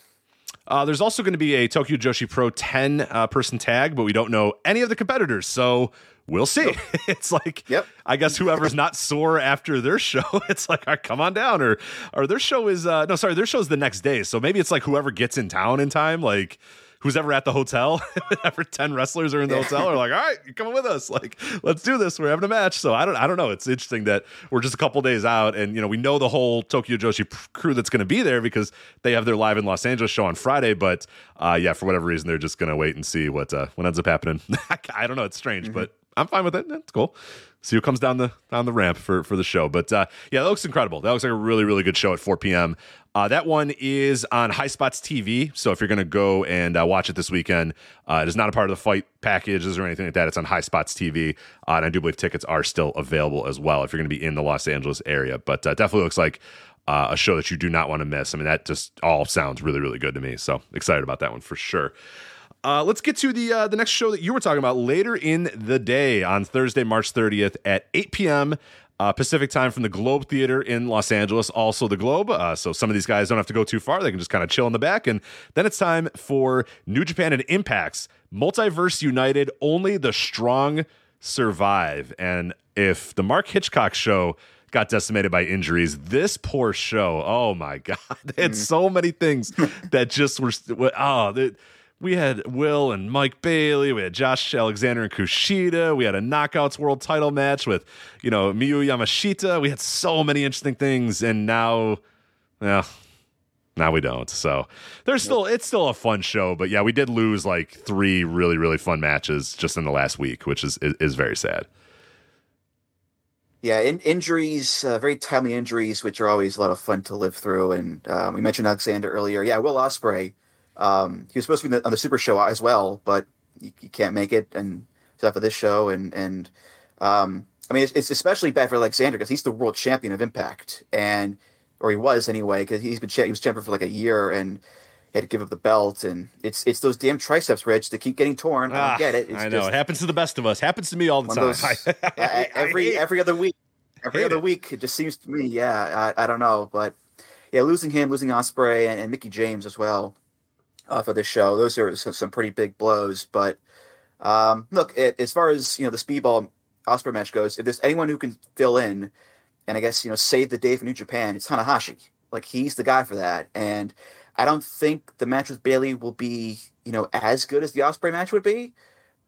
Uh, there's also going to be a Tokyo Joshi Pro 10 uh, person tag, but we don't know any of the competitors. So we'll see. it's like, Yep. I guess whoever's not sore after their show, it's like, right, come on down. Or, or their show is, uh, no, sorry, their show is the next day. So maybe it's like whoever gets in town in time, like who's ever at the hotel, whenever 10 wrestlers are in the Yeah. hotel, are like, all right, you're coming with us. Like, let's do this. We're having a match. So I don't, I don't know. It's interesting that we're just a couple days out and, you know, we know the whole Tokyo Joshi crew that's going to be there because they have their live in Los Angeles show on Friday. But uh, yeah, for whatever reason, they're just going to wait and see what, uh, what ends up happening. I don't know. It's strange, but I'm fine with it. It's cool. See who comes down the down the ramp for for the show. But uh, yeah, that looks incredible. That looks like a really really good show at 4 p.m. Uh, that one is on High Spots TV. So if you're going to go and uh, watch it this weekend, uh, it is not a part of the fight packages or anything like that. It's on High Spots TV, uh, and I do believe tickets are still available as well if you're going to be in the Los Angeles area. But uh, definitely looks like a show that you do not want to miss. I mean, that just all sounds really really good to me. So excited about that one for sure. Uh, let's get to the uh, the next show that you were talking about later in the day on Thursday, March 30th at 8 p.m. Uh, Pacific time from the Globe Theater in Los Angeles, also the Globe. Uh, so some of these guys don't have to go too far; they can just kind of chill in the back. And then it's time for New Japan and Impacts Multiverse United. Only the strong survive. And if the Mark Hitchcock show got decimated by injuries. This poor show, oh my god, they had so many things that just were oh. They, we had Will and Mike Bailey. We had Josh Alexander and Kushida. We had a Knockouts World Title match with, you know, Miyu Yamashita. We had so many interesting things, and now, well, now we don't. So there's still it's still a fun show, but yeah, we did lose like three really really fun matches just in the last week, which is is, is very sad. Yeah, in, injuries, uh, very timely injuries, which are always a lot of fun to live through. And uh, we mentioned Alexander earlier. Yeah, Will Ospreay. Um, he was supposed to be on the Super Show as well, but he, he can't make it, and except for this show. And and um, I mean, it's, it's especially bad for Alexander because he's the world champion of Impact, and or he was anyway, because he's been cha- he was champion for like a year and he had to give up the belt. And it's it's those damn triceps, Rich, that keep getting torn. I Ah, don't get it. It's I know just it happens to the best of us. Happens to me all the time. those I every every other week. Every other it. week, it just seems to me. Yeah, I, I don't know, but yeah, losing him, losing Ospreay, and, and Mickie James as well uh, for this show. Those are some, some pretty big blows. But um, look, it, as far as you know, the Speedball Ospreay match goes, if there's anyone who can fill in, and I guess you know, save the day for New Japan, it's Tanahashi. Like he's the guy for that, and I don't think the match with Bailey will be you know as good as the Ospreay match would be,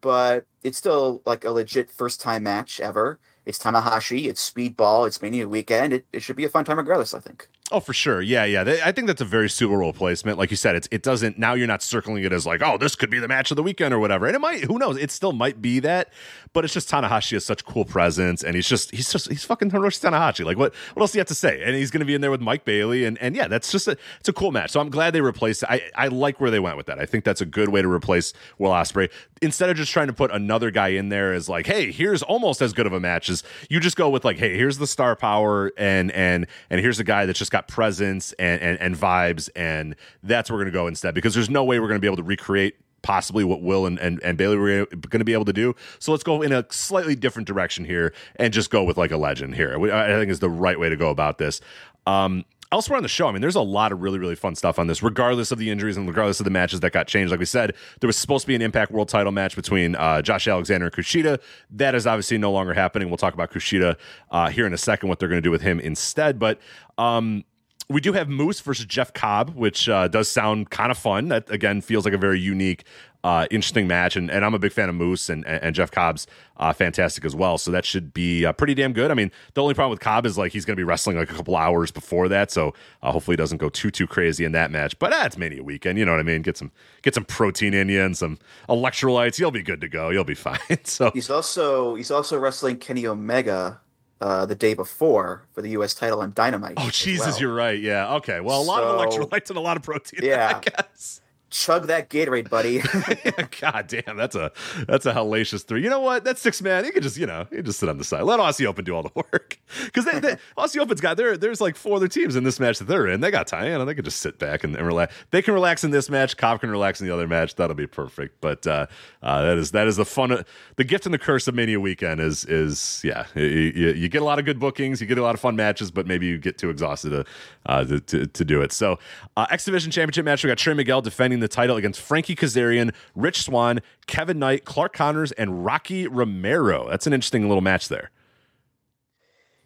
but it's still like a legit first time match ever. It's Tanahashi, it's Speedball, it's Mania Weekend. It, it should be a fun time regardless, I think. Oh, for sure. Yeah, yeah. They, I think that's a very Super Bowl placement. Like you said, it's it doesn't now you're not circling it as like, oh, this could be the match of the weekend or whatever. And it might, who knows? It still might be that, but it's just Tanahashi has such cool presence, and he's just he's just he's fucking Hiroshi Tanahashi. Like what what else do you have to say? And he's gonna be in there with Mike Bailey, and and yeah, that's just a it's a cool match. So I'm glad they replaced. It. I I like where they went with that. I think that's a good way to replace Will Ospreay instead of just trying to put another guy in there as like, hey, here's almost as good of a match as you just go with like, hey, here's the star power, and and and here's a guy that's just got presence and and, and vibes, and that's where we're gonna go instead because there's no way we're gonna be able to recreate possibly what Will and, and, and Bailey were going to be able to do. So let's go in a slightly different direction here and just go with like a legend here. I think is the right way to go about this. Um, elsewhere on the show, I mean, there's a lot of really, really fun stuff on this, regardless of the injuries and regardless of the matches that got changed. Like we said, there was supposed to be an Impact World title match between uh, Josh Alexander and Kushida. That is obviously no longer happening. We'll talk about Kushida uh, here in a second, what they're going to do with him instead. But um, we do have Moose versus Jeff Cobb, which uh, does sound kind of fun. That again feels like a very unique, uh, interesting match, and, and I'm a big fan of Moose and, and Jeff Cobb's uh, fantastic as well. So that should be uh, pretty damn good. I mean, the only problem with Cobb is like he's going to be wrestling like a couple hours before that, so uh, hopefully he doesn't go too too crazy in that match. But that's uh, Mania weekend, you know what I mean? Get some get some protein in you and some electrolytes. You'll be good to go. You'll be fine. so he's also he's also wrestling Kenny Omega uh, the day before for the U.S. title on Dynamite. Oh, Jesus, well. you're right. Yeah. Okay. Well, a lot so, of electrolytes and a lot of protein. Yeah. I guess chug that Gatorade, buddy. God damn, that's a that's a hellacious three. You know what? That six man, you could just you know you just sit on the side. Let Aussie Open do all the work because they, they, Aussie Open's got there. There's like four other teams in this match that they're in. They got Diana. They can just sit back and, and, relax. They can relax in this match. Cobb can relax in the other match. That'll be perfect. But uh, uh, that is that is the fun. The gift and the curse of Mania weekend is is yeah. You, you, you, get a lot of good bookings. You get a lot of fun matches, but maybe you get too exhausted to uh, to, to, to, do it. So uh, X Division Championship match. We got Trey Miguel defending the title against Frankie Kazarian, Rich Swann, Kevin Knight, Clark Connors, and Rocky Romero. That's an interesting little match there.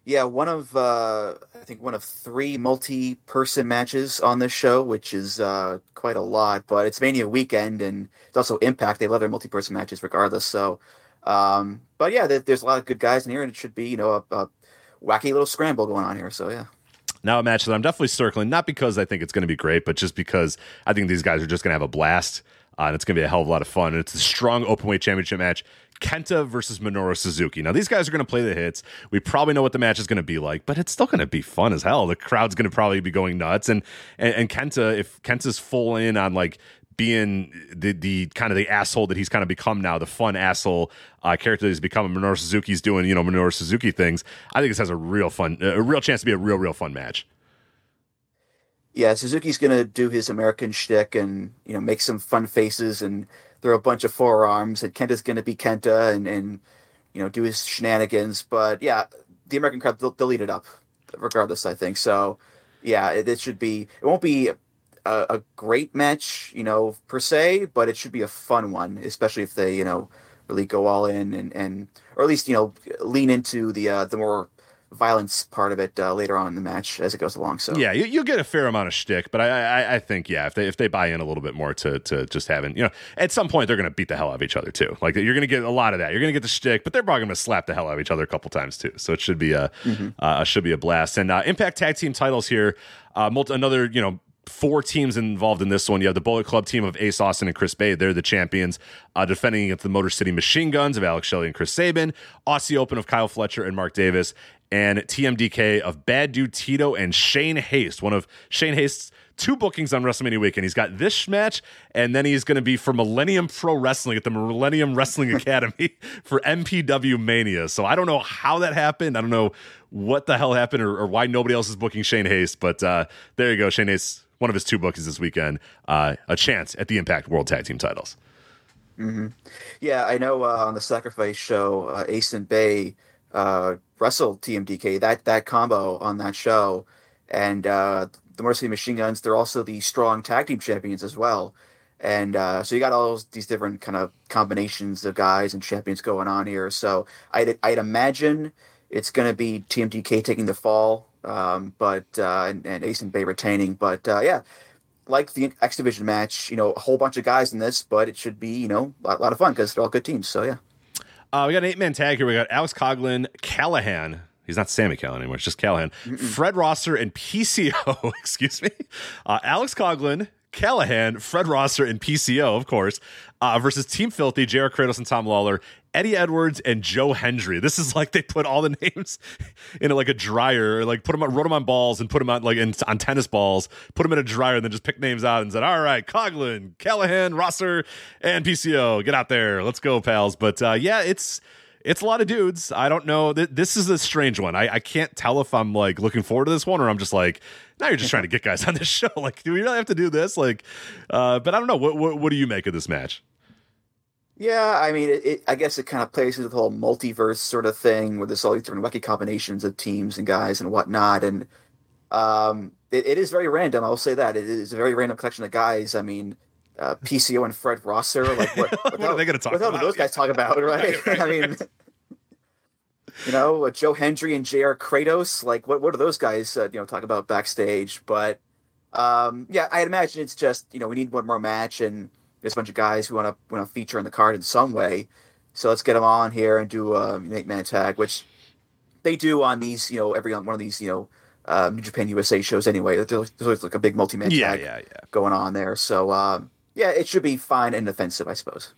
Yeah, one of uh, I think one of three multi-person matches on this show, which is uh, quite a lot. But it's Mania weekend, and it's also Impact. They love their multi-person matches, regardless. So, um, but yeah, there's a lot of good guys in here, and it should be you know a, a wacky little scramble going on here. So yeah. Now a match that I'm definitely circling, not because I think it's going to be great, but just because I think these guys are just going to have a blast. Uh, and it's going to be a hell of a lot of fun. And it's a strong open weight championship match. Kenta versus Minoru Suzuki. Now, these guys are going to play the hits. We probably know what the match is going to be like, but it's still going to be fun as hell. The crowd's going to probably be going nuts. And, and, and Kenta, if Kenta's full in on like being the the kind of the asshole that he's kind of become now, the fun asshole uh, character that he's become. Minoru Suzuki's doing you know Minoru Suzuki things. I think this has a real fun, a real chance to be a real real fun match. Yeah, Suzuki's gonna do his American shtick and you know make some fun faces and throw a bunch of forearms. And Kenta's gonna be Kenta and and you know do his shenanigans. But yeah, the American crowd they'll, they'll eat it up regardless. I think so. Yeah, it, it should be. It won't be a, a, great match, you know, per se, but it should be a fun one, especially if they, you know, really go all in and, and or at least you know lean into the uh, the more violence part of it uh, later on in the match as it goes along. So yeah, you, you get a fair amount of shtick, but I, I, I think yeah, if they if they buy in a little bit more to to just having you know at some point they're going to beat the hell out of each other too. Like you're going to get a lot of that. You're going to get the shtick, but they're probably going to slap the hell out of each other a couple times too. So it should be a mm-hmm. uh, should be a blast. And uh, Impact Tag Team titles here. Uh, multi- another you know four teams involved in this one. You have the Bullet Club team of Ace Austin and Chris Bey. They're the champions, uh, defending against the Motor City Machine Guns of Alex Shelley and Chris Sabin, Aussie Open of Kyle Fletcher and Mark Davis, and TMDK of Bad Dude Tito and Shane Haste, one of Shane Haste's two bookings on WrestleMania weekend. He's got this match, and then he's going to be for Millennium Pro Wrestling at the Millennium Wrestling Academy for MPW Mania. So I don't know how that happened. I don't know what the hell happened or, or why nobody else is booking Shane Haste, but uh, there you go. Shane Haste one of his two books is this weekend, uh, a chance at the Impact World Tag Team titles. Mm-hmm. Yeah, I know uh, on the Sacrifice show, uh, Ace and Bey uh, wrestled TMDK, that, that combo on that show. And uh, the Mercy Machine Guns, they're also the strong tag team champions as well. And uh, so you got all these different kind of combinations of guys and champions going on here. So I'd, I'd imagine it's going to be TMDK taking the fall um, but uh, and, and Ace and Bey retaining. But uh, yeah, like the X Division match, you know, a whole bunch of guys in this, but it should be you know a lot, lot of fun because they're all good teams. So yeah. Uh, we got an eight man tag here. We got Alex Coughlin, Callahan. He's not Sammy Callahan anymore. It's just Callahan. Fred Rosser and PCO. excuse me. Uh, Alex Coughlin, Callahan, Fred Rosser, and PCO, of course, uh, versus Team Filthy, Jared Kratos and Tom Lawlor, Eddie Edwards and Joe Hendry. This is like they put all the names in like a dryer, like put them on, wrote them on balls and put them on like in, on tennis balls, put them in a dryer, and then just pick names out and said, "All right, Coughlin, Callahan, Rosser, and PCO, get out there, let's go, pals." But uh, yeah, it's it's a lot of dudes. I don't know. This is a strange one. I, I can't tell if I'm like looking forward to this one or I'm just like, now you're just trying to get guys on this show. Like, do we really have to do this? Like, uh, but I don't know. What, what what do you make of this match? Yeah, I mean, it, it, I guess it kind of plays into the whole multiverse sort of thing, where there's all these different wacky combinations of teams and guys and whatnot, and um, it, it is very random. I'll say that it is a very random collection of guys. I mean, uh, PCO and Fred Rosser, like what? What, What are they gonna talk about? What about? do those guys talk about, right? I mean, you know, uh, Joe Hendry and Jr. Kratos, like what? What are those guys, uh, you know, talk about backstage? But um, yeah, I imagine it's just you know we need one more match, and there's a bunch of guys who want to want to feature on the card in some way. So let's get them on here and do a eight man tag, which they do on these, you know, every one of these, you know, uh, New Japan USA shows anyway. There's always, like a big multi man Yeah, tag yeah, yeah. going on there. So um, yeah, it should be fine and offensive, I suppose.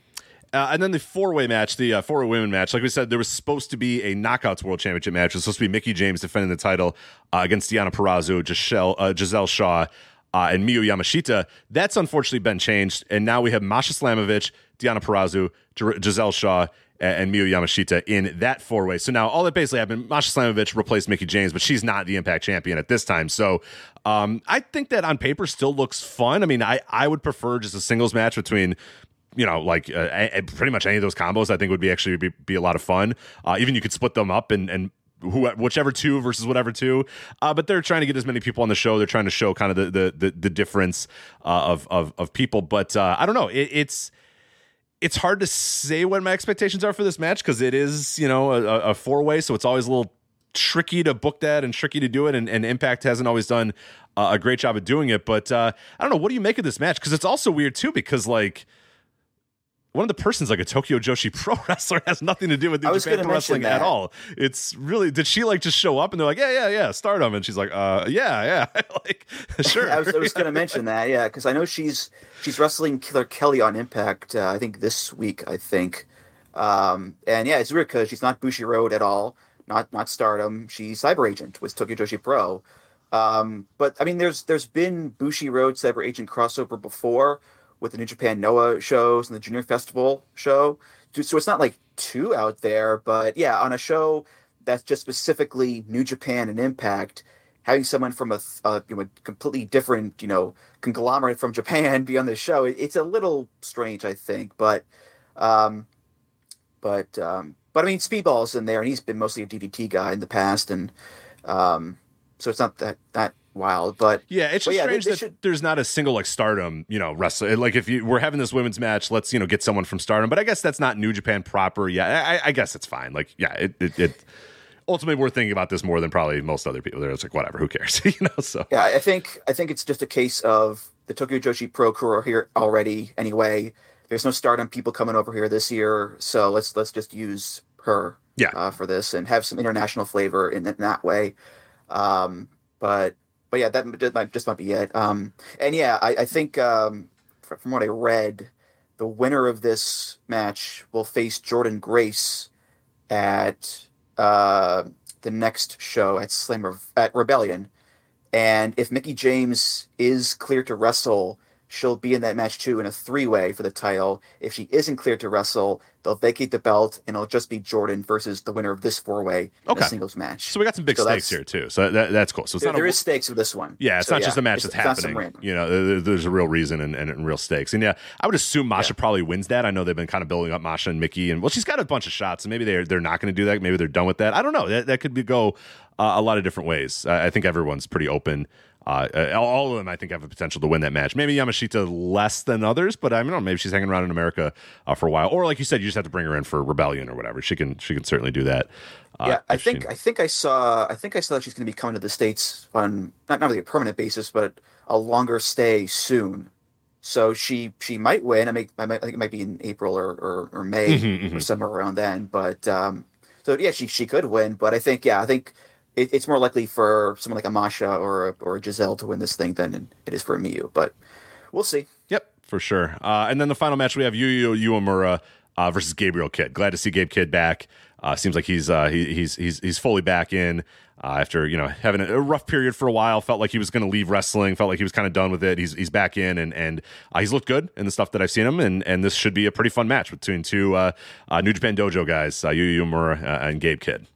Uh, and then the four way match, the uh, four way women match. Like we said, there was supposed to be a Knockouts World Championship match. It was supposed to be Mickie James defending the title uh, against Deonna Purrazzo, Giselle, uh, Giselle Shaw, uh, and Miyu Yamashita. That's unfortunately been changed. And now we have Masha Slamovich, Deonna Purrazzo, Gi- Giselle Shaw, and Miyu Yamashita in that four way. So now all that basically happened, Masha Slamovich replaced Mickie James, but she's not the Impact champion at this time. So um, I think that on paper still looks fun. I mean, I, I would prefer just a singles match between you know, like uh, a- pretty much any of those combos, I think would be actually be, be a lot of fun. Uh, even you could split them up and and who, whichever two versus whatever two. Uh, but they're trying to get as many people on the show. They're trying to show kind of the the the, the difference uh, of of of people. But uh, I don't know. It, it's it's hard to say what my expectations are for this match because it is you know a, a four way, so it's always a little tricky to book that and tricky to do it. And, and Impact hasn't always done uh, a great job of doing it. But uh, I don't know. What do you make of this match? Because it's also weird too because like one of the persons like a Tokyo Joshi pro wrestler has nothing to do with New Japan Pro Wrestling mention at all. It's really did she like just show up and they're like, yeah, yeah, yeah, stardom, and she's like, uh, yeah, yeah, like sure. I was, I was going to mention that, yeah, because I know she's she's wrestling Killer Kelly on Impact. Uh, I think this week, I think, um, and yeah, it's weird because she's not Bushiroad at all, not not Stardom. She's Cyber Agent with Tokyo Joshi Pro. Um, but I mean, there's there's been Bushiroad Cyber Agent crossover before with the New Japan Noah shows and the Junior Festival show. So it's not like two out there, but yeah, on a show that's just specifically New Japan and Impact, having someone from a, uh, you know, a completely different, you know, conglomerate from Japan be on this show, it, it's a little strange, I think. But, um, but, um, but I mean, Speedball's in there, and he's been mostly a DDT guy in the past, and um, so it's not that that wild. But Yeah, it's just yeah, they- strange they that should- there's not a single like Stardom, you know, wrestler. Like if you we're having this women's match, let's you know get someone from Stardom. But I guess that's not New Japan proper. Yeah, I, I guess it's fine. Like yeah, it, it, it ultimately we're thinking about this more than probably most other people. They're just like whatever, who cares, you know? So Yeah, I think I think it's just a case of the Tokyo Joshi Pro crew are here already anyway. There's no Stardom people coming over here this year, so let's let's just use her Yeah. uh, for this and have some international flavor in, in that way. Um, but but yeah, that, might just might be it. Um, and yeah, I, I think um, fr- from what I read, the winner of this match will face Jordynne Grace at uh, the next show at Slammer at Rebellion. And if Mickie James is clear to wrestle, she'll be in that match too in a three way for the title. If she isn't clear to wrestle, they'll vacate the belt and it'll just be Jordynne versus the winner of this four way Okay. singles match. so we got some big So stakes here too. So that, that's cool. So it's There, not there a, is stakes with this one. Yeah, it's So, not just a match that's happening. You know, there- there's a real reason and, and real stakes. And yeah, I would assume Masha probably wins that. I know they've been kind of building up Masha and Mickie, and well, she's got a bunch of shots, and maybe they're they're not going to do that. Maybe they're done with that. I don't know. That that could be go uh, a lot of different ways. I think everyone's pretty open. Uh, all of them, I think, have a potential to win that match. Maybe Yamashita less than others, but I don't know. Maybe she's hanging around in America uh, for a while, or like you said, you just have to bring her in for Rebellion or whatever. She can she can certainly do that. Uh, yeah, I if she- think I think I saw I think I saw that she's going to be coming to the states on not not really a permanent basis, but a longer stay soon. So she she might win. I, make, I, might, I think it might be in April or or, or May Mhm, or somewhere around then. But um, so yeah, she she could win, but I think yeah, I think it, it's more likely for someone like a Masha or a, or a Giselle to win this thing than it is for a Miyu. But we'll see. Yep, for sure. Uh, and then the final match we have Yuya Uemura uh, versus Gabriel Kidd. Glad to see Gabe Kidd back. Uh, seems like he's uh, he, he's he's he's fully back in uh, after you know having a rough period for a while. Felt like he was going to leave wrestling. Felt like he was kind of done with it. He's he's back in and and uh, he's looked good in the stuff that I've seen him. And and this should be a pretty fun match between two uh, uh, New Japan Dojo guys, uh, Yuya Uemura uh, and Gabe Kidd.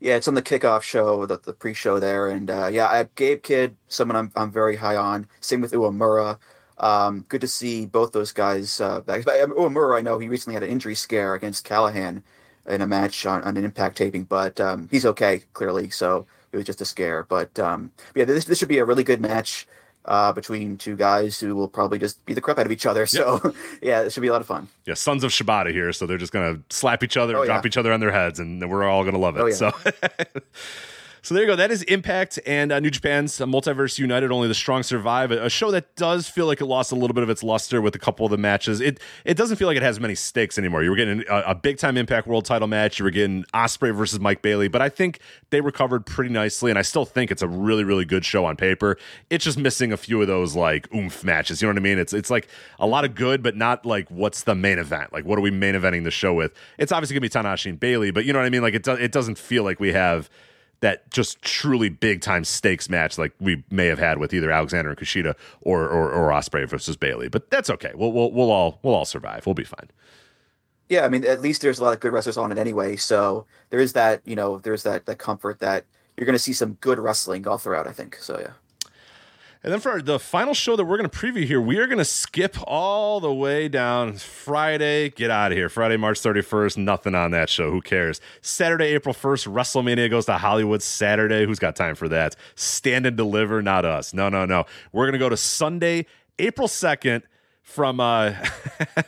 Yeah, it's on the kickoff show, the, the pre-show there, and uh, yeah, I, Gabe Kidd, someone I'm I'm very high on. Same with Uemura. Um, good to see both those guys uh, back. Um, Uemura, I know he recently had an injury scare against Callahan in a match on, on an Impact taping, but um, he's okay clearly. So it was just a scare. But um, yeah, this this should be a really good match uh, between two guys who will probably just beat the crap out of each other. So yeah, it should be a lot of fun. Yeah, sons of Shibata here, so they're just gonna slap each other, Oh, drop yeah. each other on their heads, and we're all gonna love it. Oh, yeah. So. So there you go. That is Impact and uh, New Japan's uh, Multiverse United. Only the strong survive. A, show that does feel like it lost a little bit of its luster with a couple of the matches. It it doesn't feel like it has many stakes anymore. You were getting a, a big time Impact World Title match. You were getting Ospreay versus Mike Bailey, but I think they recovered pretty nicely, and I still think it's a really really good show on paper. It's just missing a few of those like oomph matches. You know what I mean? It's it's like a lot of good, but not like what's the main event? Like what are we main eventing the show with? It's obviously gonna be Tanahashi and Bailey, but you know what I mean? Like it do, it doesn't feel like we have that just truly big time stakes match like we may have had with either Alexander and Kushida or or, or Ospreay versus Bailey. But that's okay. We'll, we'll we'll all we'll all survive. We'll be fine. Yeah, I mean, at least there's a lot of good wrestlers on it anyway. So there is that, you know, there's that that comfort that you're going to see some good wrestling all throughout. I think so. Yeah. And then for our, the final show that we're going to preview here, we are going to skip all the way down Friday. Get out of here. Friday, March 31st. Nothing on that show. Who cares? Saturday, April 1st, WrestleMania goes to Hollywood Saturday. Who's got time for that? Stand and deliver, not us. No, no, no. We're going to go to Sunday, April 2nd from. uh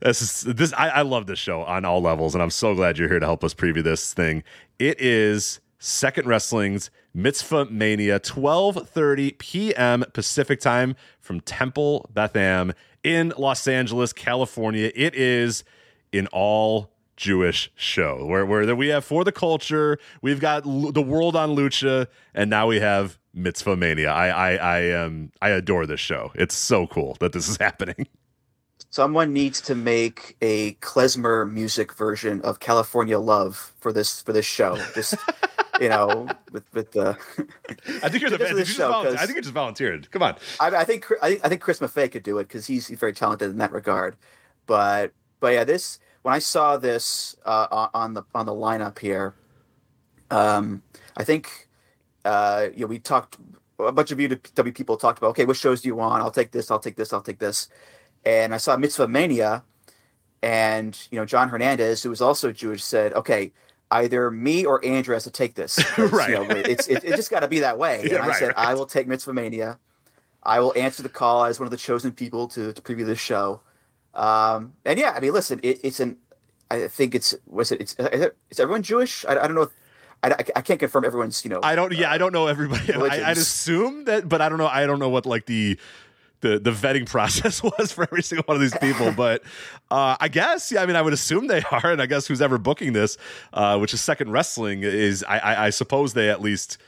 This is this. I, I love this show on all levels, and I'm so glad you're here to help us preview this thing. It is Second Wrestling's Mitzvah Mania, 12:30 p.m. Pacific time from Temple Beth Am in Los Angeles, California. It is an all Jewish show where where we have for the culture. We've got Lu- the world on lucha, and now we have Mitzvah Mania. I I I um I adore this show. It's so cool that this is happening. Someone needs to make a klezmer music version of California Love for this for this show. Just you know, with with the. I think you're the best. You just show, volunteered. 'cause- I think you just volunteered. Come on. I, I think I think I think Chris Maffei could do it because he's, he's very talented in that regard. But but yeah, this when I saw this uh, on- on the on the lineup here, um, I think uh, you know we talked a bunch of you W people talked about okay, what shows do you want? I'll take this. I'll take this. I'll take this. And I saw Mitzvah Mania, and you know John Hernandez, who was also Jewish, said, okay. Either me or Andrew has to take this. Right. You know, it's it, it just got to be that way. Yeah, and I right, said, right. I will take Mitzvah Mania. I will answer the call as one of the chosen people to, to preview this show. Um, and yeah, I mean, listen, it, it's an, I think it's, was it, it's, is, it, is everyone Jewish? I, I don't know. If, I, I, can't confirm everyone's, you know, I don't. Yeah, I don't know everybody. I, I'd assume that, but I don't know. I don't know what like the the the vetting process was for every single one of these people. but uh, I guess, yeah. I mean, I would assume they are, and I guess who's ever booking this, uh, which is Second Wrestling, is I, I, I suppose they at least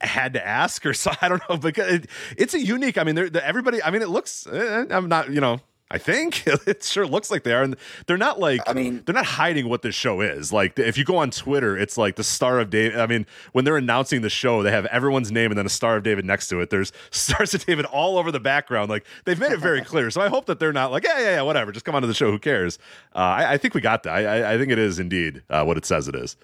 had to ask or so. I don't know because it, it's a unique. I mean, everybody. I mean, it looks. eh, I'm not. You know. I think it sure looks like they are, and they're not like. I mean- they're not hiding what this show is. Like, if you go on Twitter, it's like the Star of David. I mean, when they're announcing the show, they have everyone's name and then a Star of David next to it. There's stars of David all over the background. Like, they've made it very clear. So I hope that they're not like, yeah, yeah, yeah, whatever. Just come onto the show. Who cares? Uh, I, I think we got that. I, I, think it is indeed uh, what it says it is.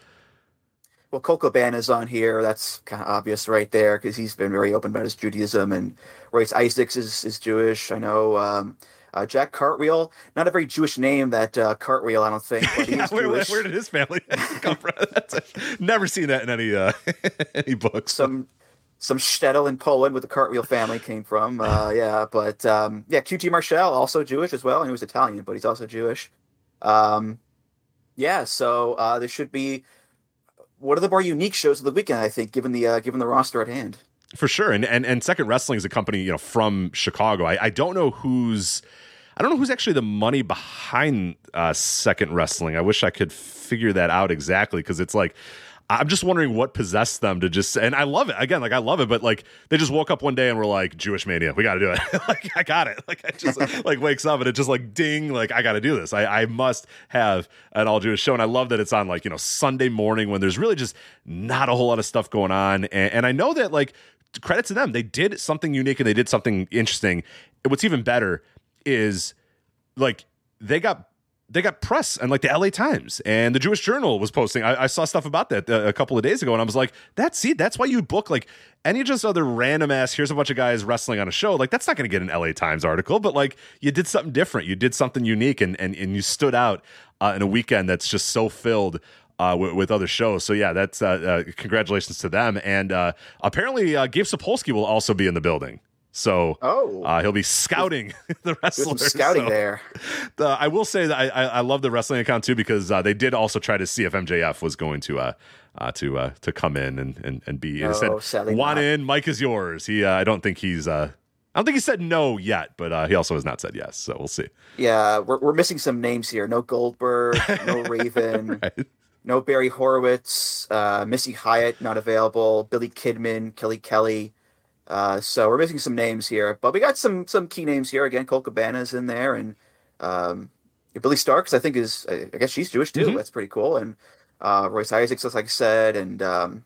well, Coco is on here. That's kind of obvious right there because he's been very open about his Judaism and Royce Isaacs is, is Jewish. I know, um, uh, Jack Cartwheel, not a very Jewish name that, uh, Cartwheel, I don't think, Yeah, where, where, where did his family come from? That's never seen that in any uh, any books. some some shtetl in Poland with the Cartwheel family came from. Uh, yeah, but um, yeah, QT Marshall also Jewish as well, and he was Italian, but he's also Jewish. Um, yeah, so uh, there should be one of the more unique shows of the weekend, I think, given the uh, given the roster at hand. For sure. And and and second wrestling is a company you know from chicago. I, I don't know who's I don't know who's actually the money behind uh, Second Wrestling. I wish I could figure that out exactly because it's like I'm just wondering what possessed them to just and I love it. Again like I love it but like they just woke up one day and were like Jewish mania we got to do it. Like I got it. Like I just like wakes up and it just like ding like I got to do this. I, I must have an all Jewish show. And I love that it's on like you know Sunday morning when there's really just not a whole lot of stuff going on. And, and I know that like credit to them they did something unique and they did something interesting what's even better is like they got they got press and like the LA Times and the Jewish Journal was posting. I, I saw stuff about that uh, a couple of days ago, and I was like, "That's see, that's why you book like any just other random ass. Here's a bunch of guys wrestling on a show. Like that's not going to get an LA Times article, but like you did something different. You did something unique, and and and you stood out uh, in a weekend that's just so filled." Uh, with, with, other shows. So yeah, that's uh, uh, congratulations to them. And uh, apparently, uh, Gabe Sapolsky will also be in the building. So oh, uh, he'll be scouting the wrestlers. scouting so, there. The, I will say that I, I, I, love the wrestling account too because uh, they did also try to see if MJF was going to uh, uh to uh, to come in and and, and be. No, he said, "Want in? Mike is yours." He uh, I don't think he's. I don't think he said no yet, but he also has not said yes. So we'll see. Yeah, we're we're missing some names here. No Goldberg, no Raven. right. No Barry Horowitz, Missy Hyatt not available. Billy Kidman, Kelly Kelly, uh, so we're missing some names here, but we got some some key names here. Again, Colt Cabana's in there, and um, Billie Starkz, I think is I guess she's Jewish too. Mm-hmm. That's pretty cool. And uh, Royce Isaacs, like I said, and um,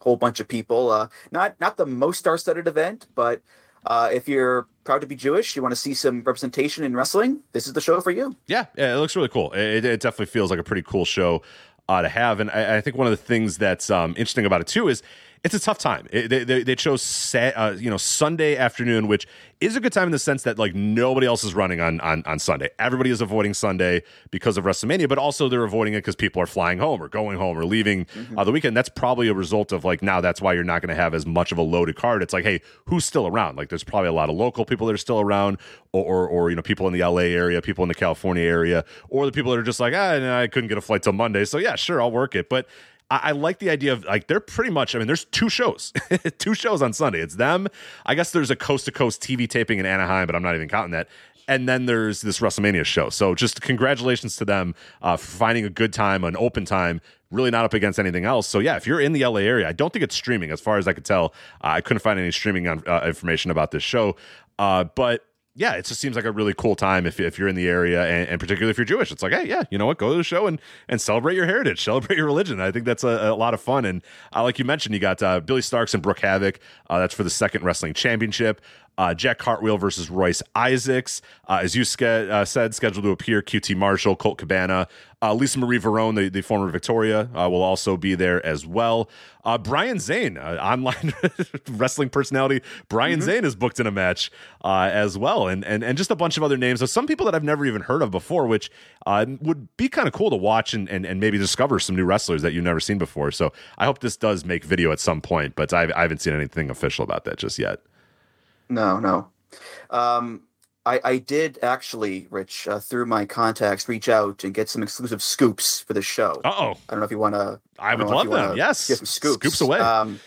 a whole bunch of people. Uh, not not the most star-studded event, but uh, if you're proud to be Jewish, you want to see some representation in wrestling, this is the show for you. Yeah, yeah, it looks really cool. It, it definitely feels like a pretty cool show uh, to have, and I, I think one of the things that's um, interesting about it too is it's a tough time. It, they, they, they chose sa- uh, you know Sunday afternoon, which is a good time in the sense that like nobody else is running on on, on Sunday. Everybody is avoiding Sunday because of WrestleMania, but also they're avoiding it because people are flying home or going home or leaving mm-hmm. uh, the weekend. That's probably a result of like now that's why you're not going to have as much of a loaded card. It's like hey, who's still around? Like there's probably a lot of local people that are still around, or or, or you know people in the LA area, people in the California area, or the people that are just like ah, I couldn't get a flight till Monday, so yeah, sure, I'll work it, but I, I, like the idea of like they're pretty much. I mean, there's two shows, two shows on Sunday. It's them. I guess there's a coast to coast TV taping in Anaheim, but I'm not even counting that. And then there's this WrestleMania show. So just congratulations to them uh, for finding a good time, an open time, really not up against anything else. So yeah, if you're in the LA area, I don't think it's streaming. As far as I could tell, uh, I couldn't find any streaming on, uh, information about this show. Uh, but yeah, it just seems like a really cool time if, if you're in the area and, and, particularly if you're Jewish. It's like, hey, yeah, you know what? Go to the show and, and celebrate your heritage, celebrate your religion. I think that's a, a lot of fun. And uh, like you mentioned, you got uh, Billie Starkz and Brooke Havoc. Uh, that's for the second wrestling championship. Uh, Jack Cartwheel versus Royce Isaacs. Uh, as you ske- uh, said, scheduled to appear QT Marshall, Colt Cabana. Uh, Lisa Marie Varon, the, the former Victoria, uh, will also be there as well. Uh, Brian Zane, online wrestling personality, Brian mm-hmm. Zane is booked in a match as well. And, and, and just a bunch of other names. So some people that I've never even heard of before, which would be kind of cool to watch and, and, and maybe discover some new wrestlers that you've never seen before. So I hope this does make video at some point, but I've, I haven't seen anything official about that just yet. No, no. Um, I, I did actually, Rich, uh, through my contacts, reach out and get some exclusive scoops for the show. oh. I don't know if you want to. I, would love them. Yes. Get some scoops. Scoops away. Um,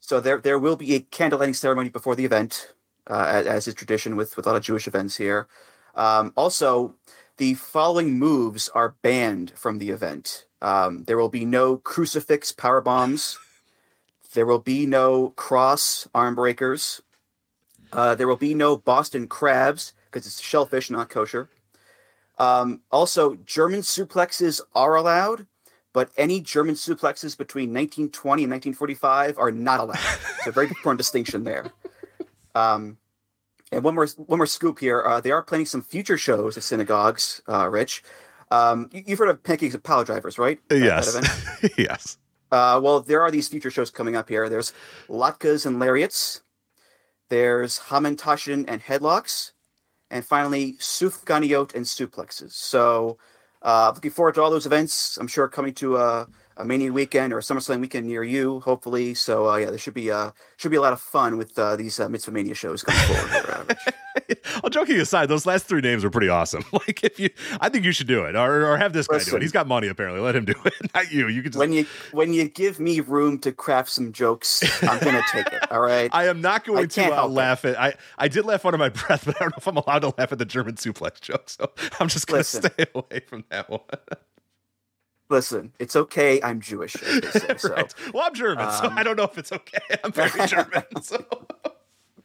so there, there will be a candle lighting ceremony before the event, uh, as, as is tradition with, with a lot of Jewish events here. Um, also, the following moves are banned from the event. Um, there will be no crucifix power bombs. There will be no cross arm breakers. Uh, there will be no Boston crabs because it's shellfish, not kosher. Um, also, German suplexes are allowed, but any German suplexes between 1920 and 1945 are not allowed. so, very important distinction there. Um, and one more one more scoop here. Uh, they are planning some future shows at synagogues. Uh, Rich, um, you, have heard of Pancakes and Pile Drivers, right? Yes. Yes. Uh, well, there are these future shows coming up here. There's Latkes and Lariats. There's Hamantaschen and headlocks. And finally, Sufganiot and suplexes. So uh, looking forward to all those events. I'm sure coming to a, a Mania weekend or a SummerSlam weekend near you, hopefully. So uh, yeah, there should be uh should be a lot of fun with uh, these uh, Mitzvah Mania shows coming forward. All joking aside, those last three names are pretty awesome. Like if you, I think you should do it, or, or have this guy do it. He's got money apparently. Let him do it, not you. You can just. when you when you give me room to craft some jokes, I'm gonna take it. All right. I am not I going to can't uh, help it. laugh at. I I did laugh under my breath, but I don't know if I'm allowed to laugh at the German suplex joke. So I'm just to Listen. stay away from that one. Listen, it's okay. I'm Jewish. say, so. Well, I'm German, so Um, I don't know if it's okay. I'm very German, so.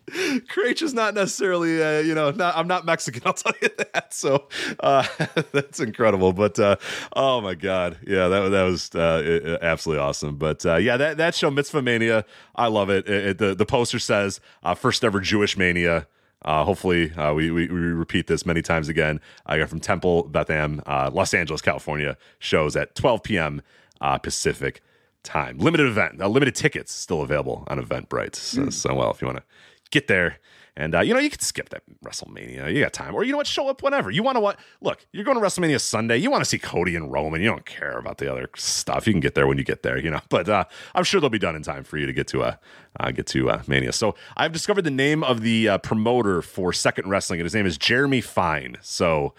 Craich is not necessarily, uh, you know, not, I'm not Mexican. I'll tell you that. So uh, that's incredible. But uh, oh my god, yeah, that that was uh, absolutely awesome. But uh, yeah, that that show Mitzvah Mania, I love it. It- it- the the poster says uh, first ever Jewish Mania. Uh, hopefully, uh, we, we we repeat this many times again. I got from Temple, Bethlehem, uh, Los Angeles, California. Shows at 12 p.m. Uh, Pacific time. Limited event. Uh, limited tickets still available on Eventbrite. So, so well, if you want to get there. And uh, you know you can skip that WrestleMania. You got time, or you know what? Show up whenever you want to. What? Look, you're going to WrestleMania Sunday. You want to see Cody and Roman. You don't care about the other stuff. You can get there when you get there. You know, but uh, I'm sure they'll be done in time for you to get to uh, uh get to uh, Mania. So I've discovered the name of the uh, promoter for Second Wrestling, and his name is Jeremy Fine. So,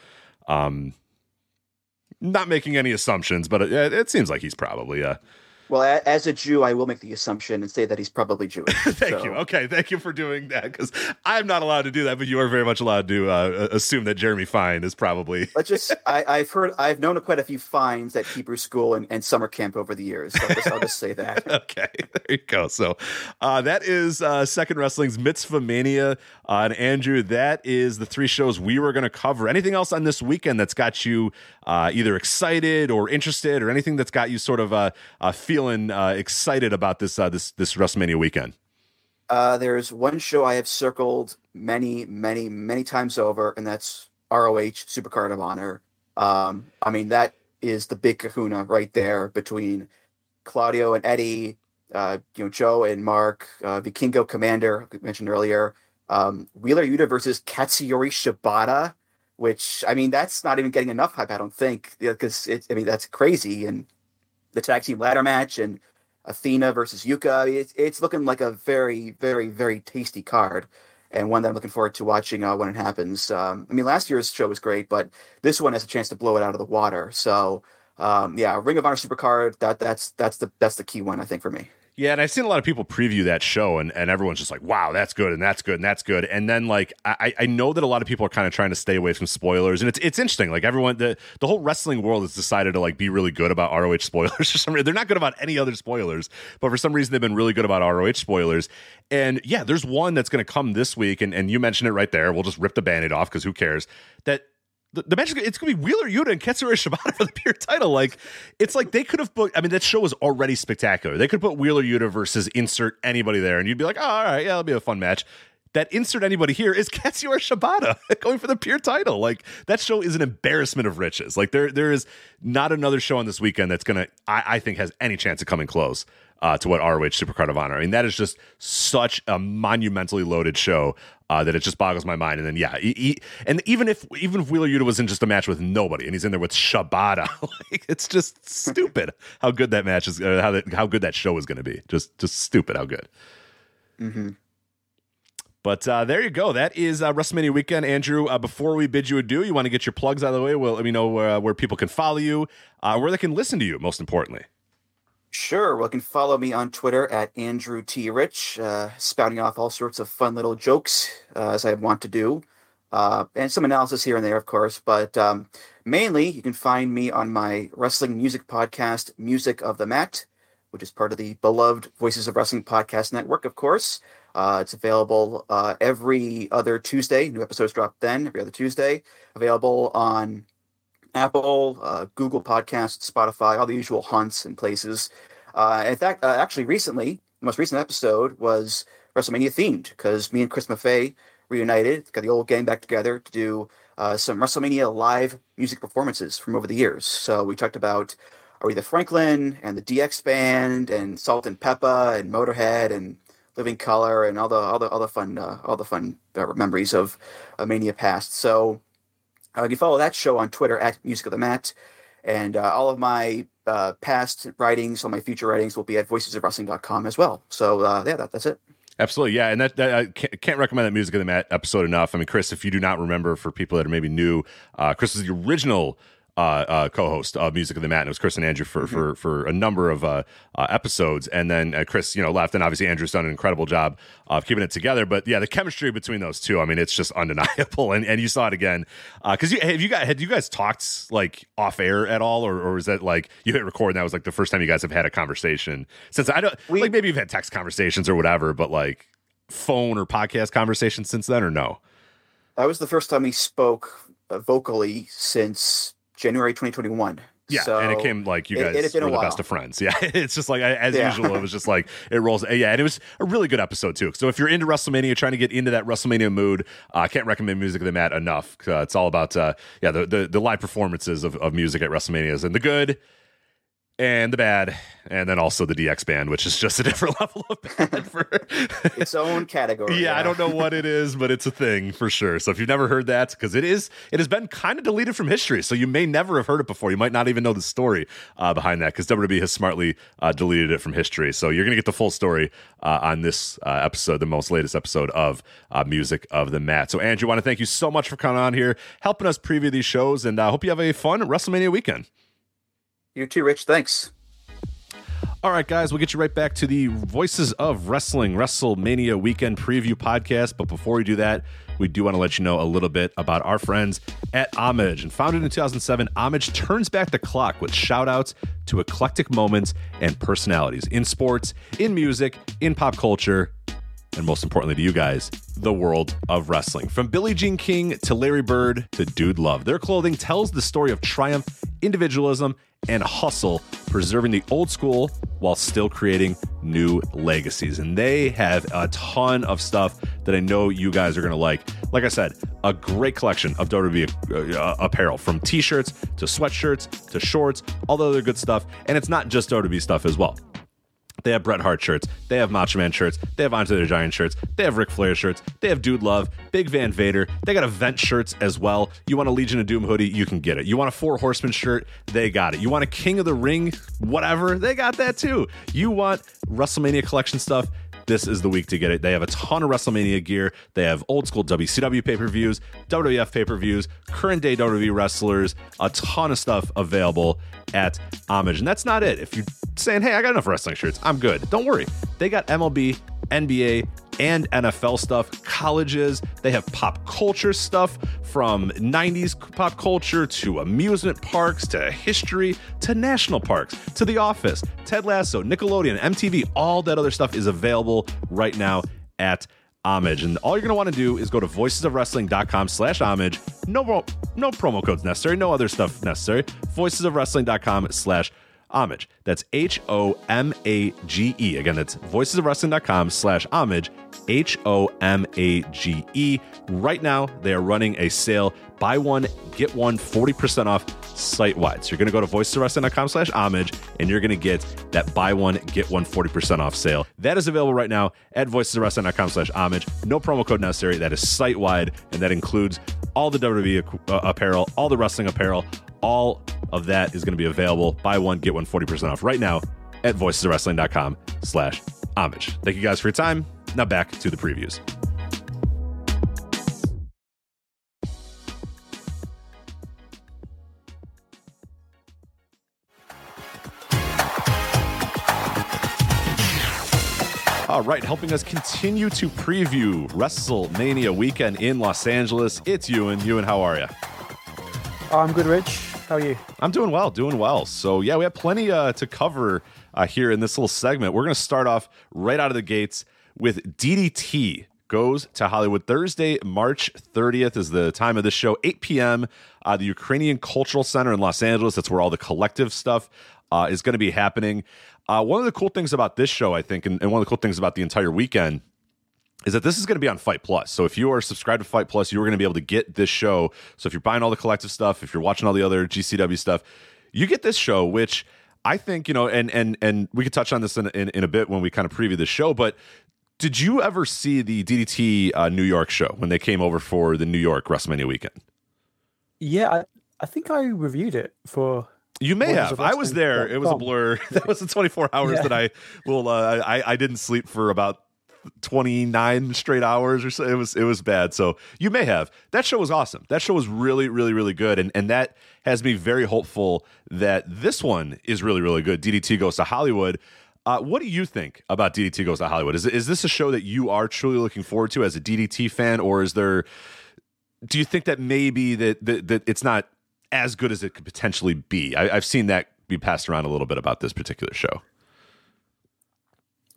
um, not making any assumptions, but it, it seems like he's probably uh, Well, as a Jew, I will make the assumption and say that he's probably Jewish. Thank So- you. Okay, thank you for doing that because I'm not allowed to do that, but you are very much allowed to uh, assume that Jeremy Fine is probably. Let's just, I, I've heard, I've known quite a few fines at Hebrew school and, and summer camp over the years. So I'll just, I'll just say that. Okay, there you go. So uh, that is uh, Second Wrestling's Mitzvah Mania. Uh, and Andrew, that is the three shows we were going to cover. Anything else on this weekend that's got you uh, either excited or interested, or anything that's got you sort of uh, uh, feeling uh, excited about this uh, this this WrestleMania weekend? Uh, there's one show I have circled many, many, many times over, and that's ROH Supercard of Honor. Um, I mean, that is the big kahuna right there between Claudio and Eddie, uh, you know, Joe and Mark, uh, Vikingo Komander, we mentioned earlier, um, Wheeler Yuta versus Katsuyori Shibata, which, I mean, that's not even getting enough hype, I don't think, because it, I mean, that's crazy. And the tag team ladder match and Athena versus Yuka. It's, it's looking like a very, very, very tasty card, and one that I'm looking forward to watching uh, when it happens. Um, I mean, last year's show was great, but this one has a chance to blow it out of the water. So, um, yeah, Ring of Honor Supercard. That that's that's the that's the key one I think for me. Yeah, and I've seen a lot of people preview that show, and, and everyone's just like, wow, that's good, and that's good, and that's good. And then, like, I, I know that a lot of people are kind of trying to stay away from spoilers, and it's it's interesting. Like, everyone, the, the whole wrestling world has decided to, like, be really good about ROH spoilers for some reason. They're not good about any other spoilers, but for some reason, they've been really good about ROH spoilers. And yeah, there's one that's going to come this week, and, and you mentioned it right there. We'll just rip the band aid off because who cares? That the, the match it's gonna be Wheeler Yuta and Katsuyori Shibata for the pure title. Like it's like they could have booked. I mean, that show was already spectacular. They could put Wheeler Yuta versus insert anybody there, and you'd be like, oh, all right, yeah, it'll be a fun match. That insert anybody here is Katsuyori Shibata going for the pure title. Like that show is an embarrassment of riches. Like there, there is not another show on this weekend that's gonna, I, I think, has any chance of coming close uh, to what ROH Supercard of Honor. I mean, that is just such a monumentally loaded show uh, that it just boggles my mind. And then yeah, he, he- and even if even if Wheeler Yuta was in just a match with nobody and he's in there with Shibata, like it's just stupid how good that match is, how that, how good that show is going to be. Just just stupid how good. Mm-hmm. But uh, there you go. That is uh, WrestleMania weekend, Andrew. Uh, before we bid you adieu, you want to get your plugs out of the way. Well, let me know uh, where people can follow you, uh, where they can listen to you. Most importantly. Sure. Well, you can follow me on Twitter at Andrew T. Rich, uh, spouting off all sorts of fun little jokes, uh, as I want to do, uh, and some analysis here and there, of course. But um, mainly, you can find me on my wrestling music podcast, Music of the Mat, which is part of the beloved Voices of Wrestling podcast network, of course. Uh, it's available uh, every other Tuesday. New episodes drop then, every other Tuesday. Available on Apple, uh, Google Podcasts, Spotify, all the usual hunts and places. Uh, in fact, uh, actually, recently, the most recent episode was WrestleMania themed because me and Chris Maffei reunited, got the old gang back together to do uh, some WrestleMania live music performances from over the years. So we talked about Aretha Franklin and the DX Band and Salt and Pepa and Motorhead and Living Colour and all the all the all the fun uh, all the fun uh, memories of Mania past. So you can follow that show on Twitter at Music of the Mat. And uh, all of my uh, past writings, all my future writings will be at voicesofwrestling.com as well. So uh, yeah, that, that's it. Absolutely, yeah, and that, that I can't, can't recommend that music of the mat episode enough. I mean, Chris, if you do not remember, for people that are maybe new, uh, Chris is the original uh, uh, co-host of Music of the Mat. And it was Chris and Andrew for Mm-hmm. for for a number of uh, uh, episodes, and then uh, Chris, you know, left, and obviously Andrew's done an incredible job of keeping it together. But yeah, the chemistry between those two, I mean, it's just undeniable. And and you saw it again because you have you guys had you guys talked like off air at all, or or was that like you hit record and that was like the first time you guys have had a conversation since I don't We- like maybe you've had text conversations or whatever, but like phone or podcast conversations since then or no? That was the first time he spoke vocally since January 2021. Yeah, so and it came like you guys it were the while. best of friends. Yeah, it's just like as Yeah. usual. It was just like it rolls. Yeah, and it was a really good episode too. So if you're into WrestleMania, trying to get into that WrestleMania mood, uh, I can't recommend Music of the Mat enough. Uh, it's all about uh, yeah the, the the live performances of, of music at WrestleManias and the good and the bad, and then also the DX band, which is just a different level of bad for. its own category. Yeah, I don't know what it is, but it's a thing for sure. So if you've never heard that, because it is, it has been kind of deleted from history, so you may never have heard it before. You might not even know the story uh, behind that, because WWE has smartly uh, deleted it from history. So you're gonna get the full story uh, on this uh, episode, the most latest episode of uh, Music of the Mat. So Andrew, want to thank you so much for coming on here, helping us preview these shows, and I uh, hope you have a fun WrestleMania weekend. You too, Rich. Thanks. All right, guys, we'll get you right back to the Voices of Wrestling WrestleMania weekend preview podcast. But before we do that, we do want to let you know a little bit about our friends at Homage. And founded in 2007, Homage turns back the clock with shout outs to eclectic moments and personalities in sports, in music, in pop culture, and most importantly to you guys, the world of wrestling. From Billie Jean King to Larry Bird to Dude Love, their clothing tells the story of triumph, individualism, and hustle, preserving the old school while still creating new legacies. And they have a ton of stuff that I know you guys are going to like. Like I said, a great collection of WWE uh, apparel from t shirts to sweatshirts to shorts, all the other good stuff. And it's not just WWE stuff as well. They have Bret Hart shirts. They have Macho Man shirts. They have Andre the Giant shirts. They have Ric Flair shirts. They have Dude Love, Big Van Vader. They got event shirts as well. You want a Legion of Doom hoodie? You can get it. You want a Four Horsemen shirt? They got it. You want a King of the Ring? Whatever? They got that too. You want WrestleMania collection stuff? This is the week to get it. They have a ton of WrestleMania gear. They have old school WCW pay per views, WWF pay per views, current day WWE wrestlers, a ton of stuff available at Homage. And that's not it. If you're saying, hey, I got enough wrestling shirts, I'm good. Don't worry. They got MLB, NBA, and NFL stuff, colleges. They have pop culture stuff from 90s pop culture to amusement parks to history to national parks to The Office, Ted Lasso, Nickelodeon, MTV. All that other stuff is available right now at homage and all you're going to want to do is go to voicesofwrestling.com slash homage no no promo codes necessary no other stuff necessary voicesofwrestling.com slash homage that's h-o-m-a-g-e again that's voicesofwrestling.com slash homage h-o-m-a-g-e right now they are running a sale buy one get one 40% off site wide so you're going to go to voicesofwrestling.com slash homage and you're going to get that buy one get one 40% off sale. That is available right now at voicesofwrestling.com slash homage. No promo code necessary. That is site wide and that includes all the wwe uh, apparel all the wrestling apparel. All of that is going to be available. Buy one get one 40% off right now at voicesofwrestling.com slash homage thank you guys for your time now back to the previews All right, helping us continue to preview WrestleMania weekend in Los Angeles. It's Ewan. Ewan, how are you? I'm good, Rich. How are you? I'm doing well, doing well. So, yeah, we have plenty uh, to cover uh, here in this little segment. We're going to start off right out of the gates with DDT goes to Hollywood. Thursday, March 30th is the time of this show, 8 p.m. Uh, the Ukrainian Cultural Center in Los Angeles. That's where all the collective stuff uh, is going to be happening. Uh, one of the cool things about this show, I think, and, and one of the cool things about the entire weekend is that this is going to be on FITE Plus. So if you are subscribed to FITE Plus, you're going to be able to get this show. So if you're buying all the collective stuff, if you're watching all the other GCW stuff, you get this show, which I think you know, and and and we could touch on this in in, in a bit when we kind of preview the show. But did you ever see the DDT uh, New York show when they came over for the New York WrestleMania weekend? Yeah, I, I think I reviewed it for You may have. I was there. It was a blur. That was the 24 hours Yeah. that I will. Uh, I I didn't sleep for about 29 straight hours or so. It was it was bad. So you may have. That show was awesome. That show was really really really good, and and that has me very hopeful that this one is really really good. DDT goes to Hollywood. Uh, what do you think about DDT goes to Hollywood? Is is this a show that you are truly looking forward to as a DDT fan, or is there? Do you think that maybe that that, that it's not as good as it could potentially be? I, I've seen that be passed around a little bit about this particular show.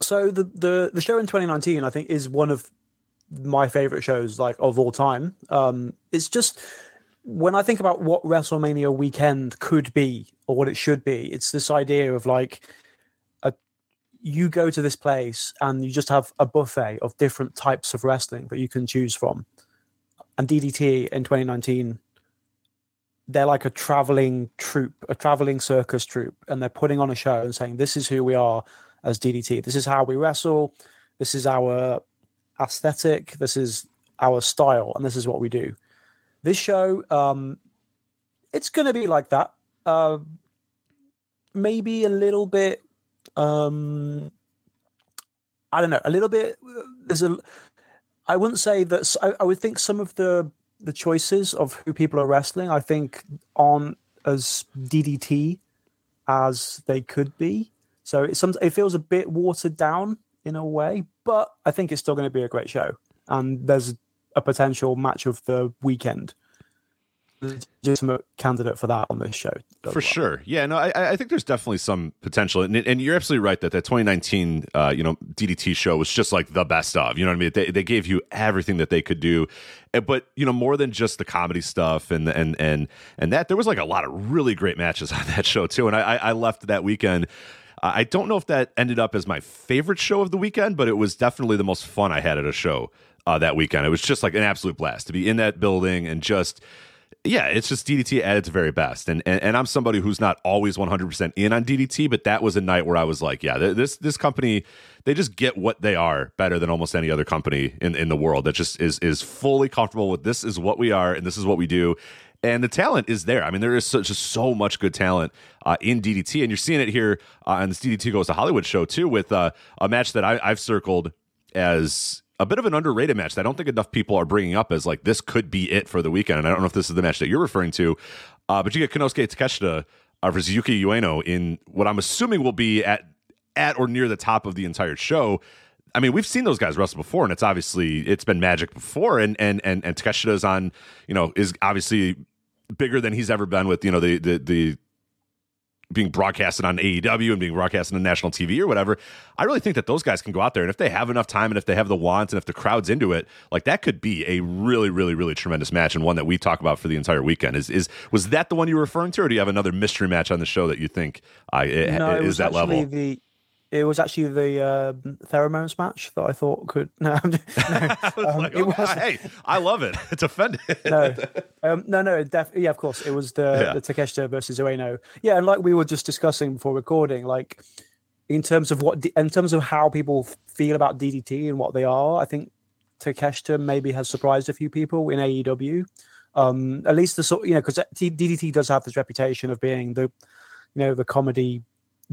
So the the the show in 2019, I think, is one of my favorite shows like of all time. Um, it's just when I think about what WrestleMania weekend could be or what it should be, it's this idea of like a you go to this place and you just have a buffet of different types of wrestling that you can choose from. And DDT in 2019 they're like a traveling troupe, a traveling circus troupe, and they're putting on a show and saying, "This is who we are as DDT. This is how we wrestle. This is our aesthetic. This is our style, and this is what we do." This show, um, it's going to be like that. Uh, maybe a little bit. Um, I don't know. A little bit. There's a. I wouldn't say that. I would think some of the the choices of who people are wrestling, I think, aren't as DDT as they could be. So it some it feels a bit watered down in a way, but I think it's still going to be a great show. And there's a potential match of the weekend. Legitimate candidate for that on this show. For well. sure, yeah. No, I, I think there's definitely some potential, and, and you're absolutely right that that 2019, uh, you know, DDT show was just like the best of. You know what I mean? They, they gave you everything that they could do, but you know, more than just the comedy stuff and and and and that, there was like a lot of really great matches on that show too. And I, I I left that weekend. I don't know if that ended up as my favorite show of the weekend, but it was definitely the most fun I had at a show uh, that weekend. It was just like an absolute blast to be in that building and just yeah, it's just DDT at its very best, and and, and I'm somebody who's not always 100 percent in on DDT, but that was a night where I was like, yeah, this this company, they just get what they are better than almost any other company in in the world that just is is fully comfortable with this is what we are and this is what we do. And the talent is there. I mean, there is such just so much good talent uh, in DDT, and you're seeing it here uh, on this DDT Goes to Hollywood show too, with uh, a match that I, I've circled as a bit of an underrated match that I don't think enough people are bringing up as like this could be it for the weekend. And I don't know if this is the match that you're referring to, uh, but you get Konosuke Takeshita uh, versus Yuki Ueno in what I'm assuming will be at at or near the top of the entire show. I mean, we've seen those guys wrestle before, and it's obviously it's been magic before. And and and and Takeshita's on, you know, is obviously bigger than he's ever been with you know the the the being broadcasted on AEW and being broadcasted on national TV or whatever. I really think that those guys can go out there and if they have enough time and if they have the want and if the crowd's into it, like that could be a really, really, really tremendous match and one that we talk about for the entire weekend. Is is was that the one you were referring to, or do you have another mystery match on the show that you think uh, it, no, it is was that level? the it was actually the uh, pheromones match that I thought could no, no, I was um, like, it okay, was hey, I love it. It's it. no, um, no, no, def- yeah, of course, it was the Yeah. the Takeshita versus Ueno. Yeah, and like we were just discussing before recording, like in terms of what, in terms of how people feel about DDT and what they are, I think Takeshita maybe has surprised a few people in AEW. Um, at least the sort, you know, because DDT does have this reputation of being the, you know, the comedy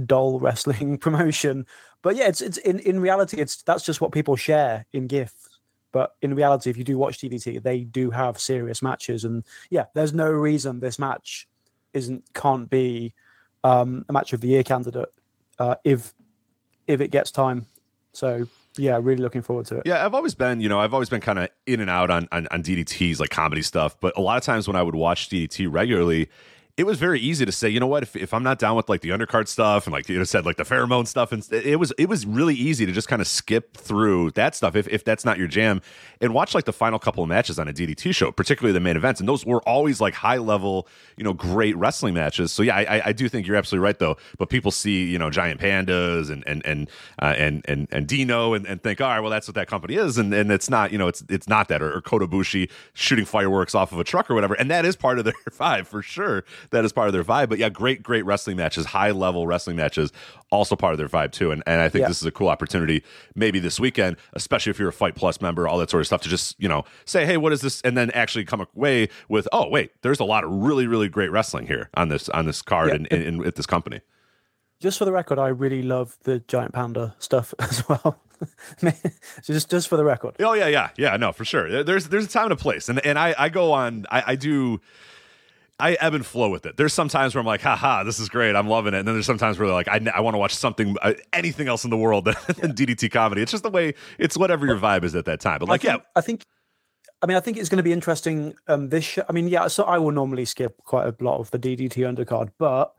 doll wrestling promotion. But yeah, it's it's in in reality, it's that's just what people share in gifts. But in reality, if you do watch DDT, they do have serious matches, and yeah, there's no reason this match isn't can't be um, a match of the year candidate uh, if if it gets time. So yeah, really looking forward to it. Yeah, I've always been, you know, I've always been kind of in and out on, on on DDT's like comedy stuff, but a lot of times when I would watch DDT regularly, it was very easy to say, you know what, if, if I'm not down with like the undercard stuff and like you know said like the pheromone stuff, and it was it was really easy to just kind of skip through that stuff if if that's not your jam, and watch like the final couple of matches on a DDT show, particularly the main events, and those were always like high level, you know, great wrestling matches. So yeah, I, I- do think you're absolutely right though. But people see you know giant pandas and and and uh, and and and Dino and, and think, all right, well that's what that company is, and and it's not, you know, it's it's not that or, or Kotobushi shooting fireworks off of a truck or whatever, and that is part of their vibe for sure. That is part of their vibe. But yeah, great, great wrestling matches, high level wrestling matches, also part of their vibe too. And and I think Yeah. this is a cool opportunity, maybe this weekend, especially if you're a FITE Plus member, all that sort of stuff, to just you know say, hey, what is this, and then actually come away with, oh wait, there's a lot of really, really great wrestling here on this on this card Yeah. and, and, and at this company. Just for the record, I really love the giant panda stuff as well. so just just for the record. Oh yeah, yeah, yeah. No, for sure. There's there's a time and a place, and and I I go on. I, I do. I ebb and flow with it. There's some times where I'm like, haha, this is great. I'm loving it. And then there's sometimes where they're like, I, I want to watch something, uh, anything else in the world than, than DDT comedy. It's just the way, it's whatever your vibe is at that time. But like, I think, yeah, I think. I mean, I think it's going to be interesting. Um, this show. I mean, yeah. So I will normally skip quite a lot of the DDT undercard, but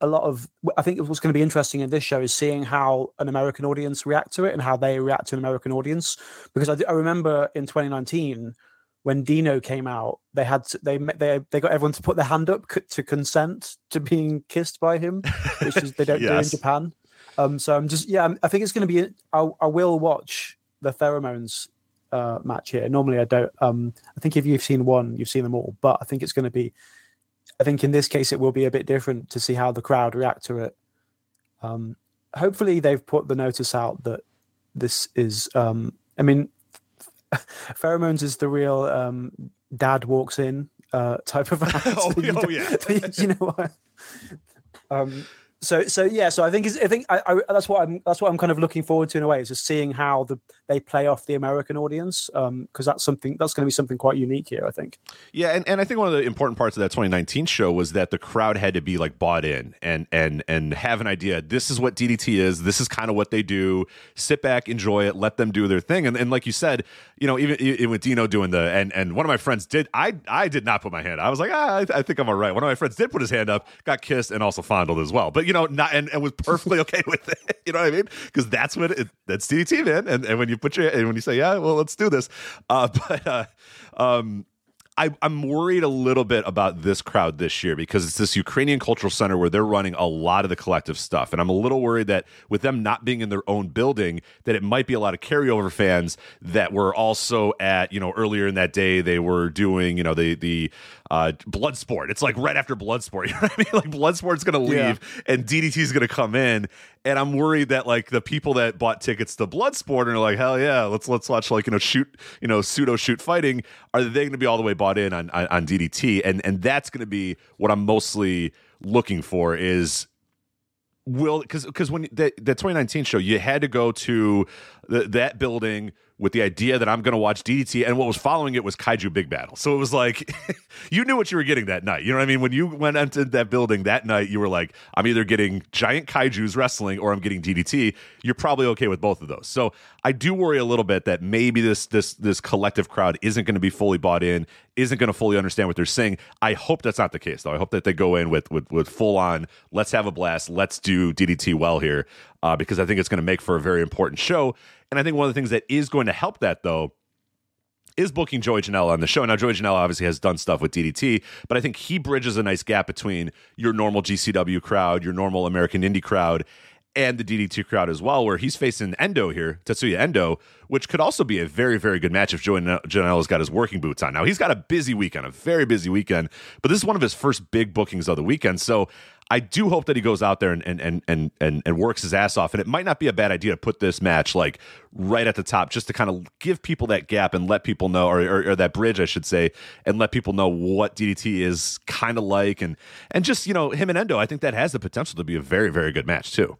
a lot of. I think what's going to be interesting in this show is seeing how an American audience react to it and how they react to an American audience. Because I, I remember in 2019 when Dino came out, they had to, they they they got everyone to put their hand up c- to consent to being kissed by him, which is they don't do in Japan. Um, so I'm just yeah, I think it's going to be. I, I will watch the pheromones uh, match here. Normally I don't. Um, I think if you've seen one, you've seen them all. But I think it's going to be. I think in this case it will be a bit different to see how the crowd react to it. Um, hopefully they've put the notice out that this is. Um, I mean, pheromones is the real um, dad walks in uh, type of act. Oh, You oh, yeah. you know what? Um, so so yeah, so I think I think I, I, that's what I'm that's what I'm kind of looking forward to in a way is just seeing how the they play off the American audience because that's something that's going to be something quite unique here. I think. Yeah, and, and I think one of the important parts of that 2019 show was that the crowd had to be like bought in and and and have an idea. This is what DDT is. This is kind of what they do. Sit back, enjoy it, let them do their thing. And, and like you said, you know, even, even with Dino doing the and and one of my friends did. I I did not put my hand. Up. I was like, ah, I, I think I'm all right. One of my friends did put his hand up, got kissed, and also fondled as well. But you know, not and, and was perfectly okay with it. You know what I mean? Because that's what it, that's DDT, man. And and when you put your and when you say, yeah, well, let's do this. Uh, but uh, um. I, I'm worried a little bit about this crowd this year because it's this Ukrainian cultural center where they're running a lot of the collective stuff, and I'm a little worried that with them not being in their own building, that it might be a lot of carryover fans that were also at you know earlier in that day they were doing you know the the uh, blood sport. It's like right after Bloodsport. you know what I mean? Like Bloodsport's going to leave Yeah. and DDT is going to come in, and I'm worried that like the people that bought tickets to Bloodsport and are like, hell yeah, let's let's watch like you know shoot you know pseudo shoot fighting. Are they going to be all the way bought in on on, on DDT? And and that's going to be what I'm mostly looking for is will because because when the, the 2019 show you had to go to the, that building with the idea that I'm going to watch DDT and what was following it was Kaiju Big Battel. So it was like you knew what you were getting that night. You know what I mean? When you went into that building that night, you were like, I'm either getting giant kaijus wrestling or I'm getting DDT. You're probably okay with both of those. So I do worry a little bit that maybe this this this collective crowd isn't going to be fully bought in, isn't going to fully understand what they're saying. I hope that's not the case though. I hope that they go in with with with full on, let's have a blast, let's do DDT well here, uh, because I think it's going to make for a very important show. And I think one of the things that is going to help that though is booking Joey Janela on the show. Now, Joey Janela obviously has done stuff with DDT, but I think he bridges a nice gap between your normal GCW crowd, your normal American indie crowd, and the DDT crowd as well, where he's facing Endo here, Tetsuya Endo, which could also be a very, very good match if Joey Janela's got his working boots on. Now, he's got a busy weekend, a very busy weekend, but this is one of his first big bookings of the weekend. So I do hope that he goes out there and and and and and, and works his ass off. And it might not be a bad idea to put this match like right at the top, just to kind of give people that gap and let people know, or, or, or that bridge, I should say, and let people know what DDT is kind of like, and and just you know him and Endo. I think that has the potential to be a very very good match too.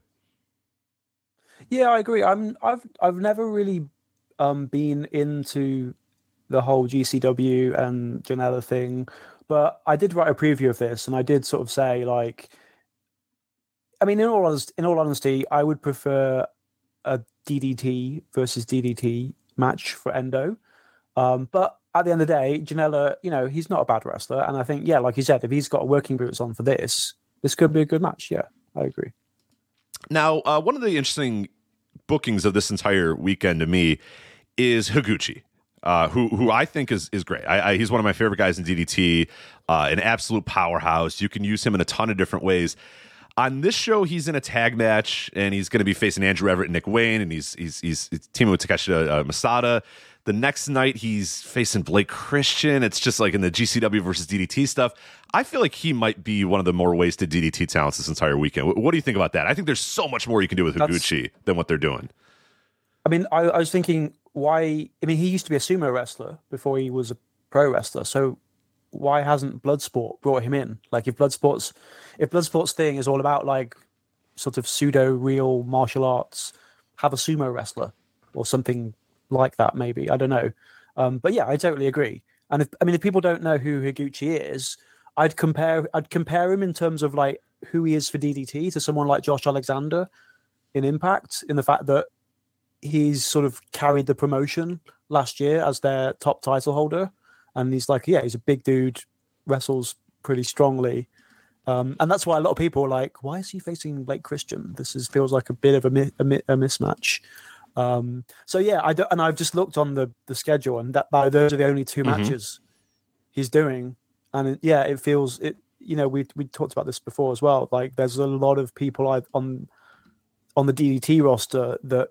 Yeah, I agree. I'm I've I've never really um been into the whole GCW and Janela thing, but I did write a preview of this and I did sort of say like I mean in all honest, in all honesty, I would prefer a DDT versus DDT match for Endo. Um, but at the end of the day, Janela, you know, he's not a bad wrestler, and I think, yeah, like you said, if he's got working boots on for this, this could be a good match. Yeah, I agree. Now, uh, one of the interesting bookings of this entire weekend to me is Higuchi. Uh, who who I think is is great. I, I, he's one of my favorite guys in DDT, uh, an absolute powerhouse. You can use him in a ton of different ways. On this show, he's in a tag match, and he's going to be facing Andrew Everett and Nick Wayne, and he's he's he's, he's teaming with Takeshi uh, Masada. The next night he's facing Blake Christian. It's just like in the GCW versus DDT stuff. I feel like he might be one of the more wasted DDT talents this entire weekend. What do you think about that? I think there's so much more you can do with Higuchi than what they're doing. I mean, I, I was thinking why. I mean, he used to be a sumo wrestler before he was a pro wrestler. So why hasn't Bloodsport brought him in? Like, if Bloodsport's if Bloodsport's thing is all about like sort of pseudo real martial arts, have a sumo wrestler or something like that. Maybe I don't know. Um, but yeah, I totally agree. And if, I mean, if people don't know who Higuchi is, I'd compare I'd compare him in terms of like who he is for DDT to someone like Josh Alexander in Impact, in the fact that he's sort of carried the promotion last year as their top title holder, and he's like, yeah, he's a big dude, wrestles pretty strongly, um, and that's why a lot of people are like, why is he facing Blake Christian? This is feels like a bit of a, mi- a, mi- a mismatch. Um, so yeah, I do, and I've just looked on the the schedule, and that those are the only 2 Mhm. matches he's doing, and it, yeah, it feels it. You know, we we talked about this before as well. Like, there's a lot of people I, on on the DDT roster that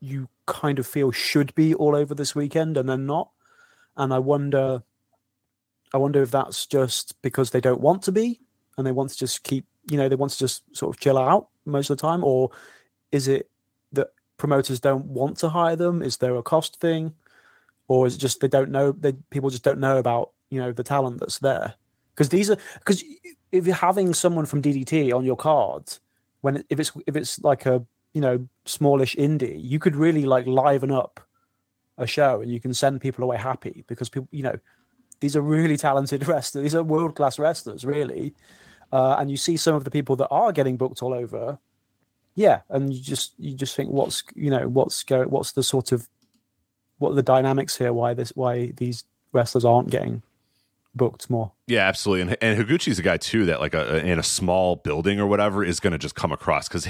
you kind of feel should be all over this weekend, and they're not. And I wonder, I wonder if that's just because they don't want to be, and they want to just keep, you know, they want to just sort of chill out most of the time, or is it that promoters don't want to hire them? Is there a cost thing, or is it just they don't know? They people just don't know about you know the talent that's there because these are because if you're having someone from DDT on your card when if it's if it's like a you know smallish indie, you could really like liven up a show and you can send people away happy because people you know these are really talented wrestlers. These are world class wrestlers, really. Uh, and you see some of the people that are getting booked all over. Yeah, and you just you just think what's you know what's go what's the sort of what are the dynamics here? Why this why these wrestlers aren't getting booked more? Yeah, absolutely. And, and Higuchi's a guy too that like a, in a small building or whatever is going to just come across because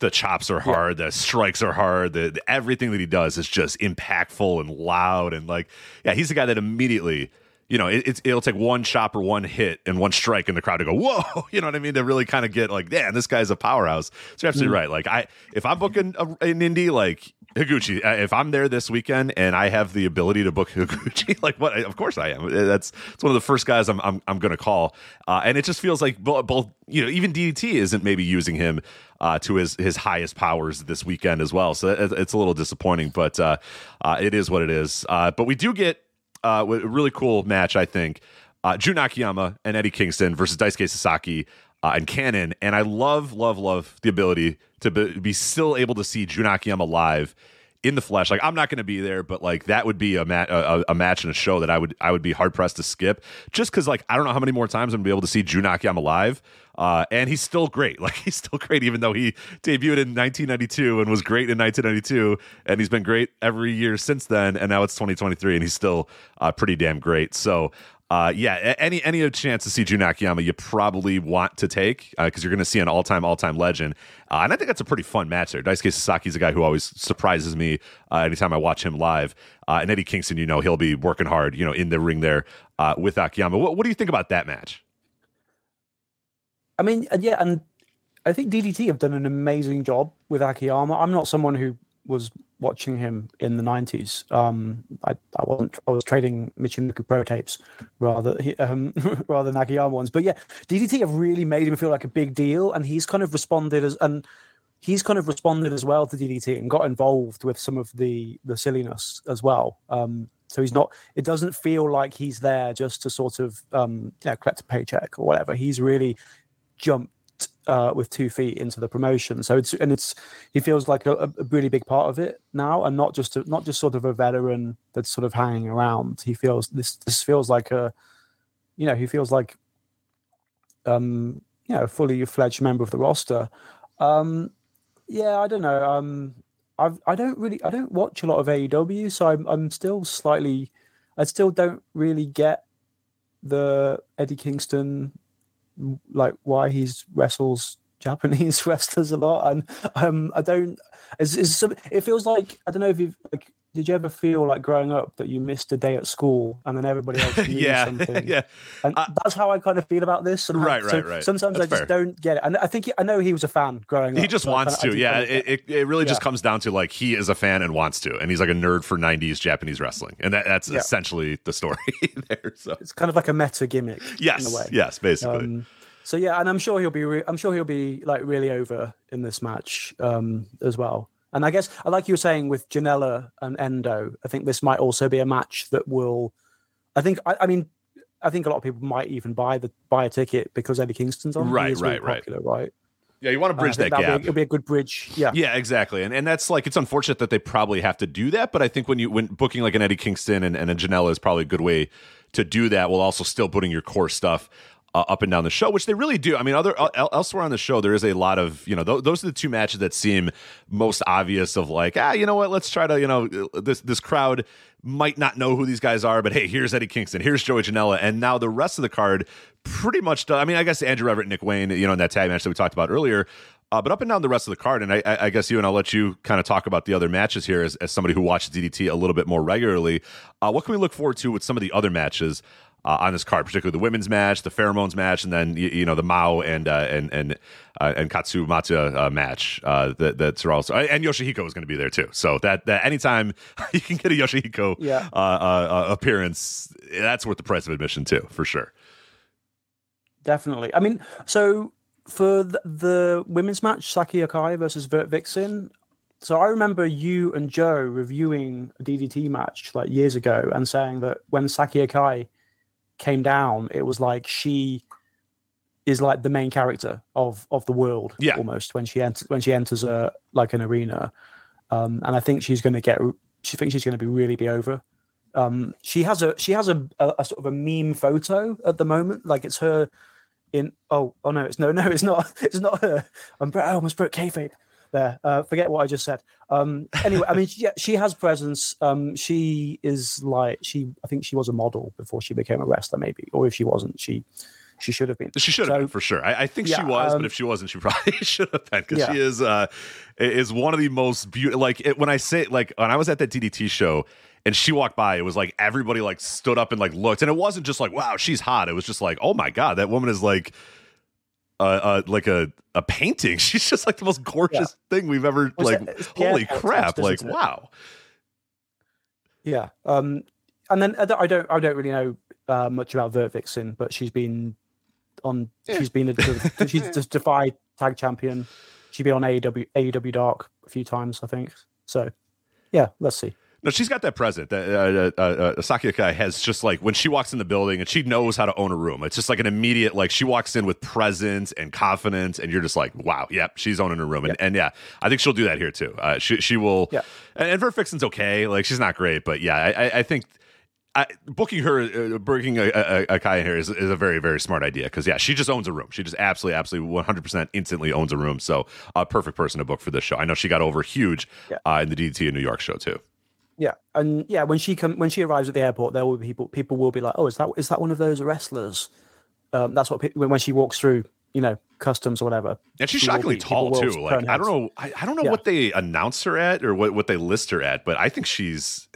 the chops are hard, the strikes are hard, the, the- everything that he does is just impactful and loud and like yeah, he's the guy that immediately. You know, it, it's, it'll take one chop or one hit and one strike in the crowd to go, whoa, you know what I mean? To really kind of get like, yeah, this guy's a powerhouse. So you're absolutely Mm. right. Like, I, if I'm booking a, an indie, like Higuchi, uh, if I'm there this weekend and I have the ability to book Higuchi, like what? Of course I am. Uh, That's it's one of the first guys I'm I'm, I'm going to call, uh, and it just feels like both, both you know even DDT isn't maybe using him uh, to his his highest powers this weekend as well. So it, it's a little disappointing, but uh, uh, it is what it is. Uh, but we do get uh, a really cool match, I think. Uh, Jun Akiyama and Eddie Kingston versus Daisuke Sasaki and Kanon. And I love, love, love the ability to be, be still able to see Jun Akiyama live in the flesh. Like I'm not going to be there, but like that would be a, ma- a, a match and a show that I would I would be hard pressed to skip. Just because like I don't know how many more times I'm gonna be able to see Jun Akiyama live. Uh, and he's still great. Like he's still great, even though he debuted in 1992 and was great in 1992, and he's been great every year since then. And now it's 2023, and he's still uh, pretty damn great. So. Uh, yeah, any any chance to see Jun Akiyama, you probably want to take because you're going to see an all time all time legend, uh, and I think that's a pretty fun match there. Daisuke Sasaki's a guy who always surprises me uh, anytime I watch him live, uh, and Eddie Kingston, you know, he'll be working hard, you know, in the ring there uh, with Akiyama. What, what do you think about that match? I mean, yeah, and I think DDT have done an amazing job with Akiyama. I'm not someone who was watching him in the 90s. Um, I, I wasn't. I was trading Michinoku Pro tapes rather um, rather than Akiyama ones. But yeah, DDT have really made him feel like a big deal, and he's kind of responded as and he's kind of responded as well to DDT and got involved with some of the the silliness as well. Um, so he's not. It doesn't feel like he's there just to sort of um, you know, collect a paycheck or whatever. He's really jumped uh, with two feet into the promotion. So it's and it's he feels like a, a really big part of it now, and not just a, not just sort of a veteran that's sort of hanging around. He feels this this feels like a you know he feels like um you know a fully fledged member of the roster. Um yeah, I don't know. Um I've I don't really I don't watch a lot of AEW, so I'm I'm still slightly I still don't really get the Eddie Kingston like why he's wrestles Japanese wrestlers a lot, and um, I don't. It's, it's it feels like I don't know if you've like did you ever feel like growing up that you missed a day at school and then everybody else knew yeah, something? yeah. And that's how I kind of feel about this. And how- Right, so right, right. Sometimes That's I just fair. don't get it. And I think he, I know he was a fan growing up. He just wants to. Yeah, it, it, it really just comes down to like he is a fan and wants to, and he's like a nerd for '90s Japanese wrestling, and that, that's Yeah. essentially the story there. So It's kind of like a meta gimmick. yes, in a way. yes, basically. Um, so yeah, and I'm sure he'll be. Re- I'm sure he'll be like really over in this match um, as well. And I guess, I like you were saying with Janela and Endo, I think this might also be a match that will. I think. I, I mean, I think a lot of people might even buy the buy a ticket because Eddie Kingston's on. Right, is really right, right. Popular, right? yeah, you want to Uh, bridge think that gap. Be, it'll be a good bridge. Yeah. Yeah, exactly. And and that's like it's unfortunate that they probably have to do that, but I think when you when booking like an Eddie Kingston and, and a Janela is probably a good way to do that while also still putting your core stuff uh, up and down the show, which they really do. I mean, other el- elsewhere on the show, there is a lot of you know th- those are the two matches that seem most obvious of like ah you know what let's try to you know this this crowd might not know who these guys are, but hey, here's Eddie Kingston, here's Joey Janela, and now the rest of the card pretty much. Does, I mean, I guess Andrew Everett, Nick Wayne, you know, in that tag match that we talked about earlier. Uh, but up and down the rest of the card, and I, I, I guess you and I'll let you kind of talk about the other matches here as, as somebody who watches DDT a little bit more regularly. Uh, what can we look forward to with some of the other matches uh, on this card, particularly the women's match, the pheromones match, and then you, you know the Mao and uh, and and uh, and Katsu Matsuya uh, match uh, that that's also and Yoshihiko is going to be there too. So that that anytime you can get a Yoshihiko Yeah. uh, uh, uh, appearance, that's worth the price of admission too, for sure. Definitely. I mean, so for the, the women's match, Saki Akai versus Vert Vixen. So I remember you and Joe reviewing a DDT match like years ago and saying that when Saki Akai came down, it was like she is like the main character of of the world Yeah. almost when she enters when she enters a like an arena. Um and i think she's going to get she thinks she's going to be really be over. Um she has a she has a, a, a sort of a meme photo at the moment like it's her in oh oh no it's no no it's not it's not her. I'm I almost broke kayfabe there uh forget what i just said um anyway i mean she, yeah, she has presence um she is like she i think she was a model before she became a wrestler maybe or if she wasn't she she should have been She should have So- been for sure. I, I think she was, um, but if she wasn't, she probably should have been because Yeah. she is uh is one of the most beautiful. Like it, when I say like when I was at that DDT show and she walked by, it was like everybody like stood up and like looked, and it wasn't just like wow she's hot. It was just like oh my god that woman is like. Uh, uh, like a a painting. She's just like the most gorgeous thing we've ever Well, like. Holy Pierre crap! Like wow. Yeah. Um, and then I don't, I don't, really know uh, much about Vert Vixen, but she's been on, she's been a, she's just defied tag champion. She's been on AEW, AEW Dark a few times, I think. So, yeah, let's see. No, she's got that present. That uh, uh, uh, Asaki has just like when she walks in the building and she knows how to own a room. It's just like an immediate like she walks in with presence and confidence, and you're just like, wow, yep, she's owning her room. And, and yeah, I think she'll do that here too. Uh, she she will. Yeah. And, and Vixen's okay. Like she's not great, but yeah, I, I, think. I, booking her, uh, booking a, a, a Kai in here is, is a very, very smart idea because yeah, she just owns a room. She just absolutely, absolutely, one hundred percent, instantly owns a room. So, a perfect person to book for this show. I know she got over huge Yeah. uh, in the DDT in New York show too. Yeah, and yeah, when she come when she arrives at the airport, there will be people. People will be like, "Oh, is that is that one of those wrestlers?" Um, that's what pe- when when she walks through, you know, customs or whatever. And she's she shockingly be- tall too. Like I don't know, I, I don't know Yeah. what they announce her at or what, what they list her at, but I think she's.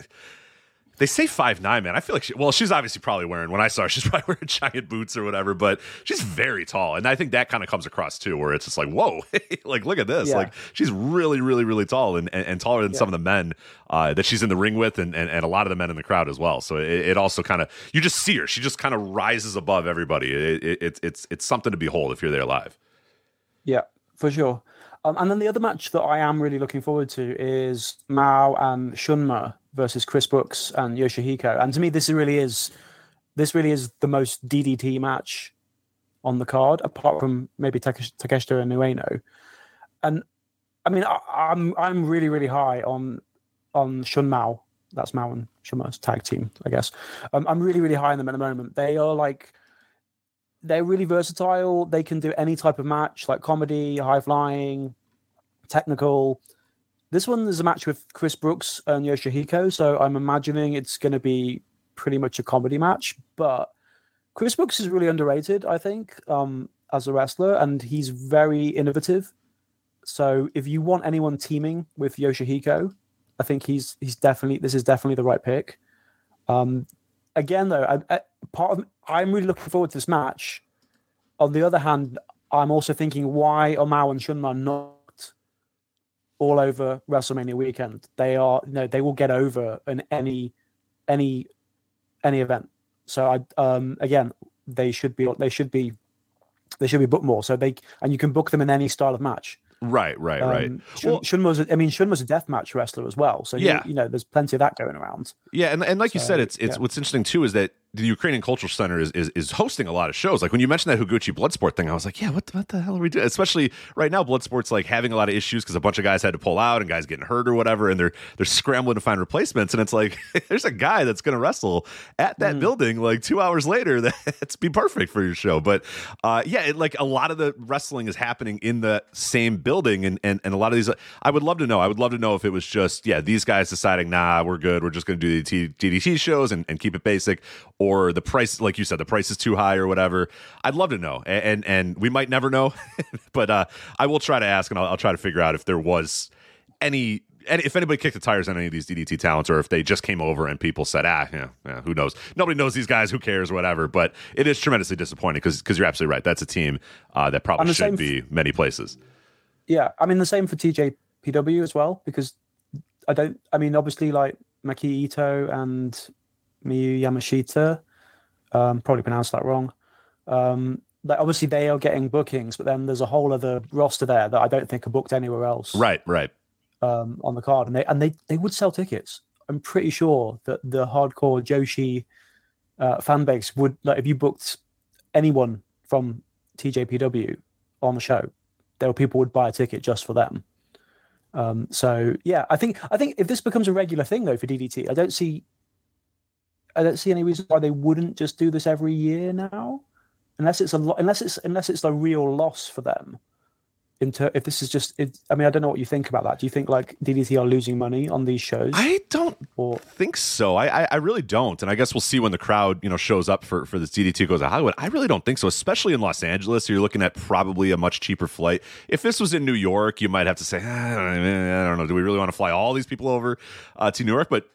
They say five nine, man. I feel like she, well, she's obviously probably wearing. When I saw her, she's probably wearing giant boots or whatever. But she's very tall, and I think that kind of comes across too, where it's just like, whoa, like look at this. Yeah. Like she's really, really, really tall, and and, and taller than some of the men uh, that she's in the ring with, and, and and a lot of the men in the crowd as well. So it, it also kind of you just see her. She just kind of rises above everybody. It, it, it's it's it's something to behold if you're there live. Yeah, for sure. Um, and then the other match that I am really looking forward to is Mao and Shunma versus Chris Brooks and Yoshihiko. And to me, this really is this really is the most DDT match on the card, apart from maybe Takesh- Takeshita and Ueno. And I mean, I, I'm I'm really really high on on Shun Mao. That's Mao and Shunma's tag team, I guess. Um, I'm really really high on them at the moment. They are like they're really versatile. They can do any type of match, like comedy, high flying, technical. This one is a match with Chris Brooks and Yoshihiko, so I'm imagining it's going to be pretty much a comedy match. But Chris Brooks is really underrated, I think, um, as a wrestler, and he's very innovative. So if you want anyone teaming with Yoshihiko, I think he's he's definitely this is definitely the right pick. Um, again, though, I, I, part of I'm really looking forward to this match. On the other hand, I'm also thinking why are Mao and Shunma not all over WrestleMania weekend? They are, you know, they will get over in any any any event. So I um again, they should be they should be they should be booked more. So they and you can book them in any style of match. Right, right, right. Um, Shun, well, Shunma's, I mean, Shunma's a deathmatch wrestler as well. So yeah, you, you know, there's plenty of that going around. Yeah, and, and like so, you said, it's it's yeah. what's interesting too is that the Ukrainian Cultural Center is, is is hosting a lot of shows. Like when you mentioned that Higuchi Bloodsport thing, I was like, yeah, what, what the hell are we doing? Especially right now, Bloodsport's like having a lot of issues because a bunch of guys had to pull out and guys getting hurt or whatever, and they're they're scrambling to find replacements. And it's like there's a guy that's going to wrestle at that mm. building like two hours later. That's be perfect for your show. But uh, yeah, it, like a lot of the wrestling is happening in the same building, and and and a lot of these, I would love to know. I would love to know if it was just yeah, these guys deciding, nah, we're good, we're just going to do the DDT shows and, and keep it basic, or the price like you said, the price is too high or whatever. I'd love to know, and and, and we might never know, but uh, I will try to ask, and I'll, I'll try to figure out if there was any if anybody kicked the tires on any of these DDT talents, or if they just came over and people said, ah, yeah, yeah who knows? Nobody knows these guys. Who cares? Whatever. But it is tremendously disappointing because because you're absolutely right. That's a team uh, that probably should be many places. Yeah, I mean the same for TJPW as well because I don't. I mean, obviously, like Maki Ito and Miyu Yamashita um, probably pronounced that wrong. Um, like obviously they are getting bookings, but then there's a whole other roster there that I don't think are booked anywhere else. Right, right. Um, on the card, and they and they they would sell tickets. I'm pretty sure that the hardcore Joshi uh, fan base would like if you booked anyone from TJPW on the show, there were people would buy a ticket just for them. Um, so yeah, I think I think if this becomes a regular thing though for DDT, I don't see I don't see any reason why they wouldn't just do this every year now, unless it's a lot, unless it's unless it's a real loss for them. Into if this is just, it, I mean, I don't know what you think about that. Do you think like DDT are losing money on these shows? I don't or, think so. I, I, I really don't, and I guess we'll see when the crowd you know shows up for for this DDT goes to Hollywood. I really don't think so, especially in Los Angeles. You're looking at probably a much cheaper flight. If this was in New York, you might have to say, ah, I don't know, do we really want to fly all these people over uh, to New York? But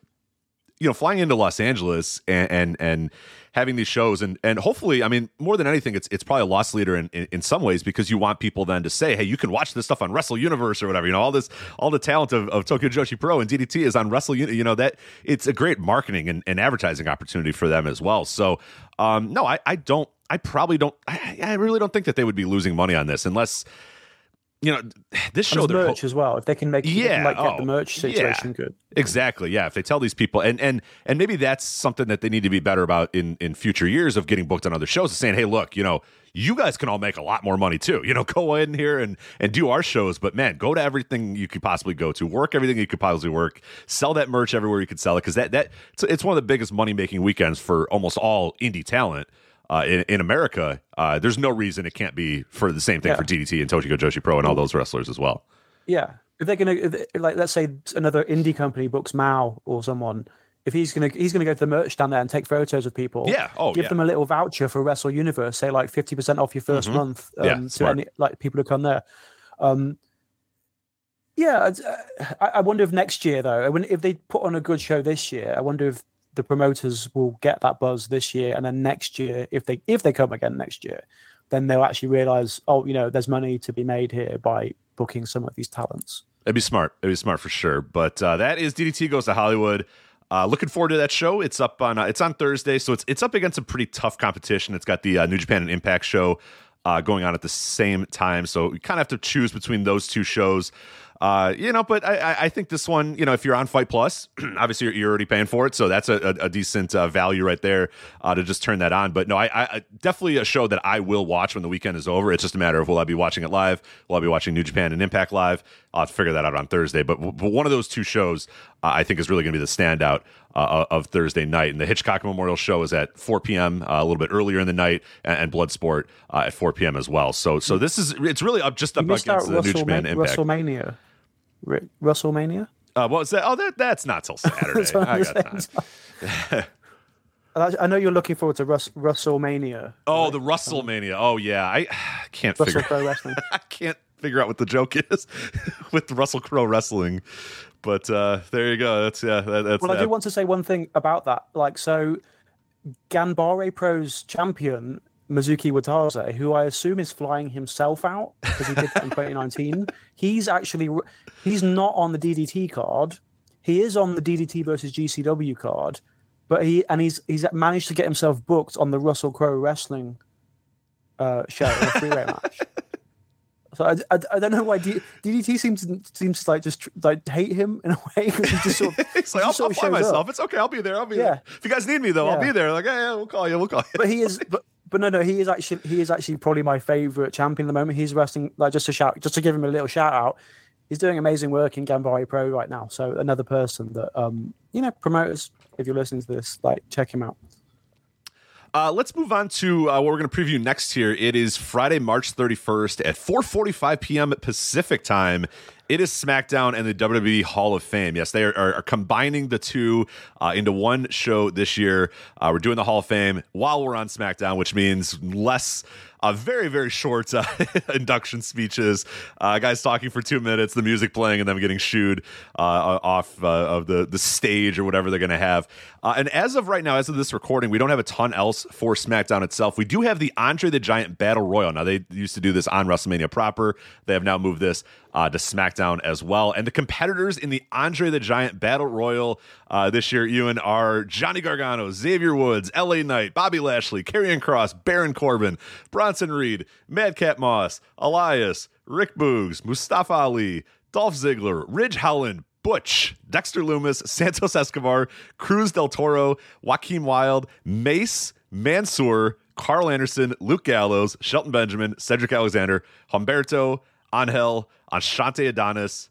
you know, flying into Los Angeles and and, and having these shows and and hopefully, I mean, more than anything, it's it's probably a loss leader in, in, in some ways because you want people then to say, hey, you can watch this stuff on Wrestle Universe or whatever. You know, all this all the talent of, of Tokyo Joshi Pro and DDT is on Wrestle. You know that it's a great marketing and, and advertising opportunity for them as well. So, um, no, I I don't. I probably don't. I, I really don't think that they would be losing money on this unless you know, this show their merch ho- as well. If they can make, yeah, can, like, get oh, the merch situation yeah, good. Exactly. Yeah. If they tell these people, and and and maybe that's something that they need to be better about in in future years of getting booked on other shows. Is saying, hey, look, you know, you guys can all make a lot more money too. You know, go in here and and do our shows, but man, go to everything you could possibly go to, work everything you could possibly work, sell that merch everywhere you could sell it, because that that it's, it's one of the biggest money making weekends for almost all indie talent uh, in, in America, uh, there's no reason it can't be for the same thing yeah. for DDT and Tokyo Joshi Pro and all those wrestlers as well. Yeah, if they're gonna if they, like, let's say another indie company books Mao or someone, if he's gonna he's gonna go to the merch stand there and take photos of people. Yeah, oh, give yeah. them a little voucher for Wrestle Universe, say like fifty percent off your 1st mm-hmm. month um, yeah, to any like people who come there. Um, yeah, I, I wonder if next year though, if they put on a good show this year, I wonder if the promoters will get that buzz this year, and then next year, if they if they come again next year, then they'll actually realize, oh, you know, there's money to be made here by booking some of these talents. It'd be smart. It'd be smart for sure. But uh, that is DDT goes to Hollywood. Uh, looking forward to that show. It's up on uh, it's on Thursday, so it's it's up against a pretty tough competition. It's got the uh, New Japan and Impact show uh, going on at the same time, so you kind of have to choose between those two shows. Uh, you know, but I, I think this one, you know, if you're on FITE Plus, obviously you're, you're already paying for it, so that's a, a, a decent uh, value right there uh, to just turn that on. But no, I, I, definitely a show that I will watch when the weekend is over. It's just a matter of will I be watching it live? Will I be watching New Japan and Impact live? I'll have to figure that out on Thursday. But, but one of those two shows uh, I think is really going to be the standout uh, of Thursday night. And the Hitchcock Memorial Show is at 4 p.m. Uh, a little bit earlier in the night, and, and Bloodsport uh, at 4 p.m. as well. So so this is it's really up just up against the New Japan Impact. WrestleMania. WrestleMania. Uh, what was that? Oh, that that's not till Saturday. I got time. I know you're looking forward to Rus- WrestleMania. Oh, right? the WrestleMania. Oh, yeah. I can't Russell figure. I can't figure out what the joke is with Russell Crowe wrestling. But uh, there you go. That's yeah. That, that's Well, I do want to say one thing about that. Like, so Ganbare Pro's champion Mizuki Watase, who I assume is flying himself out because he did that in 2019, he's actually he's not on the DDT card. He is on the DDT versus GCW card, but he and he's he's managed to get himself booked on the Russell Crowe wrestling uh, show, a three-way match. So I, I, I don't know why D, DDT seems seems like just like hate him in a way. he just sort of, It's like I'll, I'll sort fly shows up. myself. It's okay. I'll be there. I'll be Yeah. there. If you guys need me though, I'll be there. Like, yeah, yeah, we'll call you. We'll call you. but he is but but no no he is actually he is actually probably my favorite champion at the moment. He's wrestling like just to shout just to give him a little shout out he's doing amazing work in Ganbare Pro right now. So another person that um you know promoters if you're listening to this like check him out Uh, let's move on to uh, what we're going to preview next here. It is Friday, March 31st at 4:45 p.m. Pacific time. It is SmackDown and the WWE Hall of Fame. Yes, they are, are, are combining the two uh, into one show this year. Uh, we're doing the Hall of Fame while we're on SmackDown, which means less. Uh, very very short uh, induction speeches. Uh, guys talking for two minutes, the music playing, and them getting shooed uh, off uh, of the the stage or whatever they're going to have. And as of right now, as of this recording, we don't have a ton else for SmackDown itself. We do have the Andre the Giant Battle Royal. Now they used to do this on WrestleMania proper. They have now moved this uh, to SmackDown as well. And the competitors in the Andre the Giant Battle Royal uh, this year, Ewan, are Johnny Gargano, Xavier Woods, LA Knight, Bobby Lashley, Karrion Kross, Baron Corbin, Bronson Reed, Madcap Moss, Elias, Rick Boogs, Mustafa Ali, Dolph Ziggler, Ridge Holland, Butch, Dexter Lumis, Santos Escobar, Cruz del Toro, Joaquin Wilde, Mace, Mansoor, Karl Anderson, Luke Gallows, Shelton Benjamin, Cedric Alexander, Humberto, Angel, Ashante Adonis,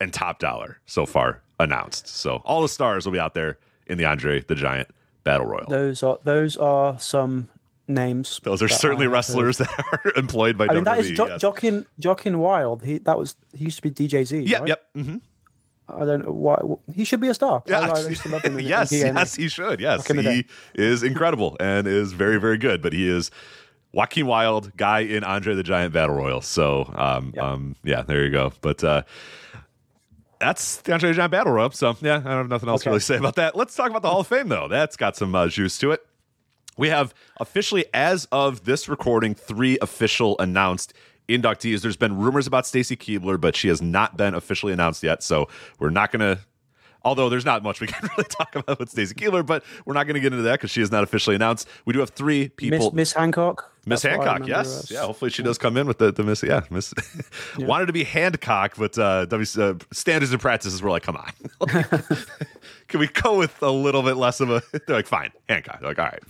and Top Dollar so far announced. So all the stars will be out there in the Andre the Giant Battle Royal. those are those are some names Those are certainly wrestlers that are employed by I mean that WWE. is jo- yes. Jockin Jockin Wild he that was he used to be DJZ Yep, right? yep. Mm-hmm. I don't know why he should be a star I, I used to love him in, yes, yes, he should. Yes, he is incredible and is very, very good. But he is Joaquin Wilde, guy in Andre the Giant Battle Royal. So, um, um, yeah, there you go. But uh, that's the Andre the Giant Battle Royal. So, yeah, I don't have nothing else to really say about that. Let's talk about the Hall of Fame, though. That's got some uh, juice to it. We have officially, as of this recording, three official announced inductees. There's been rumors about Stacy Keibler, but she has not been officially announced yet. So we're not going to. Although there's not much we can really talk about with Stacy Keibler, but we're not going to get into that because she is not officially announced. We do have three people. Miss, Miss Hancock Miss That's Hancock, yes, as. yeah. Hopefully she does come in with the the Miss. Yeah, Miss wanted to be Hancock, but uh, w, uh, standards and practices were like, come on, can we go with a little bit less of a? They're like, fine, Hancock. They're like, all right,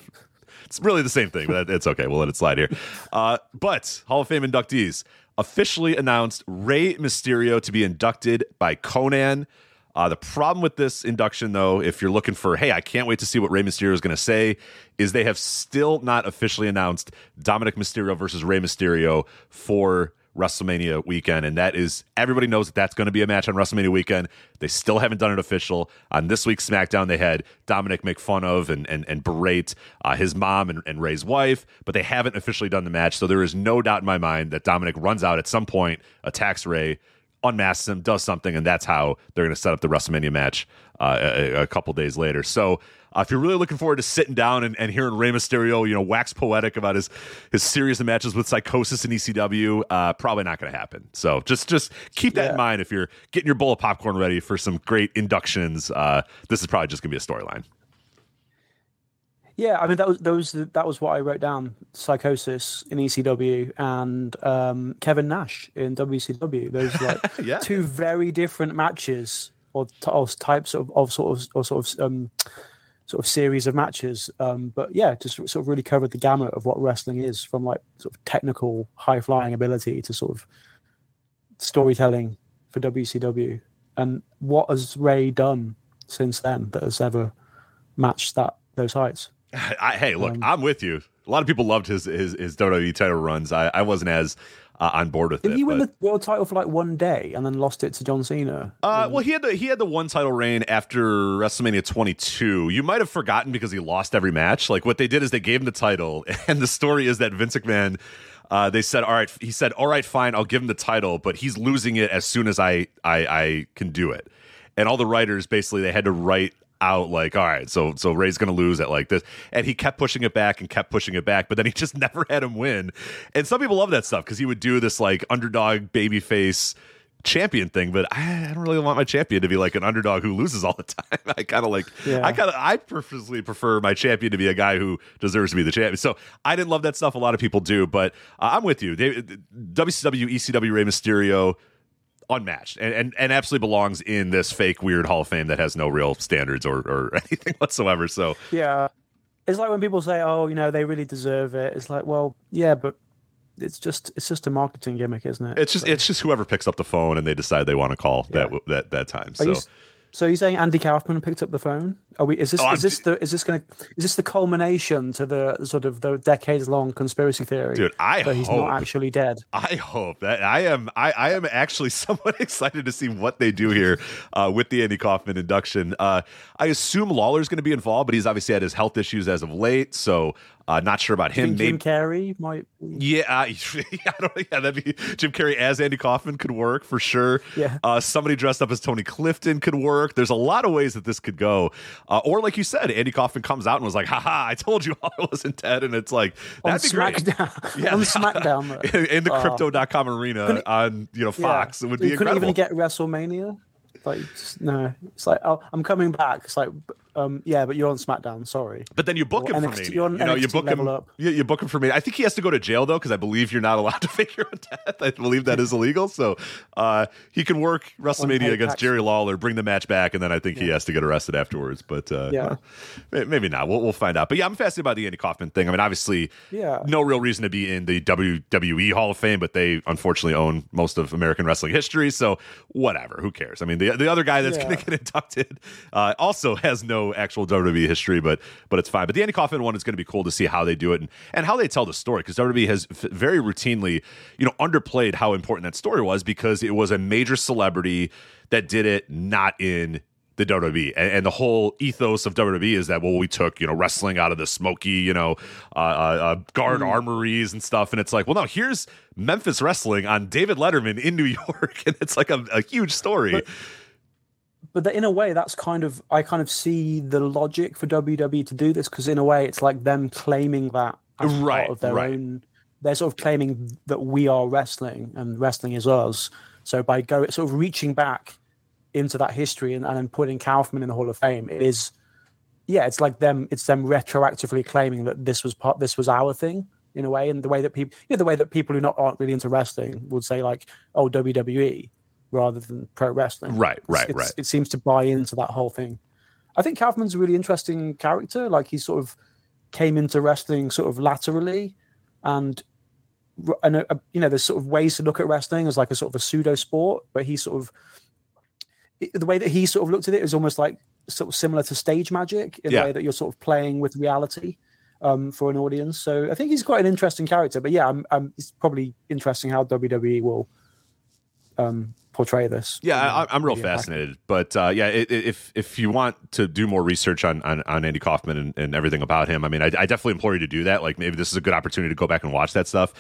it's really the same thing, but it's okay. We'll let it slide here. Uh, but Hall of Fame inductees officially announced Rey Mysterio to be inducted by Konnan. Uh, the problem with this induction, though, if you're looking for, hey, I can't wait to see what Rey Mysterio is going to say, is they have still not officially announced Dominic Mysterio versus Rey Mysterio for WrestleMania weekend. And that is, everybody knows that that's going to be a match on WrestleMania weekend. They still haven't done it official. On this week's SmackDown, they had Dominic make fun of and, and, and berate uh, his mom and, and Rey's wife, but they haven't officially done the match. So there is no doubt in my mind that Dominic runs out at some point, attacks Ray, unmasks him, does something, and that's how they're going to set up the WrestleMania match uh, a, a couple days later. So uh, if you're really looking forward to sitting down and, and hearing Rey Mysterio, you know, wax poetic about his his series of matches with Psicosis and ECW, uh, probably not going to happen. So just just keep that in mind if you're getting your bowl of popcorn ready for some great inductions. Uh, this is probably just going to be a storyline. Yeah, I mean that was those that was what I wrote down. Psicosis in ECW and um, Kevin Nash in WCW. Those like Yeah. two very different matches or, t- or types of, of sort of or sort of um, sort of series of matches. Um, but yeah, just sort of really covered the gamut of what wrestling is, from like sort of technical high flying ability to sort of storytelling for WCW. And what has Rey done since then that has ever matched that those heights? I, hey, look, I'm with you. A lot of people loved his his, his WWE title runs. I, I wasn't as uh, on board with Didn't it. he win but- the world title for like one day and then lost it to John Cena? Uh, well, he had the he had the one title reign after WrestleMania 22. You might have forgotten because he lost every match. Like what they did is they gave him the title, and the story is that Vince McMahon. Uh, they said, "All right." He said, "All right, fine. I'll give him the title, but he's losing it as soon as I I, I can do it." and all the writers basically they had to write out like all right so so rey's gonna lose at like this. And he kept pushing it back and kept pushing it back but then he just never had him win. And some people love that stuff because he would do this like underdog baby face champion thing but I, I don't really want my champion to be like an underdog who loses all the time. I kind of like Yeah. i kind of i purposely prefer my champion to be a guy who deserves to be the champion. So i didn't love that stuff. A lot of people do but uh, i'm with you. They, wcw ecw Rey mysterio unmatched and, and and absolutely belongs in this fake weird hall of fame that has no real standards or or anything whatsoever so Yeah. It's like when people say, "Oh, you know, they really deserve it." It's like, well, yeah, but it's just it's just a marketing gimmick, isn't it? it's just it's just whoever picks up the phone and they decide they want to call that that that time Are so you, so you're saying Andy Kaufman picked up the phone? Are we? Is this Oh, is this the is this going to is this the culmination to the sort of the decades long conspiracy theory? Dude, I that he's hope. not actually dead. I hope that I am. I, I am actually somewhat excited to see what they do here uh, with the Andy Kaufman induction. Uh, I assume Lawler's going to be involved, but he's obviously had his health issues as of late, so uh, not sure about him. think Jim Maybe, Carrey might. yeah, uh, I don't. Yeah, that'd be Jim Carrey as Andy Kaufman could work for sure. Yeah. uh, somebody dressed up as Tony Clifton could work. There's a lot of ways that this could go, uh, or like you said, Andy Kaufman comes out and was like, "Haha, I told you I wasn't dead," and it's like On be great. SmackDown, Yeah. on SmackDown, in, in the Oh. crypto.com arena on you know Fox. Yeah. It would be. you couldn't even get WrestleMania. Like, just, no, it's like, oh, I'm coming back. It's like, um, yeah, but you're on SmackDown. Sorry. but then you book Or him for me. you're You on know, you NXT book him. up. You, you book him for me. I think he has to go to jail though, because I believe you're not allowed to fake your own death. I believe that is illegal. So uh, he can work WrestleMania against. Jerry Lawler, bring the match back, and then I think he has to get arrested afterwards. But uh, Yeah. may- maybe not. We'll, we'll find out. But yeah, I'm fascinated by the Andy Kaufman thing. I mean, obviously, Yeah. no real reason to be in the WWE Hall of Fame, but they unfortunately own most of American wrestling history. So whatever, who cares? I mean, the the other guy that's Yeah. going to get inducted uh, also has no actual WWE history, but but it's fine. But the Andy Kaufman one is going to be cool to see how they do it and, and how they tell the story because WWE has very routinely, you know, underplayed how important that story was because it was a major celebrity that did it not in the WWE and, and the whole ethos of WWE is that well we took you know wrestling out of the smoky you know uh, uh, uh, guard armories and stuff. And it's like well no here's Memphis wrestling on David Letterman in New York. And it's like a, a huge story. But that in a way that's kind of i kind of see the logic for wwe to do this because in a way it's like them claiming that as Right, part of their right. own they're sort of claiming that we are wrestling and wrestling is us. So by go sort of reaching back into that history and, and then putting kaufman in the hall of fame it is yeah it's like them it's them retroactively claiming that this was part this was our thing in a way. And the way that people you know, the way that people who not aren't really into wrestling would say like oh wwe rather than pro wrestling Right, It's- right, it's- right. It seems to buy into that whole thing. I think Kaufman's a really interesting character. Like he sort of came into wrestling sort of laterally, and and uh, you know there's sort of ways to look at wrestling as like a sort of a pseudo sport, but he sort of the way that he sort of looked at it is almost like sort of similar to stage magic in Yeah. the way that you're sort of playing with reality. Um, for an audience, so I think he's quite an interesting character. But yeah, I'm, I'm, it's probably interesting how WWE will um, portray this. Yeah, I, I'm real fascinated. But uh, yeah, if if you want to do more research on on, on Andy Kaufman and, and everything about him, I mean, I, I definitely implore you to do that. Like, maybe this is a good opportunity to go back and watch that stuff.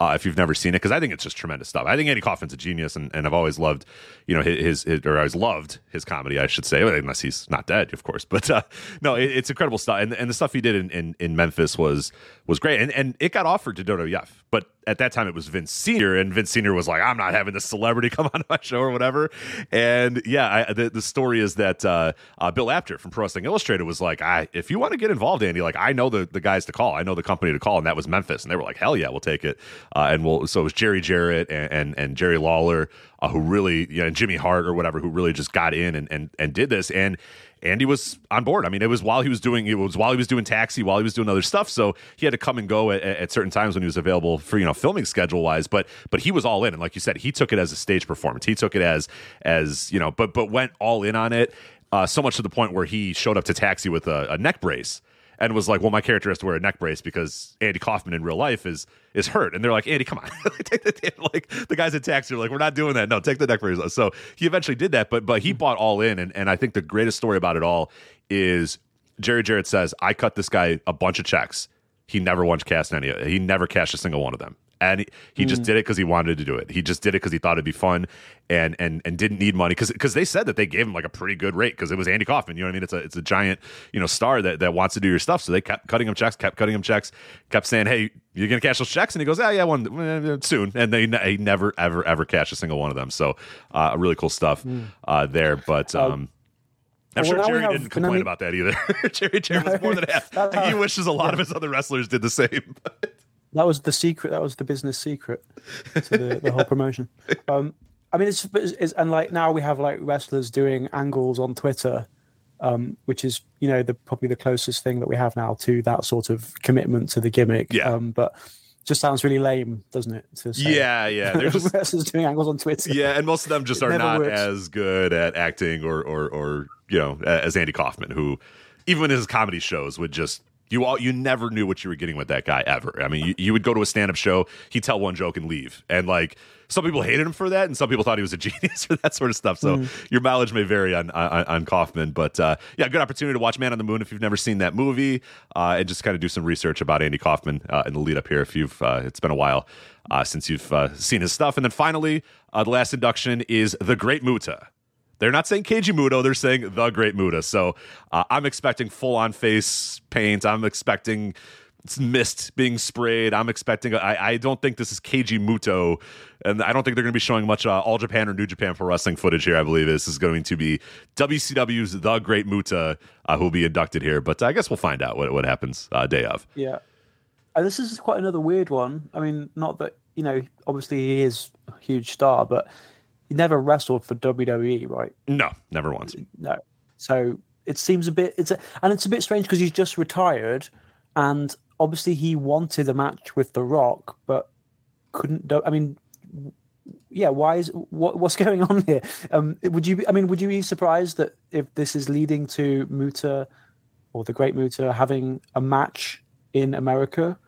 Uh, if you've never seen it, because I think it's just tremendous stuff. I think Andy Kaufman's a genius, and, and I've always loved, you know, his, his or I always loved his comedy. I should say, unless he's not dead, of course. But uh, no, it, it's incredible stuff, and, and the stuff he did in, in, in Memphis was was great, and and it got offered to WWF, but at that time it was Vince Senior, and Vince Senior was like, "I'm not having this celebrity come on my show or whatever." And yeah, I, the the story is that uh, uh, Bill Apter from Pro Wrestling Illustrated was like, "I if you want to get involved, Andy, like I know the the guys to call, I know the company to call," and that was Memphis, and they were like, "Hell yeah, we'll take it," uh, and we'll so it was Jerry Jarrett and and, and Jerry Lawler uh, who really you know and Jimmy Hart or whatever who really just got in and and and did this and. Andy was on board. I mean, it was while he was doing it was while he was doing taxi, while he was doing other stuff. So he had to come and go at, at certain times when he was available for you know filming schedule wise. But but he was all in, and like you said, he took it as a stage performance. He took it as as you know, but but went all in on it. Uh, so much to the point where he showed up to taxi with a, a neck brace and was like, "Well, my character has to wear a neck brace because Andy Kaufman in real life is is hurt." And they're like, "Andy, come on, take the damn-" like the guys at Taxi are like, "We're not doing that. No, take the neck brace." So he eventually did that, but but he hmm. bought all in, and and I think the greatest story about it all is Jerry Jarrett says, "I cut this guy a bunch of checks. He never once cashed any. He never cashed a single one of them." And he, he Mm. just did it because he wanted to do it. He just did it because he thought it'd be fun, and and and didn't need money because because they said that they gave him like a pretty good rate because it was Andy Kaufman. You know what I mean? It's a it's a giant you know star that that wants to do your stuff. So they kept cutting him checks, kept cutting him checks, kept saying, "Hey, you're gonna cash those checks," and he goes, "Yeah, yeah, one eh, soon." And they he never ever ever cashed a single one of them. So uh, really cool stuff uh, there, but. um I'm well, sure Jerry have didn't complain Konami- about that either. Jerry Jerry was more than half. He wishes a lot of his other wrestlers did the same. That was the secret. That was the business secret to the, the whole promotion. Um, I mean, it's, it's and like now we have like wrestlers doing angles on Twitter, um, which is you know the probably the closest thing that we have now to that sort of commitment to the gimmick. Yeah. Um, but just sounds really lame, doesn't it? Yeah, yeah. They're just wrestlers doing angles on Twitter. yeah, and most of them just It are not works. as good at acting or or or you know as Andy Kaufman, who even in his comedy shows would just you all you never knew what you were getting with that guy ever. I mean, you, you would go to a stand up show, he'd tell one joke and leave, and like some people hated him for that, and some people thought he was a genius for that sort of stuff. So your mileage may vary on on, on Kaufman, but uh, yeah, good opportunity to watch Man on the Moon if you've never seen that movie, uh, and just kind of do some research about Andy Kaufman uh, in the lead up here. If you've uh, it's been a while uh, since you've uh, seen his stuff, and then finally uh, the last induction is the Great Muta. They're not saying Keiji Muto, they're saying the Great Muta. So uh, I'm expecting full on face paint. I'm expecting mist being sprayed. I'm expecting. I, I don't think this is Keiji Muto, and I don't think they're going to be showing much uh, All Japan or New Japan Pro Wrestling footage here. I believe this is going to be WCW's The Great Muta uh, who will be inducted here. But I guess we'll find out what, what happens uh, day of. Yeah. This is quite another weird one. I mean, not that, you know, obviously he is a huge star, but he never wrestled for WWE, right? No, never once. No. So it seems a bit, it's a, and it's a bit strange because he's just retired and obviously he wanted a match with The Rock, but couldn't do, I mean, yeah, why is, what, what's going on here? Um, would you, be, I mean, would you be surprised that if this is leading to Muta or the Great Muta having a match in America?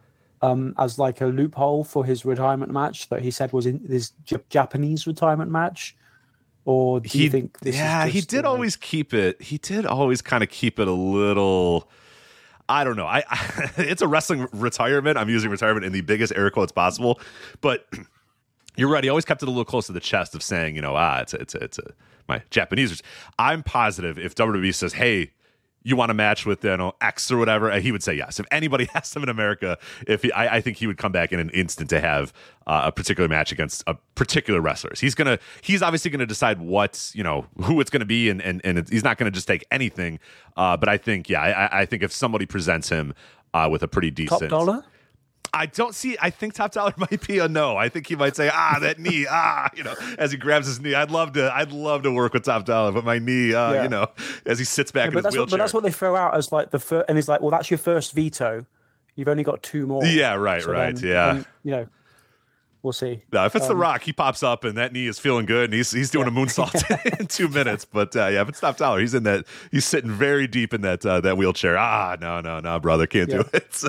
Um, as like a loophole for his retirement match that he said was in his Japanese retirement match, or do you think this? yeah, he did always keep it. He did always kind of keep it a little. I don't know. I, I it's a wrestling retirement. I'm using retirement in the biggest air quotes possible, but you're right. He always kept it a little close to the chest of saying, you know, ah, it's a, it's a, it's a my Japanese. I'm positive if WWE says, hey. You want to match with you know X or whatever? uh, He would say yes. If anybody asked him in America, if he, I, I think he would come back in an instant to have uh, a particular match against a particular wrestlers. He's gonna, he's obviously gonna decide what's you know who it's gonna be, and and and it's, he's not gonna just take anything. Uh, but I think, yeah, I, I think if somebody presents him uh, with a pretty decent top dollar. I don't see. I think top dollar might be a no. I think he might say, ah, that knee, ah, you know, as he grabs his knee. I'd love to. I'd love to work with top dollar, but my knee, uh, Yeah. you know, as he sits back Yeah, in his that's what, wheelchair. but that's what they throw out as like the first, and he's like, well, that's your first veto. You've only got two more. Yeah, right, So right, then- yeah. then, you know, we'll see. No, if it's The Um, Rock, he pops up and that knee is feeling good, and he's he's doing a moonsault in two minutes. But uh, yeah, if it's top dollar, he's in that. He's sitting very deep in that uh, that wheelchair. Ah, no, no, no, brother, can't do it. So.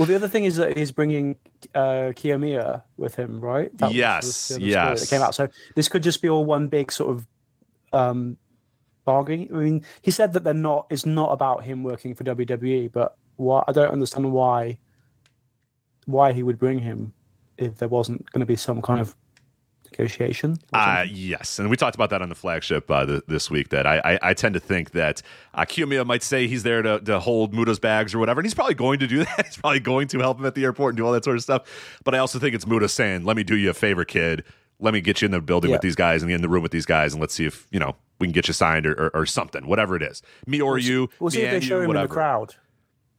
Well, the other thing is that he's bringing uh, Kiyomiya with him, right? That Yes, was the other story yes. That came out. So this could just be all one big sort of um, bargaining. I mean, he said that they're not. It's not about him working for WWE, but why? I don't understand why. Why he would bring him if there wasn't going to be some kind of negotiation. Uh, yes, and we talked about that on the flagship uh, th- this week. That I, I, I tend to think that uh, Kiyomiya might say he's there to, to hold Muta's bags or whatever, and he's probably going to do that. He's probably going to help him at the airport and do all that sort of stuff. But I also think it's Muta saying, "Let me do you a favor, kid. Let me get you in the building with these guys and in the room with these guys, and let's see if you know we can get you signed or, or, or something, whatever it is. Me or you, We'll see if they show you, him whatever. in the crowd.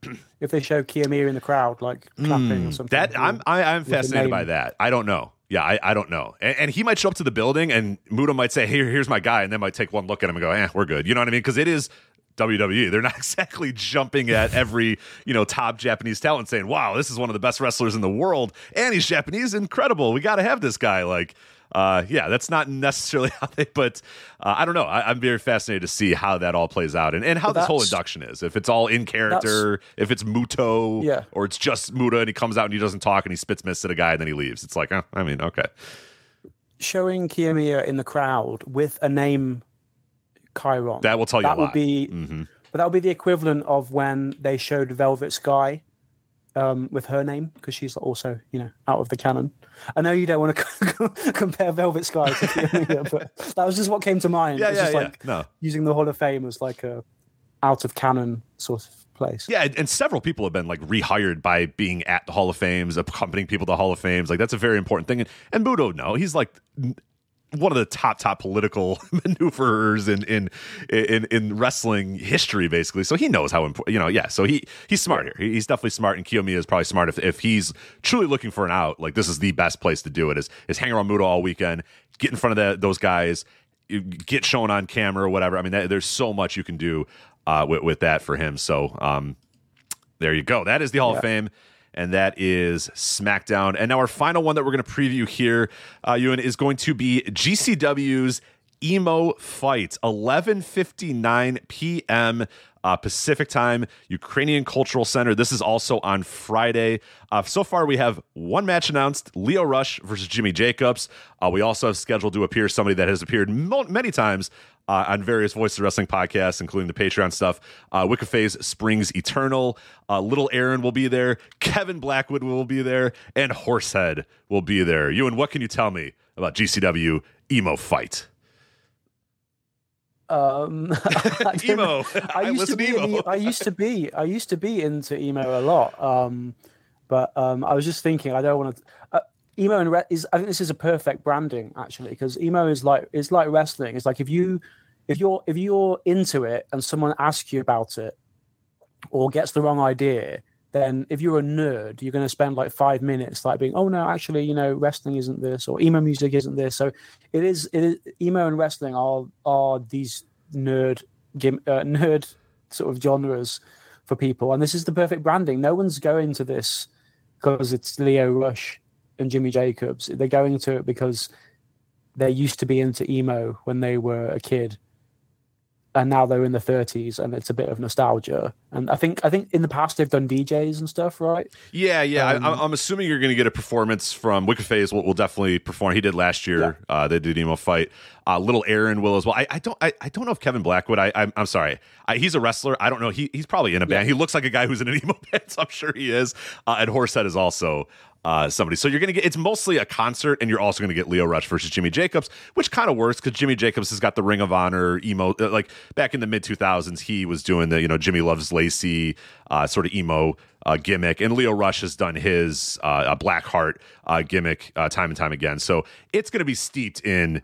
if they show Kiyomiya in the crowd, like clapping or something. Hmm. That I'm I, I'm fascinated by that. I don't know. Yeah, I, I don't know. And, and he might show up to the building and Muta might say, "Hey, here's my guy," and then might take one look at him and go, "Eh, we're good." You know what I mean? Because it is WWE. They're not exactly jumping at every you know top Japanese talent saying, "Wow, this is one of the best wrestlers in the world, and he's Japanese, incredible. We got to have this guy." Like. Uh, yeah, that's not necessarily how they, but uh, I don't know. I, I'm very fascinated to see how that all plays out and, and how But this whole induction is. If it's all in character, if it's Muto, Yeah. or it's just Muta and he comes out and he doesn't talk and he spits mist at a guy and then he leaves. It's like, oh, I mean, okay. showing Kiyomiya in the crowd with a name chyron. That will tell you that a would lot. be Mhm. but that would be the equivalent of when they showed Velvet Sky um, with her name because she's also you know out of the canon. I know you don't want to compare Velvet Sky to but that was just what came to mind. Yeah, It's yeah, just yeah. like No. using the Hall of Fame as like a out of canon sort of place. Yeah, and- several people have been like rehired by being at the Hall of Fames, accompanying people to Hall of Fames. Like that's a very important thing. And, and no, he's like one of the top top political maneuverers in in in in wrestling history, basically. So he knows how important. You know, yeah. So he he's smart here. He's definitely smart, and Kiyomiya is probably smart if if he's truly looking for an out. Like this is the best place to do it. Is is hang around Muto all weekend, get in front of that, those guys, get shown on camera or whatever. I mean, that, there's so much you can do uh, with with that for him. So um, there you go. That is the Hall of Fame. And that is SmackDown. And now our final one that we're going to preview here, uh, Ewan, is going to be GCW's Emo Fight, 11:59 p.m. Uh, Pacific Time, Ukrainian Cultural Center. This is also on Friday. Uh, so far, we have one match announced: Leo Rush versus Jimmy Jacobs. Uh, we also have scheduled to appear somebody that has appeared mo- many times uh, on various Voice of Wrestling podcasts, including the Patreon stuff. Uh, Phase Springs Eternal. Uh, Lil Aaron will be there. Kevin Blackwood will be there. And Horsehead will be there. Ewan, what can you tell me about GCW Emo Fight? Um, I Emo. I I used to be. to in emo. e- I used to be. I used to be into emo a lot. Um, but um, I was just thinking. I don't want to. Uh, emo and re- is. I think this is a perfect branding actually because emo is like it's like wrestling. It's like if you if you're if you're into it and someone asks you about it or gets the wrong idea then if you're a nerd you're going to spend like five minutes like being oh no actually you know wrestling isn't this or emo music isn't this. So it is it is emo and wrestling are are these nerd uh, nerd sort of genres for people and this is the perfect branding. No one's going to this because it's leo rush and jimmy jacobs. They're going to it because they used to be into emo when they were a kid and now they're in the 30s and it's a bit of nostalgia and i think i think in the past they've done djs and stuff right Yeah, yeah. Um, I, I'm assuming you're going to get a performance from Wicca Phase. Will, will definitely perform. He did last year. Uh, they did an emo fight. Uh, Lil Aaron will as well. I, I don't. I, I don't know if Kevin Blackwood. I, I'm, I'm sorry. I, he's a wrestler. I don't know. He, he's probably in a band. He looks like a guy who's in an emo band. So I'm sure he is. Uh, and Horsehead is also uh, somebody. So you're going to get. It's mostly a concert, and you're also going to get Leo Rush versus Jimmy Jacobs, which kind of works because Jimmy Jacobs has got the Ring of Honor emo. uh, Like back in the mid 2000s, he was doing the you know Jimmy loves Lacey uh, sort of emo uh, gimmick, and Leo Rush has done his uh, a Blackheart uh, gimmick uh, time and time again. So it's going to be steeped in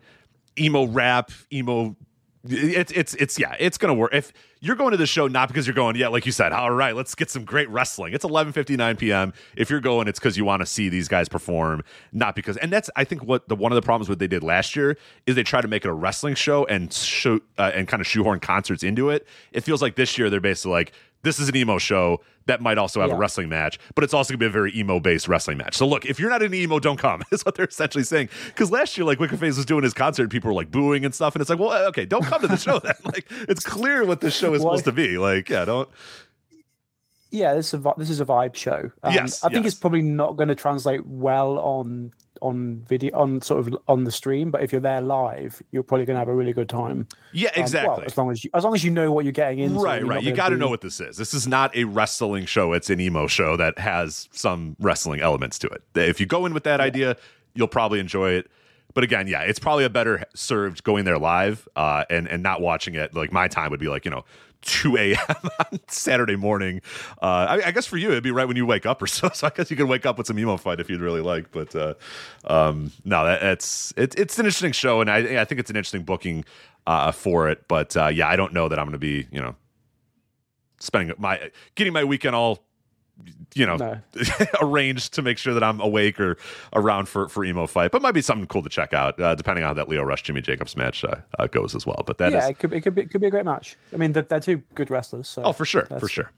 emo rap, emo. It's it's it's yeah, it's gonna work. If you're going to the show not because you're going, yeah, like you said, all right, let's get some great wrestling. It's 11:59 p.m. If you're going, it's because you want to see these guys perform, not because. And that's I think what the one of the problems what they did last year is they tried to make it a wrestling show and show uh, and kind of shoehorn concerts into it. It feels like this year they're basically like this is an emo show that might also have a wrestling match, but it's also gonna be a very emo based wrestling match. So look, if you're not an emo, don't come. Is what they're essentially saying. Because last year, like Wicca Phase was doing his concert, and people were like booing and stuff, and it's like, well, okay, don't come to the show then. Like it's clear what this show is Why- supposed to be. Like, yeah, don't. yeah this is a this is a vibe show um, Yes, i think yes. it's probably not going to translate well on on video on sort of on the stream but if you're there live you're probably going to have a really good time Yeah, Um, well, exactly. as long as you as long as you know what you're getting into Right, right. You got to be- know what this is. This is not a wrestling show. It's an emo show that has some wrestling elements to it. If you go in with that idea, you'll probably enjoy it. But again, yeah, it's probably a better served going there live uh, and and not watching it. Like my time would be like you know. 2 a.m. on Saturday morning. Uh, I, I guess for you, it'd be right when you wake up or so. So I guess you could wake up with some emo fight if you'd really like. But uh, um, no, that, it's it, it's an interesting show, and I, I think it's an interesting booking uh, for it. But uh, yeah, I don't know that I'm going to be you know spending my getting my weekend all you know No. arranged to make sure that I'm awake or around for for emo fight, but might be something cool to check out uh, depending on how that Leo Rush Jimmy Jacobs match uh, uh, goes as well. But that yeah it could, be, it could be it could be a great match i mean they're, they're two good wrestlers so oh for sure for sure.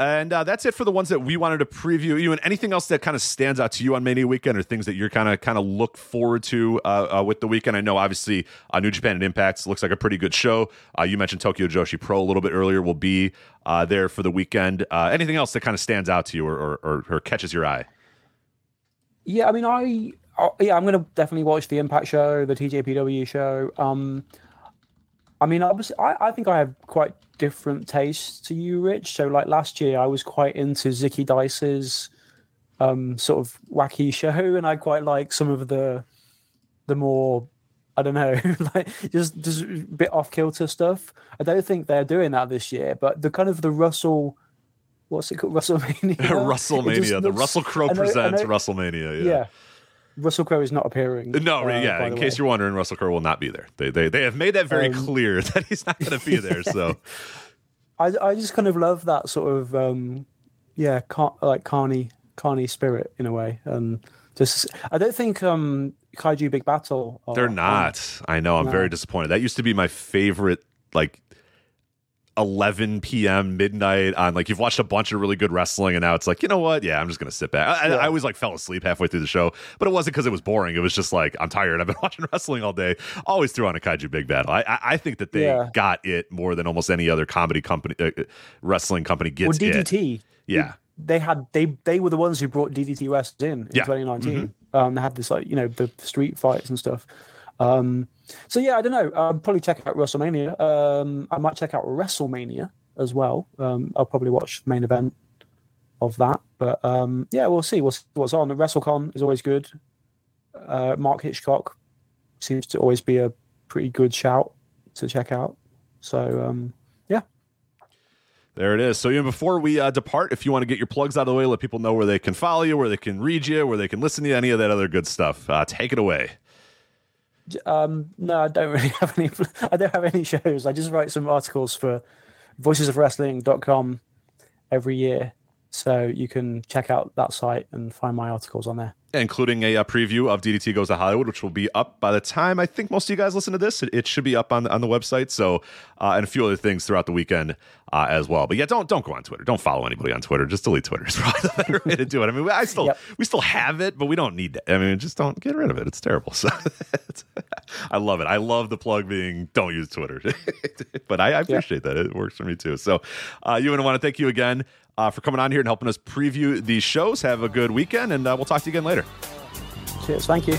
And uh, that's it for the ones that we wanted to preview. You and anything else that kind of stands out to you on Mania weekend, or things that you're kind of kind of look forward to uh, uh, with the weekend. I know obviously uh, New Japan and Impact looks like a pretty good show. Uh, you mentioned Tokyo Joshi Pro a little bit earlier. Will be uh, there for the weekend. Anything else that kind of stands out to you or, or, or, or catches your eye? Yeah, I mean, I, I yeah, I'm gonna definitely watch the Impact show, the TJPW show. Um, I mean, obviously, I, I think I have quite different tastes to you, Rich. So, like last year, I was quite into Zicky Dice's um, sort of wacky show, and I quite like some of the the more I don't know, like just just a bit off kilter stuff. I don't think they're doing that this year, but the kind of the Russell, what's it called, WrestleMania? WrestleMania, the Russell Crowe presents WrestleMania. Yeah. yeah. Russell Crowe is not appearing. No, uh, yeah. In case way. you're wondering, Russell Crowe will not be there. They they they have made that very Um, clear that he's not going to be there. So I I just kind of love that sort of um yeah, car- like carny carny spirit in a way, and just I don't think um Kaiju Big Battel. are they're not. I know. I'm No. very disappointed. That used to be my favorite. Like 11 p.m. midnight on like you've watched a bunch of really good wrestling and now it's like you know what yeah I'm just gonna sit back I, Yeah. I always like fell asleep halfway through the show but it wasn't because it was boring it was just like I'm tired I've been watching wrestling all day always threw on a kaiju big battel I I, I think that they Yeah. got it more than almost any other comedy company uh, uh, wrestling company Well, gets it DDT. yeah They had they they were the ones who brought DDT West in in Yeah. 2019. Um, they had this like you know the street fights and stuff. Um, so yeah, I don't know. I'll probably check out WrestleMania. Um, I might check out WrestleMania as well. Um, I'll probably watch the main event of that. But um, yeah, we'll see. We'll see what's on. The WrestleCon is always good. Uh, Mark Hitchcock seems to always be a pretty good shout to check out. So um, yeah, There it is. So even before we uh, depart, if you want to get your plugs out of the way, let people know where they can follow you, where they can read you, where they can listen to you, any of that other good stuff. Uh, take it away. Um, no, I don't really have any. I don't have any shows. I just write some articles for voicesofwrestling.com every year, so you can check out that site and find my articles on there. including a, uh preview of DDT Goes to Hollywood, which will be up by the time I think most of you guys listen to this. It, it should be up on the, on the website. So, uh, and a few other things throughout the weekend uh, as well. But yeah, don't don't go on Twitter. Don't follow anybody on Twitter. Just delete Twitter. It's probably the better way to do it. I mean, I still Yep. we still have it, but we don't need it. I mean, just don't get rid of it. It's terrible. So, I love it. I love the plug being don't use Twitter. but I, I appreciate that. It works for me too. So, uh, you and I want to thank you again. Uh, for coming on here and helping us preview these shows. Have a good weekend, and uh, we'll talk to you again later. Cheers. Thank you.